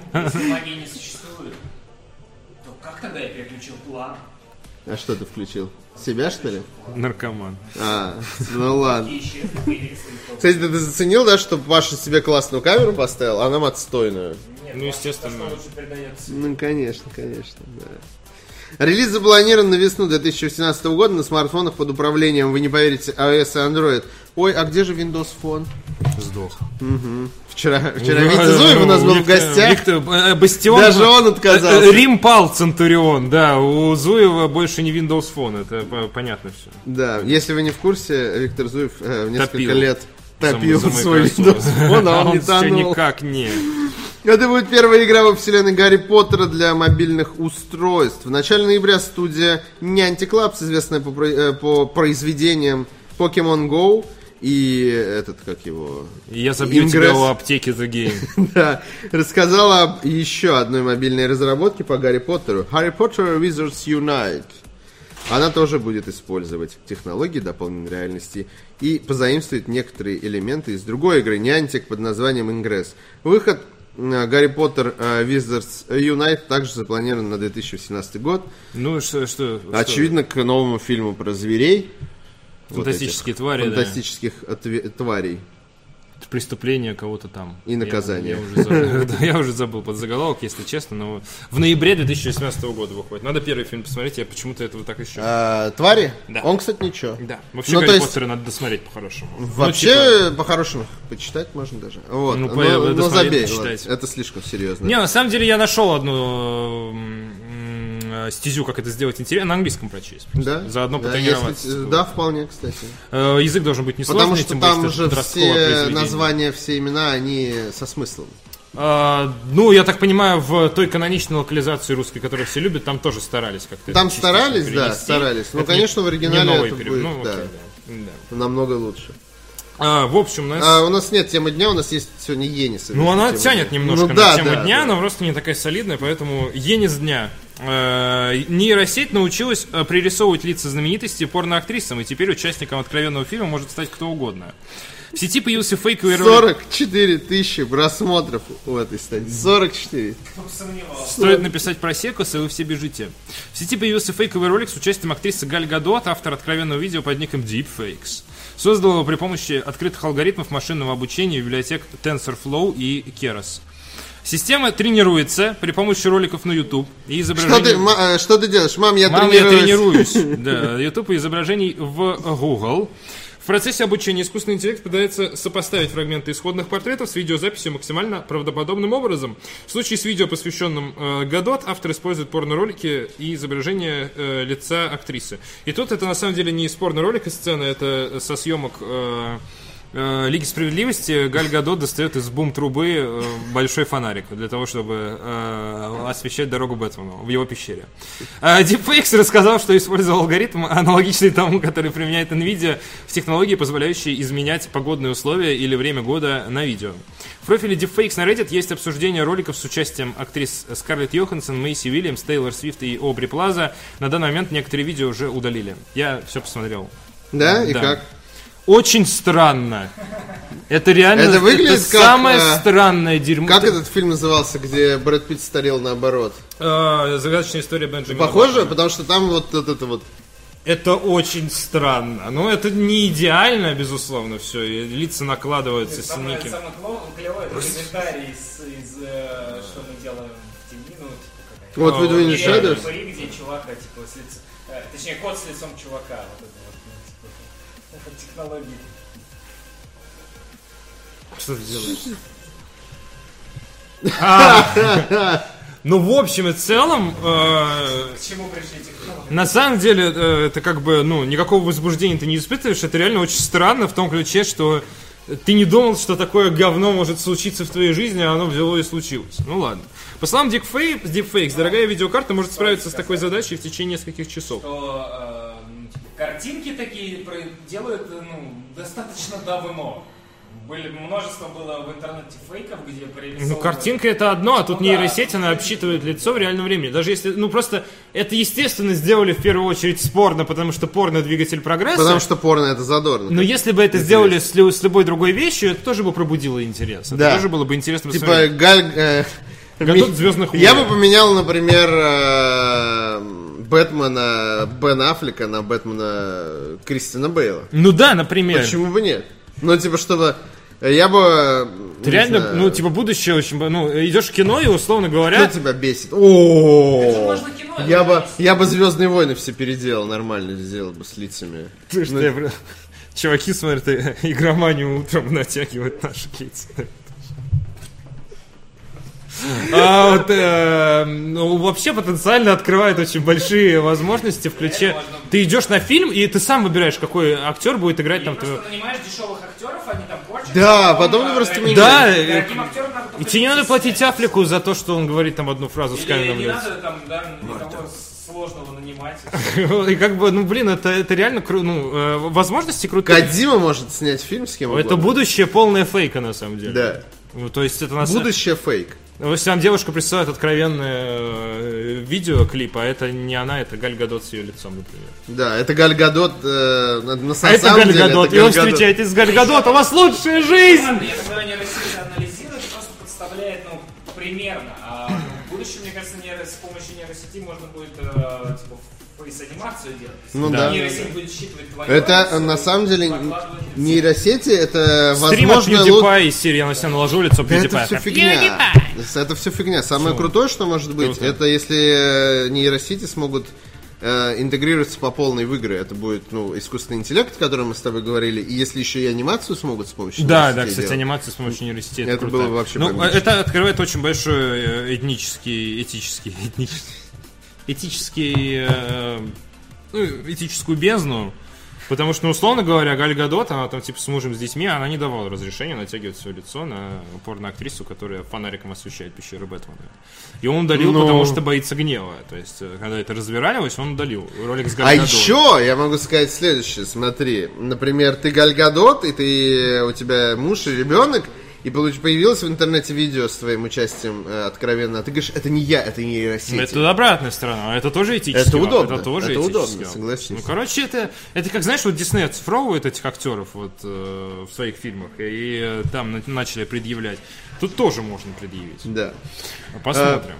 тогда я переключил план? А что ты включил? Себя, что ли? Наркоман. А, ну ладно. Кстати, ты заценил, да, что Паша себе классную камеру поставил, а нам отстойную? Нет, Ну, естественно. Ну, конечно, конечно, да. Релиз запланирован на весну 2018 года на смартфонах под управлением, вы не поверите, iOS и Android. Ой, а где же Windows Phone? Сдох. Вчера, (laughs) вчера Витя Зуев у нас был в гостях. Виктор, э, Бастион. Даже он отказался. Э, э, Рим пал Центурион, да. У Зуева больше не Windows Phone, это по- понятно все. Да, если вы не в курсе, Виктор Зуев э, несколько Топил. лет топил свой. Windows Phone, а он (laughs) не тонул. никак не. Это будет первая игра во вселенной Гарри Поттера для мобильных устройств. В начале ноября студия Niantic Labs, известная по, э, по произведениям Pokemon Go и этот, как его... Я забью Ингресс. тебя у аптеки The (laughs) Game. Да, рассказала об еще одной мобильной разработке по Гарри Поттеру. Harry Potter Wizards Unite. Она тоже будет использовать технологии дополненной реальности и позаимствует некоторые элементы из другой игры Niantic под названием Ingress. Выход Гарри Поттер э, Wizards Unite также запланирован на 2018 год. Ну, что, что? что? Очевидно, к новому фильму про зверей. Вот Фантастические этих твари, да. Фантастических отве- тварей. Преступление кого-то там. И наказание. (laughs) Я, уже забыл, под заголовок, если честно, но в ноябре 2018 года выходит. Надо первый фильм посмотреть, я почему-то этого так еще... А, твари? Да. Он, кстати, ничего. Да, вообще Ну, Гарри Поттера надо досмотреть по-хорошему. Вообще, Ну, типа, по-хорошему, почитать можно даже. Вот. Ну, Ну, забей, это слишком серьезно. Не, на самом деле я нашел одну м, стезю, как это сделать интересно, на английском прочесть. Да? Заодно да, потренироваться. если- да, вполне, кстати. Э, Язык должен быть несложный, Потому что тем более, там это же все названия, все имена, они со смыслом. А, ну, я так понимаю, в той каноничной локализации русской, которую все любят, там тоже старались как-то. Там старались, да, перенести. старались. Ну, Это конечно, не- в оригинале не новый это перевод. будет, Ну, да. окей, да. Да. Намного лучше. А, в общем, у нас... А у нас нет темы дня, у нас есть сегодня Енис. Ну, она тянет немножко Ну, на да, тему да, дня, да. но просто не такая солидная, поэтому Енис дня. Э, Нейросеть научилась э, пририсовывать лица знаменитостей порноактрисам, и теперь участником откровенного фильма может стать кто угодно. В сети появился фейковый ролик. 44 тысячи просмотров у этой статьи. 44. Кто бы сомневался. Стоит написать про Секус, и вы все бежите. В сети появился фейковый ролик с участием актрисы Галь Гадот, автор откровенного видео под ником Deepfakes. Создал его при помощи открытых алгоритмов машинного обучения библиотек TensorFlow и Keras. Система тренируется при помощи роликов на YouTube и Что изображений... ты, ма- э, что ты делаешь? Мам, я Мам, я тренируюсь. тренируюсь. (laughs) Да, YouTube и изображений в Google. В процессе обучения искусственный интеллект пытается сопоставить фрагменты исходных портретов с видеозаписью максимально правдоподобным образом. В случае с видео, посвященным э, Гадот, автор использует порно-ролики и изображение э, лица актрисы. И тут это на самом деле не из порно-ролика сцена, это со съемок э, Лиги Справедливости Галь Гадот достает из бум-трубы э, большой фонарик для того, чтобы э, освещать дорогу Бэтмену в его пещере. Deepfakes рассказал, что использовал алгоритм, аналогичный тому, который применяет NVIDIA в технологии, позволяющей изменять погодные условия или время года на видео. В профиле Deepfakes на Reddit есть обсуждение роликов с участием актрис Скарлетт Йоханссон, Мэйси Уильямс, Тейлор Свифт и Обри Плаза. На данный момент некоторые видео уже удалили. Я все посмотрел. Да? И Да. как? Очень странно. Это реально Это выглядит это как, самое э, странное дерьмо. Как Это- этот фильм назывался, где Брэд Питт старел наоборот? Э, загадочная история Бенджамина. Похоже, Баттона. потому что там вот, вот это вот... Это очень странно. Но это не идеально, безусловно, все. И лица накладываются, Самое, синяки. самое кло- клевое, это комментарий из, из, э, что мы делаем в тени, ну, типа, какая-то Вот нереально. Shadows? Пари, где чувака, типа, с лицом, э, точнее, кот с лицом чувака, вот это типа, технологии. Что ты делаешь? А, (laughs) Ну, в общем и целом, э, К чему пришли технологии? на самом деле, э, это как бы, ну, никакого возбуждения ты не испытываешь. Это реально очень странно в том ключе, что ты не думал, что такое говно может случиться в твоей жизни, а оно взяло и случилось. Ну ладно. По словам Deepfakes, Deepfakes, дорогая видеокарта может справиться с такой задачей в течение нескольких часов. Что э, картинки такие делают, э, ну, достаточно давно. Были множество было в интернете фейков, где Ну, прорисовывали- картинка это одно, а тут Ну да. нейросеть, она обсчитывает лицо в реальном времени. Даже если, ну просто, это естественно сделали в первую очередь с порно, потому что порно двигатель прогресса. Потому что порно это задорно. Но если бы это сделали с, с любой другой вещью, это тоже бы пробудило интерес. Это Да. тоже было бы интересно Типа посмотреть. Галь... э, ми- «Звездных Я войн». бы поменял, например, э, Бэтмена Бен Аффлека на Бэтмена Кристина Бейла. Ну да, например. Почему бы нет? Ну, типа, чтобы... Я бы... э, Ты реально, знаю, ну, типа, будущее очень... Ну, идешь в кино и, условно Кто говоря... тебя бесит? О, я бы, я бы Звездные войны все переделал, нормально сделал бы с лицами. Слышь, Ну, я (laughs) Чуваки смотрят э, игроманию утром натягивают наши лица. (laughs) А вот, э, ну, вообще потенциально открывает очень большие возможности в ключе. Это. Ты идешь на фильм, и ты сам выбираешь, какой актер будет играть И там. просто твоего- нанимаешь дешевых актеров, они там порчат. Да, потом ты просто Да, И тебе не надо платить. Афлику за то, что он говорит там одну фразу с каменным не надо там, да, никого сложного нанимать. (laughs) И как бы, ну блин, это, это реально кру- ну, э, возможности крутые. Кадима может снять фильм с кем Это угодно. будущее полное фейка на самом деле. Да. Ну, то есть это на самом Будущее фейк. Ну, Если нам девушка присылает откровенное э, видеоклип, а это не она, это Галь Гадот с ее лицом, например. Да, это Галь Гадот, э, на, на А самом это Галь деле Гадот, это и Галь Гадот. встречаетесь с Галь Гадот, у вас лучшая жизнь! Ладно, я когда нейросеть анализирует, просто подставляет, ну, примерно. А в будущем, мне кажется, нейро- с помощью нейросети можно будет, э, типа, делать. Ну Да. да. Нейросеть будет считывать твое Это на самом деле нейросети, это Стрим возможно... лу- PewDiePie из серии, я на себя наложу лицо это PewDiePie. все фигня. Это все фигня. Самое крутое, что может быть, Круто. это если э, нейросети смогут э, интегрироваться по полной в игры. Это будет, ну, искусственный интеллект, о котором мы с тобой говорили. И если еще и анимацию смогут с помощью Да, да, кстати, делать. анимация с помощью нейросети. Это круто. было бы вообще Ну, бомбично. это открывает очень большой э, этнический, этический, (laughs) этнический, этический, э, ну, этическую бездну. Потому что, ну, условно говоря, Галь Гадот, она там, типа, с мужем, с детьми, она не давала разрешения натягивать свое лицо на порно-актрису, которая фонариком освещает пещеру Бэтмена. И он удалил, Ну. потому что боится гнева. То есть, э, когда это развералилось, он удалил ролик с Галь А еще я могу сказать следующее. Смотри, например, ты Галь Гадот, и ты, у тебя муж и ребенок, и появилось в интернете видео с твоим участием э, откровенно. А ты говоришь, это не я, это нейросети. Это обратная сторона, а это тоже этически. Это удобно, Это тоже это удобно, согласись. Ну, короче, это, это как, знаешь, вот Дисней оцифровывает этих актеров вот э, в своих фильмах, и э, там на- начали предъявлять. Тут тоже можно предъявить. Да. Посмотрим.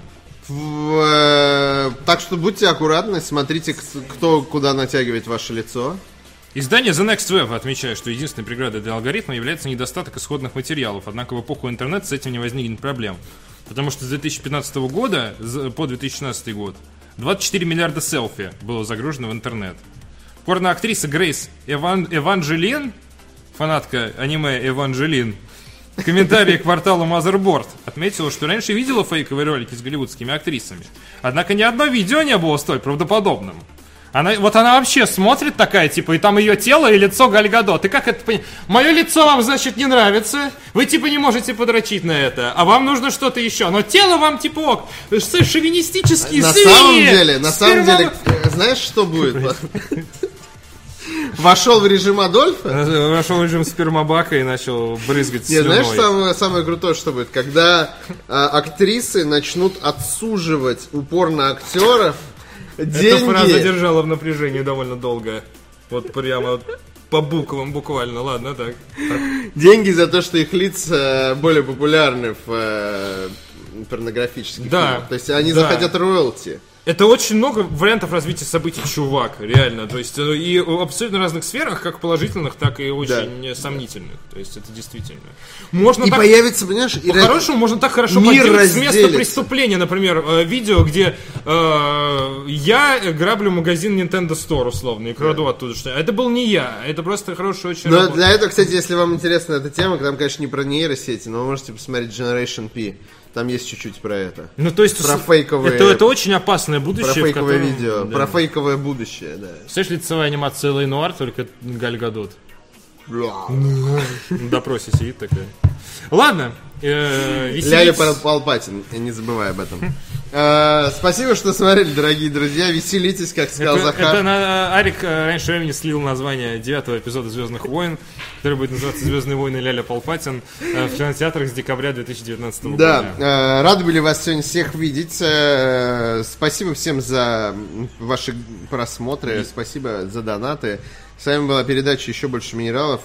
В, э, так что будьте аккуратны, смотрите, кто куда натягивает ваше лицо. Издание The Next Web отмечает, что единственной преградой для алгоритма является недостаток исходных материалов, однако в эпоху интернета с этим не возникнет проблем. Потому что с 2015 года по 2016 год 24 миллиарда селфи было загружено в интернет. Порноактриса Грейс Эван... Эванжелин, фанатка аниме Эванжелин, в комментарии к порталу Motherboard отметила, что раньше видела фейковые ролики с голливудскими актрисами. Однако ни одно видео не было столь правдоподобным. Она, вот она вообще смотрит такая, типа, и там ее тело и лицо Гальгадо. Ты как это понимаешь? Мое лицо вам, значит, не нравится. Вы, типа, не можете подрочить на это. А вам нужно что-то еще. Но тело вам, типа, ок. Шовинистические На свиньи. самом деле, на самом деле, э, знаешь, что будет? (laughs) Вошел в режим Адольфа. Вошел в режим спермобака и начал брызгать Не, слюной. знаешь, самое, самое крутое, что будет? Когда а, актрисы начнут отсуживать упорно актеров Эта фраза деньги. держала в напряжении довольно долго. Вот прямо по буквам буквально. Ладно, так. Деньги за то, что их лица более популярны в э, порнографических Да. фильмах. То есть они Да. захотят роялти. Это очень много вариантов развития событий, чувак, реально. То есть э, и в абсолютно разных сферах, как положительных, так и очень сомнительных. То есть это действительно. Можно И так появится, понимаешь, и По-хорошему, можно так хорошо Мир с места преступления, например, э, видео, где э, я граблю магазин Nintendo Store, условно, и краду оттуда что Это был не я, это просто хороший очень Но работа. для этого, кстати, если вам интересна эта тема, там, конечно, не про нейросети, но вы можете посмотреть Generation P. Там есть чуть-чуть про это. Ну, то есть, Про фейковые- это, это очень опасное Про будущее, в фейковое котором- видео, да. про фейковое будущее, да. Представляешь, лицевая анимация Лей Нуар, только Галь Гадот. На допросе сидит такая. Ладно, э, Ляля. Палпатин, не забывай об этом. Э, Спасибо, что смотрели, дорогие друзья. Веселитесь, как сказал Это, Захар. это на- Арик э, раньше времени слил название девятого эпизода Звездных войн, который будет называться Звездные войны Ляля Палпатин э, в кинотеатрах с декабря 2019 года. Да, э, рады были вас сегодня всех видеть. Э, Спасибо всем за ваши просмотры, спасибо за донаты. С вами была передача «Еще больше минералов».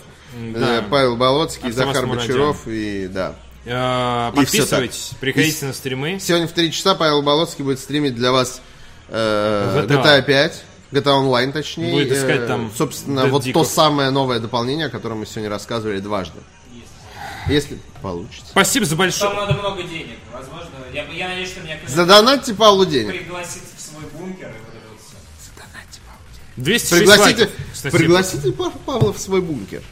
Да. Э, Павел Болоцкий, Захар Асмурадян. Бочаров и да. Э, Подписывайтесь, приходите И на стримы. Сегодня в 3 часа Павел Болоцкий будет стримить для вас э, GTA. GTA 5. GTA Online, точнее. Будет искать Э, там Собственно, Dead вот то Диков. самое новое дополнение, о котором мы сегодня рассказывали дважды. Если получится. Спасибо за Там большое. надо много денег. Возможно, я, я надеюсь, что меня Задонатьте Павлу денег. пригласит в свой бункер и вот это вот все. 206 Пригласите, лайков. Пригласите Па- Павла в свой бункер.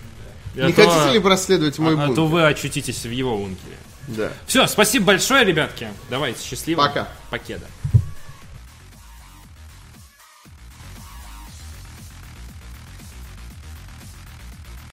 А Не то- хотите ли проследовать мой а, а бункер? то вы очутитесь в его бункере. Да. Все, спасибо большое, ребятки. Давайте, счастливо. Пока. Покеда.